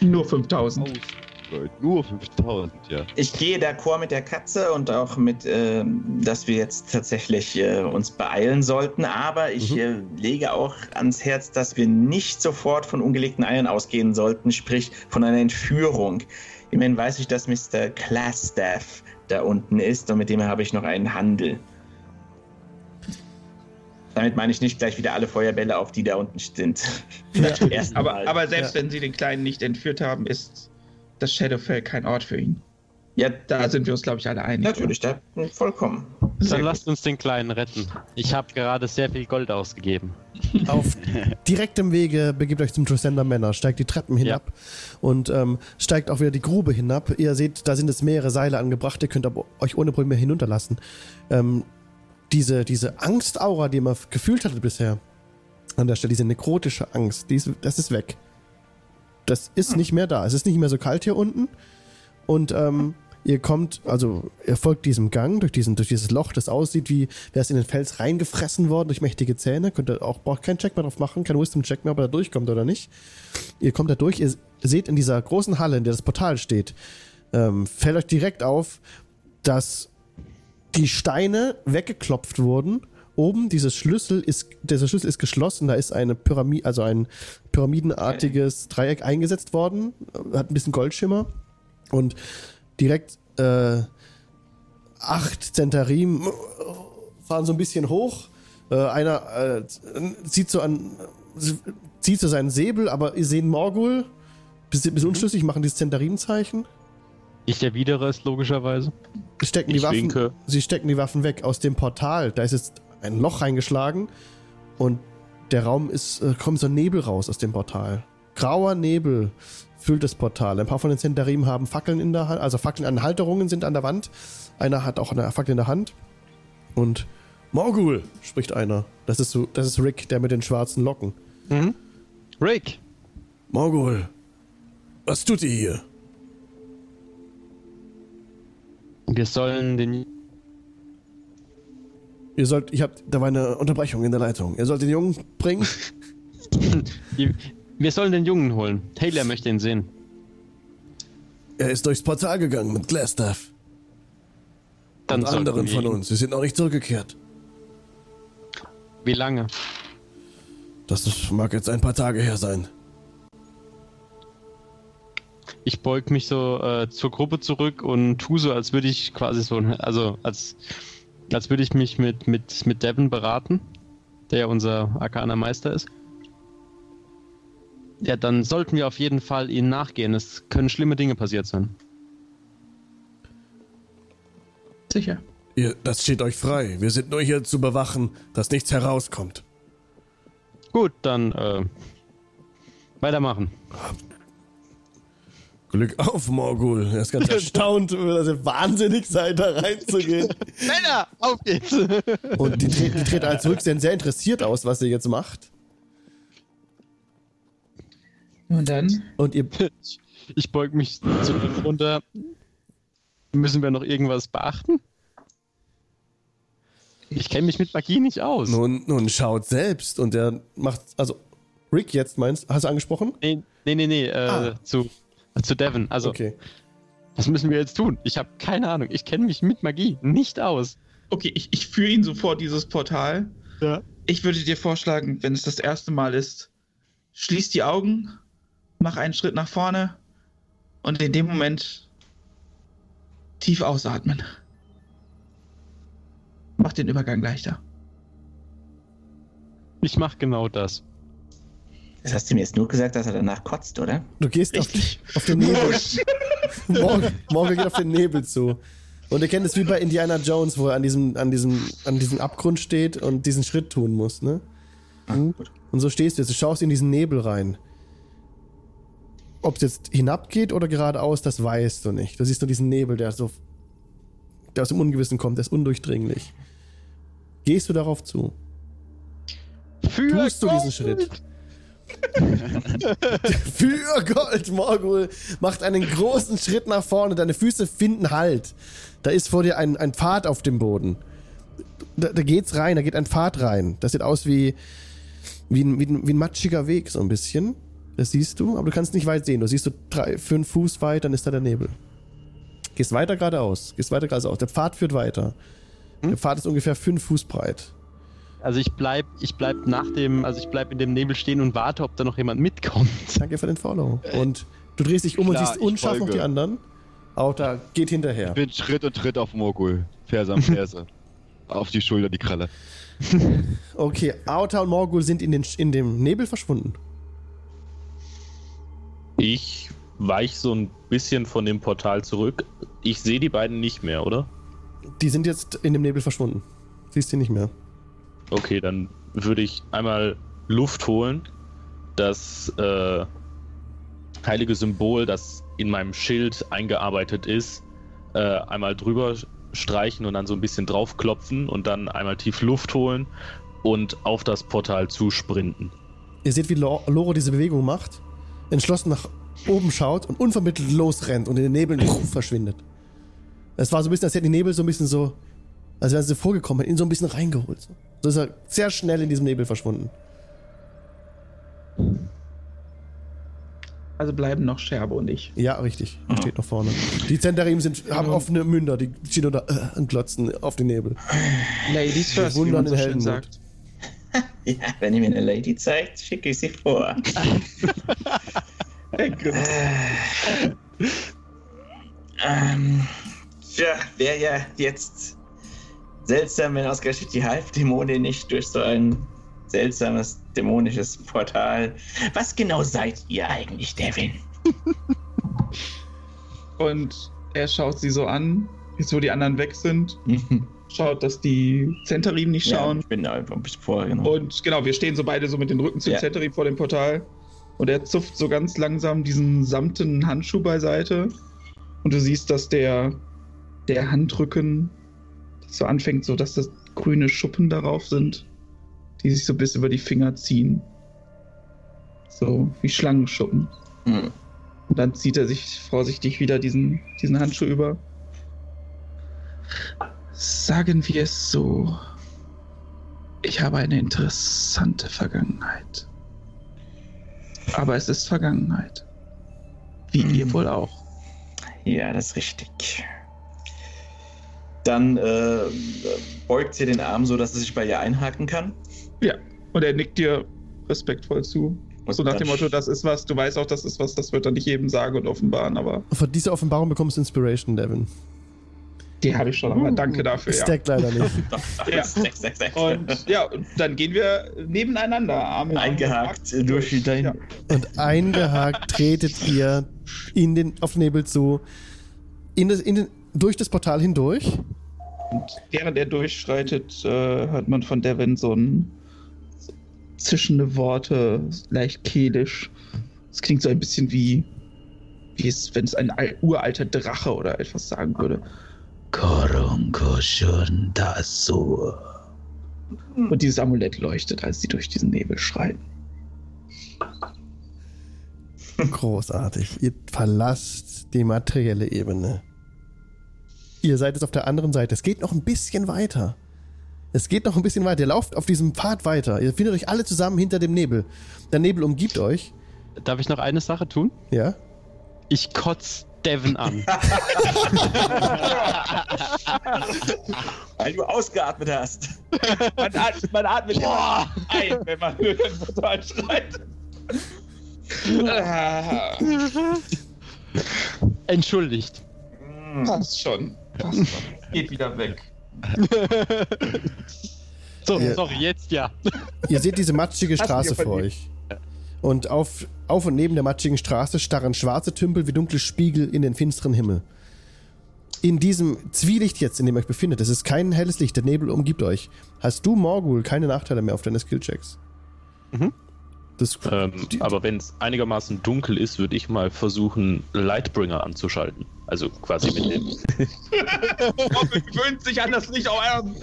Nur 5000. Nur 5000, ja. Ich gehe d'accord mit der Katze und auch mit, ähm, dass wir jetzt tatsächlich äh, uns beeilen sollten. Aber ich Mhm. äh, lege auch ans Herz, dass wir nicht sofort von ungelegten Eiern ausgehen sollten, sprich von einer Entführung. Immerhin weiß ich, dass Mr. Classstaff da unten ist und mit dem habe ich noch einen Handel. Damit meine ich nicht gleich wieder alle Feuerbälle auf, die da unten sind. [LAUGHS] Erst Aber, aber selbst wenn sie den Kleinen nicht entführt haben, ist das Shadowfell kein Ort für ihn. ja, Da sind wir uns, glaube ich, alle einig. natürlich, da vollkommen. Sehr Dann gut. lasst uns den Kleinen retten. Ich habe gerade sehr viel Gold ausgegeben. [LAUGHS] Auf direktem Wege begebt euch zum Trisender Manor, steigt die Treppen hinab und ähm, steigt auch wieder die Grube hinab. Ihr seht, da sind jetzt mehrere Seile angebracht, ihr könnt aber euch ohne Probleme hinunterlassen. Ähm, diese, diese Angstaura, die ihr gefühlt hattet bisher, an der Stelle, diese nekrotische Angst, die ist, das ist weg. Das ist nicht mehr da. Es ist nicht mehr so kalt hier unten. Und ähm, ihr kommt, also ihr folgt diesem Gang durch, diesen, durch dieses Loch, das aussieht wie, wäre es in den Fels reingefressen worden durch mächtige Zähne. Könnt ihr auch, braucht keinen Check mehr drauf machen, kein Wisdom-Check mehr, ob er da durchkommt oder nicht. Ihr kommt da durch, ihr seht in dieser großen Halle, in der das Portal steht, ähm, fällt euch direkt auf, dass die Steine weggeklopft wurden. Oben dieses Schlüssel ist, dieser Schlüssel ist geschlossen, da ist eine Pyramide, also ein pyramidenartiges Dreieck eingesetzt worden, hat ein bisschen Goldschimmer und direkt äh, acht Zentarim fahren so ein bisschen hoch. Äh, einer äh, zieht so an, zieht so seinen Säbel, aber ihr seht Morgul, bisschen, bisschen unschlüssig, machen dieses Zentarim-Zeichen. Ich erwidere es logischerweise. stecken die Ich Waffen, winke. sie stecken die Waffen weg aus dem Portal. Da ist jetzt ein Loch reingeschlagen und der Raum ist, äh, kommt so Nebel raus aus dem Portal. Grauer Nebel füllt das Portal. Ein paar von den Zentarim haben Fackeln in der Hand, also Fackeln an Halterungen sind an der Wand. Einer hat auch eine Fackel in der Hand. Und Morgul, spricht einer. Das ist so, das ist Rick, der mit den schwarzen Locken. Mhm. Rick, Morgul, was tut ihr hier? wir sollen den. Ihr sollt, ich hab, da war eine Unterbrechung in der Leitung. Ihr sollt den Jungen bringen. [LAUGHS] Wir sollen den Jungen holen. Taylor möchte ihn sehen. Er ist durchs Portal gegangen mit Glastaff Dann und anderen von uns. Sie sind noch nicht zurückgekehrt. Wie lange? Das mag jetzt ein paar Tage her sein. Ich beug mich so äh, zur Gruppe zurück und tu so, als würde ich quasi so, also als, als würde ich mich mit, mit, mit Devin beraten, der ja unser arkaner Meister ist. Ja, dann sollten wir auf jeden Fall ihnen nachgehen. Es können schlimme Dinge passiert sein. Sicher. Ihr, das steht euch frei. Wir sind nur hier zu bewachen, dass nichts herauskommt. Gut, dann äh, weitermachen. Glück auf, Morgul. Er ist ganz [LAUGHS] erstaunt, dass ihr wahnsinnig seid, da reinzugehen. [LAUGHS] Männer, auf geht's! Und die, tre die treten als zurück, sehen sehr interessiert aus, was ihr jetzt macht. Und dann? Und ihr, [LAUGHS] Ich beug mich zu ihm runter. Müssen wir noch irgendwas beachten? Ich kenne mich mit Magie nicht aus. nun, nun schaut selbst und er macht, also Rick jetzt meinst, hast du angesprochen? Nee, nee, nee, nee äh, Ah. zu, zu Devin. Also, Okay. was müssen wir jetzt tun? Ich habe keine Ahnung. Ich kenne mich mit Magie nicht aus. Okay, ich, ich führe ihn so vor dieses Portal. Ja. Ich würde dir vorschlagen, wenn es das erste Mal ist, schließ die Augen, mach einen Schritt nach vorne und in dem Moment tief ausatmen. Mach den Übergang leichter. Ich mache genau das. Das hast du mir jetzt nur gesagt, dass er danach kotzt, oder? Du gehst auf, auf den Nebel. [LAUGHS] Morgen, morgen geht auf den Nebel zu. Und ihr kennt es wie bei Indiana Jones, wo er an diesem, an diesem, an diesem Abgrund steht und diesen Schritt tun muss, ne? Und so stehst du jetzt, du schaust in diesen Nebel rein. Ob es jetzt hinabgeht oder geradeaus, das weißt du nicht. Du siehst nur diesen Nebel, der so, der aus dem Ungewissen kommt, der ist undurchdringlich. Gehst du darauf zu? Für Tust du diesen Schritt? [LAUGHS] Für Gold, Morgul macht einen großen Schritt nach vorne. Deine Füße finden Halt. Da ist vor dir ein, ein Pfad auf dem Boden. Da, da geht's rein, da geht ein Pfad rein. Das sieht aus wie, wie, ein, wie, ein, wie ein matschiger Weg, so ein bisschen. Das siehst du, aber du kannst nicht weit sehen. Du siehst so drei, fünf Fuß weit, dann ist da der Nebel. Gehst weiter geradeaus. Gehst weiter geradeaus. Der Pfad führt weiter. Der Pfad ist ungefähr fünf Fuß breit. Also ich bleib, ich bleib nach dem, also ich bleib in dem Nebel stehen und warte, ob da noch jemand mitkommt. [LAUGHS] Danke für den Follow. Und du drehst dich um Klar, und siehst unscharf noch die anderen. Auch da geht hinterher. Ich bin Schritt und Tritt auf Morgul. Ferse am Ferse. [LAUGHS] auf die Schulter die Kralle. [LAUGHS] Okay, Auta und Morgul sind in, den, in dem Nebel verschwunden. Ich weich so ein bisschen von dem Portal zurück. Ich sehe die beiden nicht mehr, oder? Die sind jetzt in dem Nebel verschwunden. Siehst du nicht mehr. Okay, dann würde ich einmal Luft holen. Das äh, heilige Symbol, das in meinem Schild eingearbeitet ist, äh, einmal drüber streichen und dann so ein bisschen draufklopfen und dann einmal tief Luft holen und auf das Portal zusprinten. Ihr seht, wie Lo- Loro diese Bewegung macht, entschlossen nach oben schaut und unvermittelt losrennt und in den Nebeln verschwindet. Es war so ein bisschen, als hätten die Nebel so ein bisschen so, als wären sie vorgekommen, ihn so ein bisschen reingeholt. So. So ist er sehr schnell in diesem Nebel verschwunden. Also bleiben noch Scherbe und ich. Ja, richtig. Er steht noch vorne. Die Zentarim sind, haben offene Münder, die stehen nur da äh, und glotzen auf den Nebel. Ladies first, wie Wundern man so schön sagt. [LAUGHS] Ja, wenn ihr mir eine Lady zeigt, schicke ich sie vor. [LAUGHS] Ähm, tja, wäre ja jetzt seltsam, wenn ausgerechnet die Halbdämonin nicht durch so ein seltsames dämonisches Portal. Was genau seid ihr eigentlich, Devin? [LAUGHS] Und er schaut sie so an, jetzt wo die anderen weg sind. [LAUGHS] Schaut, dass die Zentarim nicht Ja, schauen. ich bin da einfach ein bisschen vorgenommen. Und genau, wir stehen so beide so mit den Rücken zum Ja. Zentarim vor dem Portal. Und er zupft so ganz langsam diesen samtenen Handschuh beiseite. Und du siehst, dass der, der Handrücken so anfängt, so dass das grüne Schuppen darauf sind, die sich so bis über die Finger ziehen. So wie Schlangenschuppen. Hm. Und dann zieht er sich vorsichtig wieder diesen, diesen Handschuh über. Sagen wir es so. Ich habe eine interessante Vergangenheit. Aber es ist Vergangenheit. Wie Hm. ihr wohl auch. Ja, das ist richtig. Dann äh, beugt sie den Arm so, dass er sich bei ihr einhaken kann. Ja. Und er nickt dir respektvoll zu. Und so nach dem Motto, das ist was, du weißt auch, das ist was, das wird er nicht jedem sagen und offenbaren, aber Für diese Offenbarung bekommst du Inspiration, Devin. die habe ich schon, aber danke dafür, ja. Stackt leider nicht. [LAUGHS] Ja. Stack, stack, stack. Und ja, und dann gehen wir nebeneinander, Arm in Arm Eingehakt gehakt durch dein. Ja. Und eingehakt tretet ihr in den, auf Nebel zu, in das, in den, durch das Portal hindurch. Und während er durchschreitet, äh, hört man von Devin so ein so zischende Worte, leicht kehlisch. Es klingt so ein bisschen wie, wie es, wenn es ein al- uralter Drache oder etwas sagen würde. Korunkushun Dasu. Und dieses Amulett leuchtet, als sie durch diesen Nebel schreiten. Großartig. Ihr verlasst die materielle Ebene. Ihr seid jetzt auf der anderen Seite. Es geht noch ein bisschen weiter. Es geht noch ein bisschen weiter. Ihr lauft auf diesem Pfad weiter. Ihr findet euch alle zusammen hinter dem Nebel. Der Nebel umgibt euch. Darf ich noch eine Sache tun? Ja? Ich kotz Devin an. [LAUGHS] Weil du ausgeatmet hast. Man, atmet, man atmet immer ein, wenn man [LAUGHS] irgendwo so anschreit. Ah, Entschuldigt. Passt schon. Passt. [LAUGHS] Geht wieder weg. [LAUGHS] So, Ja. sorry, jetzt ja. [LAUGHS] Ihr seht diese matschige Straße vor euch. Und auf, auf und neben der matschigen Straße starren schwarze Tümpel wie dunkle Spiegel in den finsteren Himmel. In diesem Zwielicht jetzt, in dem ihr euch befindet, es ist kein helles Licht, der Nebel umgibt euch. Hast du, Morgul, keine Nachteile mehr auf deine Skillchecks? Mhm. Das, Ähm, die- aber wenn es einigermaßen dunkel ist, würde ich mal versuchen, Lightbringer anzuschalten. Also quasi mit dem. [LAUGHS] Robin gewöhnt sich an das Licht auf einmal.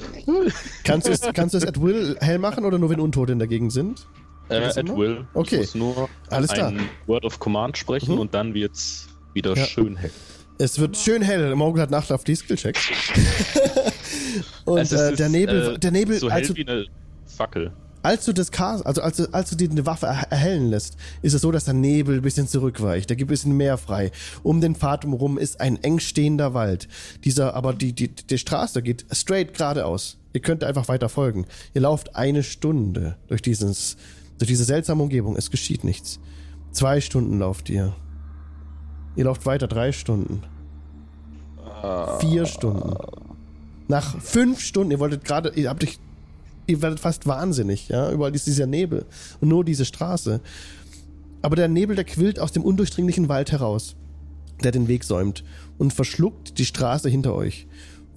kannst, du es, kannst du es at will hell machen oder nur wenn Untote in der Gegend sind? Äh, at immer? will. Okay. Ich muss nur Alles klar. ein Word of Command sprechen Mhm. und dann wird's wieder Ja. schön hell. Es wird schön hell. Morgul hat Nachlauf die Skillchecks. [LAUGHS] und Also es äh, ist, der Nebel, äh, der Nebel, So hell also wie eine Fackel. Als du das Cast, also als du, als du dir eine Waffe er erhellen lässt, ist es so, dass der Nebel ein bisschen zurückweicht. Da gibt ein bisschen mehr frei. Um den Pfad herum ist ein eng stehender Wald. Dieser, aber die, die, die Straße geht straight geradeaus. Ihr könnt einfach weiter folgen. Ihr lauft eine Stunde durch dieses, durch diese seltsame Umgebung. Es geschieht nichts. Zwei Stunden lauft ihr. Ihr lauft weiter drei Stunden. Vier Stunden. Nach fünf Stunden, ihr wolltet gerade, ihr habt euch ihr werdet fast wahnsinnig, ja. Überall ist dieser Nebel und nur diese Straße. Aber der Nebel, der quillt aus dem undurchdringlichen Wald heraus, der den Weg säumt und verschluckt die Straße hinter euch.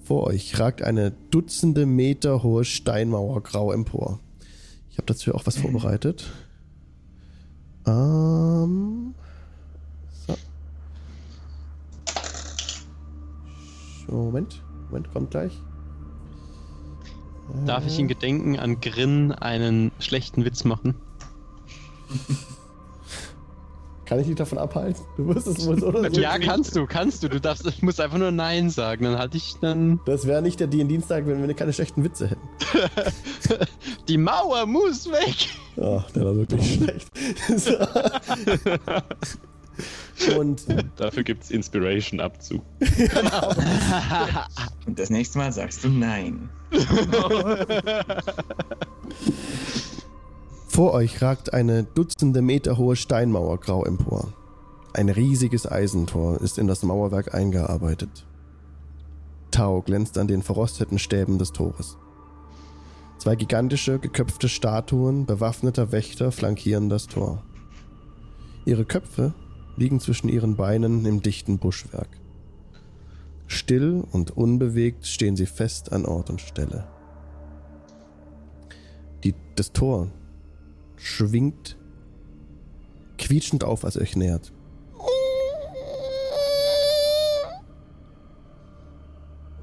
Vor euch ragt eine dutzende Meter hohe Steinmauer grau empor. Ich habe dazu auch was vorbereitet. Ähm. So. Moment. Moment, kommt gleich. Darf ich in Gedenken an Grin einen schlechten Witz machen? Kann ich dich davon abhalten? Du wirst es wohl so oder so. Ja, kannst du, kannst du. Du darfst, musst einfach nur Nein sagen. Dann halte ich dann. Das wäre nicht der D&D-Dienstag, wenn wir keine schlechten Witze hätten. [LAUGHS] Die Mauer muss weg! Oh, der war wirklich schlecht. [LAUGHS] Und Dafür gibt's Inspiration-Abzug. Und das nächste Mal sagst du nein. vor euch ragt eine dutzende Meter hohe Steinmauer grau empor. Ein riesiges Eisentor ist in das Mauerwerk eingearbeitet. Tau glänzt an den verrosteten Stäben des Tores. Zwei gigantische, geköpfte Statuen bewaffneter Wächter flankieren das Tor. Ihre Köpfe liegen zwischen ihren Beinen im dichten Buschwerk. Still und unbewegt stehen sie fest an Ort und Stelle. Die, das Tor schwingt quietschend auf, als ihr euch nähert.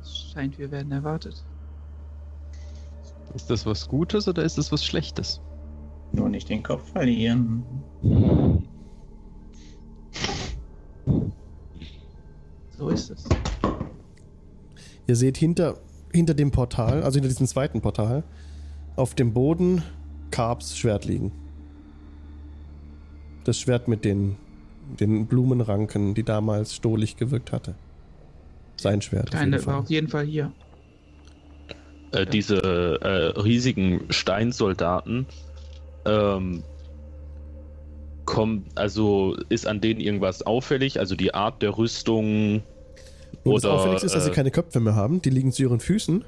Es scheint, wir werden erwartet. Ist das was Gutes oder ist das was Schlechtes? Nur nicht den Kopf verlieren. So ist es. Ihr seht hinter, hinter dem Portal, also hinter diesem zweiten Portal, auf dem Boden Karps Schwert liegen. Das Schwert mit den, den Blumenranken, die damals stohlig gewirkt hatte. Sein Schwert. auf jeden Keine Fall. war auf jeden Fall hier. Äh, diese äh, riesigen Steinsoldaten, ähm, kommt, also ist an denen irgendwas auffällig? Also die Art der Rüstung Und das oder. Auffälligste ist, dass sie äh, keine Köpfe mehr haben. Die liegen zu ihren Füßen.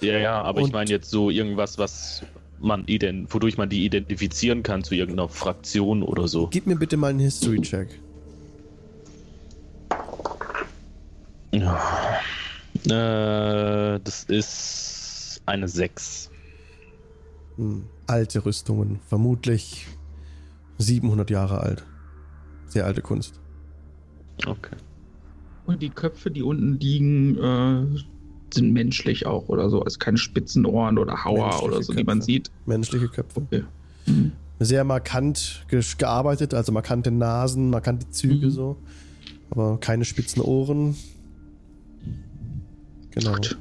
ja, ja, aber und- ich meine jetzt so irgendwas, was man ident wodurch man die identifizieren kann zu irgendeiner Fraktion oder so. Gib mir bitte mal einen History-Check. Ja. Äh, das ist eine 6. Hm, alte Rüstungen. Vermutlich 700 Jahre alt. Sehr alte Kunst. Okay. Und die Köpfe, die unten liegen, äh, sind menschlich auch oder so. Also keine spitzen Ohren oder Hauer Menschliche oder so, die man Köpfe. sieht. Menschliche Köpfe. Okay. Mhm. Sehr markant ge- gearbeitet, also markante Nasen, markante Züge Mhm. so. Aber keine spitzen Ohren. Genau. Gut.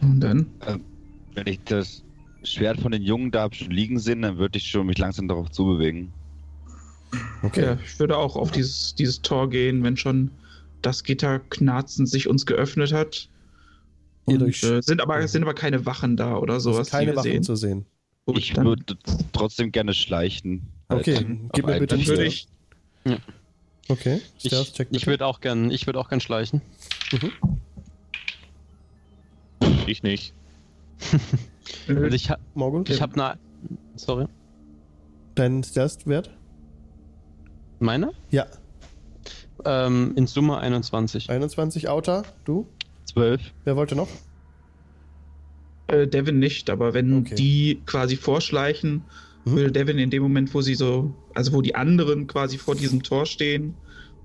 Und dann? Wenn ich das Schwert von den Jungen da schon liegen sehen, dann würde ich schon mich langsam darauf zubewegen. Okay. Ja, ich würde auch auf dieses, dieses Tor gehen, wenn schon das Gitter knarzend sich uns geöffnet hat. Und, durch- äh, sind, aber, sind aber keine Wachen da oder sowas. keine Wachen sehen. zu sehen. Gut, Ich dann, würde trotzdem gerne schleichen. Halt Okay, gib mir bitte dann einen ich. Okay, Ich, Stealth-Check ich würde auch gern, ich würde auch gern schleichen. Ich nicht. [LAUGHS] Also ich, ha- Morgul, ich habe eine. Sorry. dein Stealth-Wert? Meine? Ja, Ähm, in Summe 21. 21 Outer. Du? 12. Wer wollte noch? Äh, Devin nicht, aber wenn Okay. die quasi vorschleichen, Mhm. würde Devin in dem Moment, wo sie so, also wo die anderen quasi vor diesem Tor stehen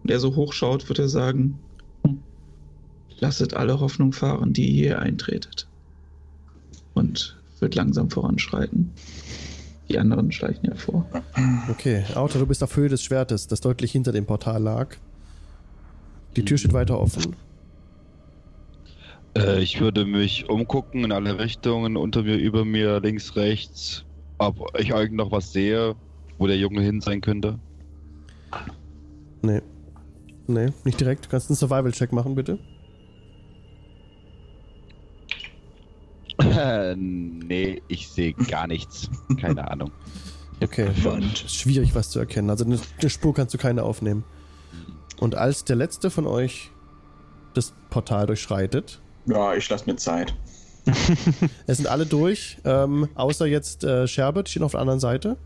und er so hochschaut, wird er sagen: "Hm, Lasset alle Hoffnung fahren, die ihr eintretet. Und wird langsam voranschreiten. Die anderen schleichen ja vor. Okay, Outer, du bist auf Höhe des Schwertes, das deutlich hinter dem Portal lag. Die Tür steht weiter offen. Äh, ich würde mich umgucken in alle Richtungen, unter mir, über mir, links, rechts, ob ich irgend noch was sehe, wo der Junge hin sein könnte. Nee. Nee, nicht direkt. Du kannst einen Survival-Check machen, bitte. Äh, nee, ich sehe gar nichts. Keine Ahnung. Okay. Ist schwierig, was zu erkennen. Also eine, eine Spur kannst du keine aufnehmen. Und als der letzte von euch das Portal durchschreitet, Ja, ich lasse mir Zeit. [LAUGHS] es sind alle durch, ähm, außer jetzt äh, Sherbet, steht auf der anderen Seite.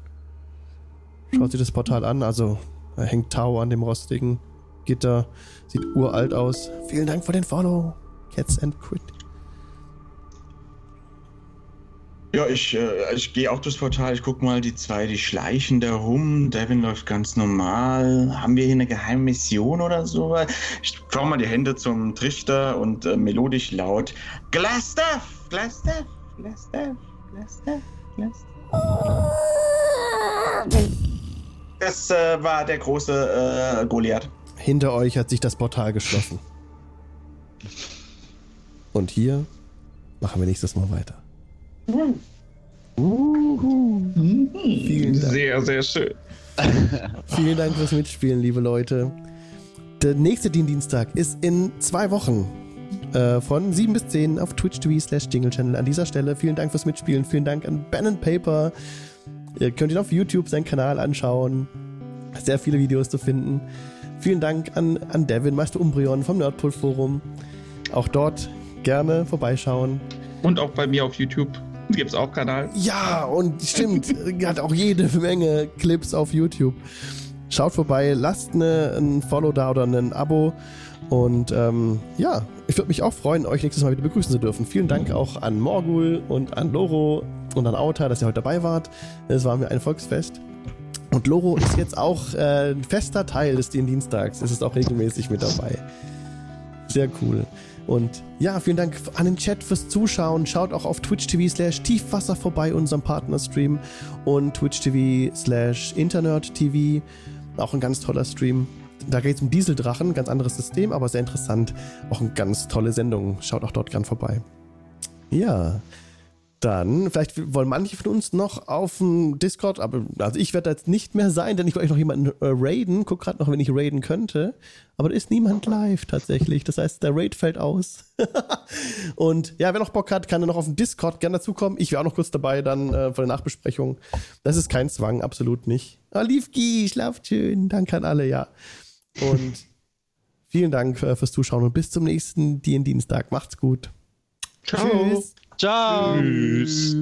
Schaut sich das Portal an, also da hängt Tau an dem rostigen Gitter, sieht uralt aus. Vielen Dank für den Follow, Cats and Quit. Ja, ich, äh, ich gehe auch durchs Portal. Ich guck mal, die zwei, die schleichen da rum. Devin läuft ganz normal. Haben wir hier eine geheime Mission oder so? Ich schau mal die Hände zum Trichter und äh, melodisch laut. Glastaff! Glastaff! Glastaff! Glastaff! Glastaff! Das äh, war der große äh, Goliath. Hinter euch hat sich das Portal geschlossen. Und hier machen wir nächstes Mal weiter. Vielen Dank. Sehr, sehr schön. [LAUGHS] Vielen Dank fürs Mitspielen, liebe Leute. Der nächste Dienstag ist in zwei Wochen. Äh, von 7 bis 10 auf twitch.tv slash Jingle Channel. An dieser Stelle vielen Dank fürs Mitspielen. Vielen Dank an Ben and Paper. Ihr könnt ihn auf YouTube seinen Kanal anschauen. Sehr viele Videos zu finden. Vielen Dank an, an Devin, Meister Umbrion vom Nerdpool Forum. Auch dort gerne vorbeischauen. Und auch bei mir auf YouTube gibt es auch Kanal. Ja, und stimmt, [LAUGHS] hat auch jede Menge Clips auf YouTube. Schaut vorbei, lasst eine, ein Follow da oder ein Abo. Und ähm, ja, ich würde mich auch freuen, euch nächstes Mal wieder begrüßen zu dürfen. Vielen Dank auch an Morgul und an Loro und an Auta, dass ihr heute dabei wart. Es war mir ein Volksfest. Und Loro ist jetzt auch äh, ein fester Teil des Dienstags. Es ist auch regelmäßig mit dabei. Sehr cool. Und ja, vielen Dank an den Chat fürs Zuschauen. Schaut auch auf Twitch TV slash Tiefwasser vorbei, unserem Partnerstream. Und Twitch TV slash Internet TV. Auch ein ganz toller Stream. Da geht es um Dieseldrachen, ganz anderes System, aber sehr interessant. Auch eine ganz tolle Sendung. Schaut auch dort gern vorbei. Ja. Dann, vielleicht wollen manche von uns noch auf dem Discord, aber also ich werde da jetzt nicht mehr sein, denn ich wollte noch jemanden äh, raiden. Guck gerade noch, wenn ich raiden könnte. Aber da ist niemand live tatsächlich. Das heißt, der Raid fällt aus. [LAUGHS] Und ja, wer noch Bock hat, kann dann noch auf dem Discord gerne dazukommen. Ich wäre auch noch kurz dabei dann äh, von der Nachbesprechung. Das ist kein Zwang, absolut nicht. Ah, Liefki, schlaft schön. Danke an alle, ja. Und [LAUGHS] vielen Dank äh, fürs Zuschauen und bis zum nächsten Dienstag. Macht's gut. Ciao. Tschüss. Ciao. Tschüss.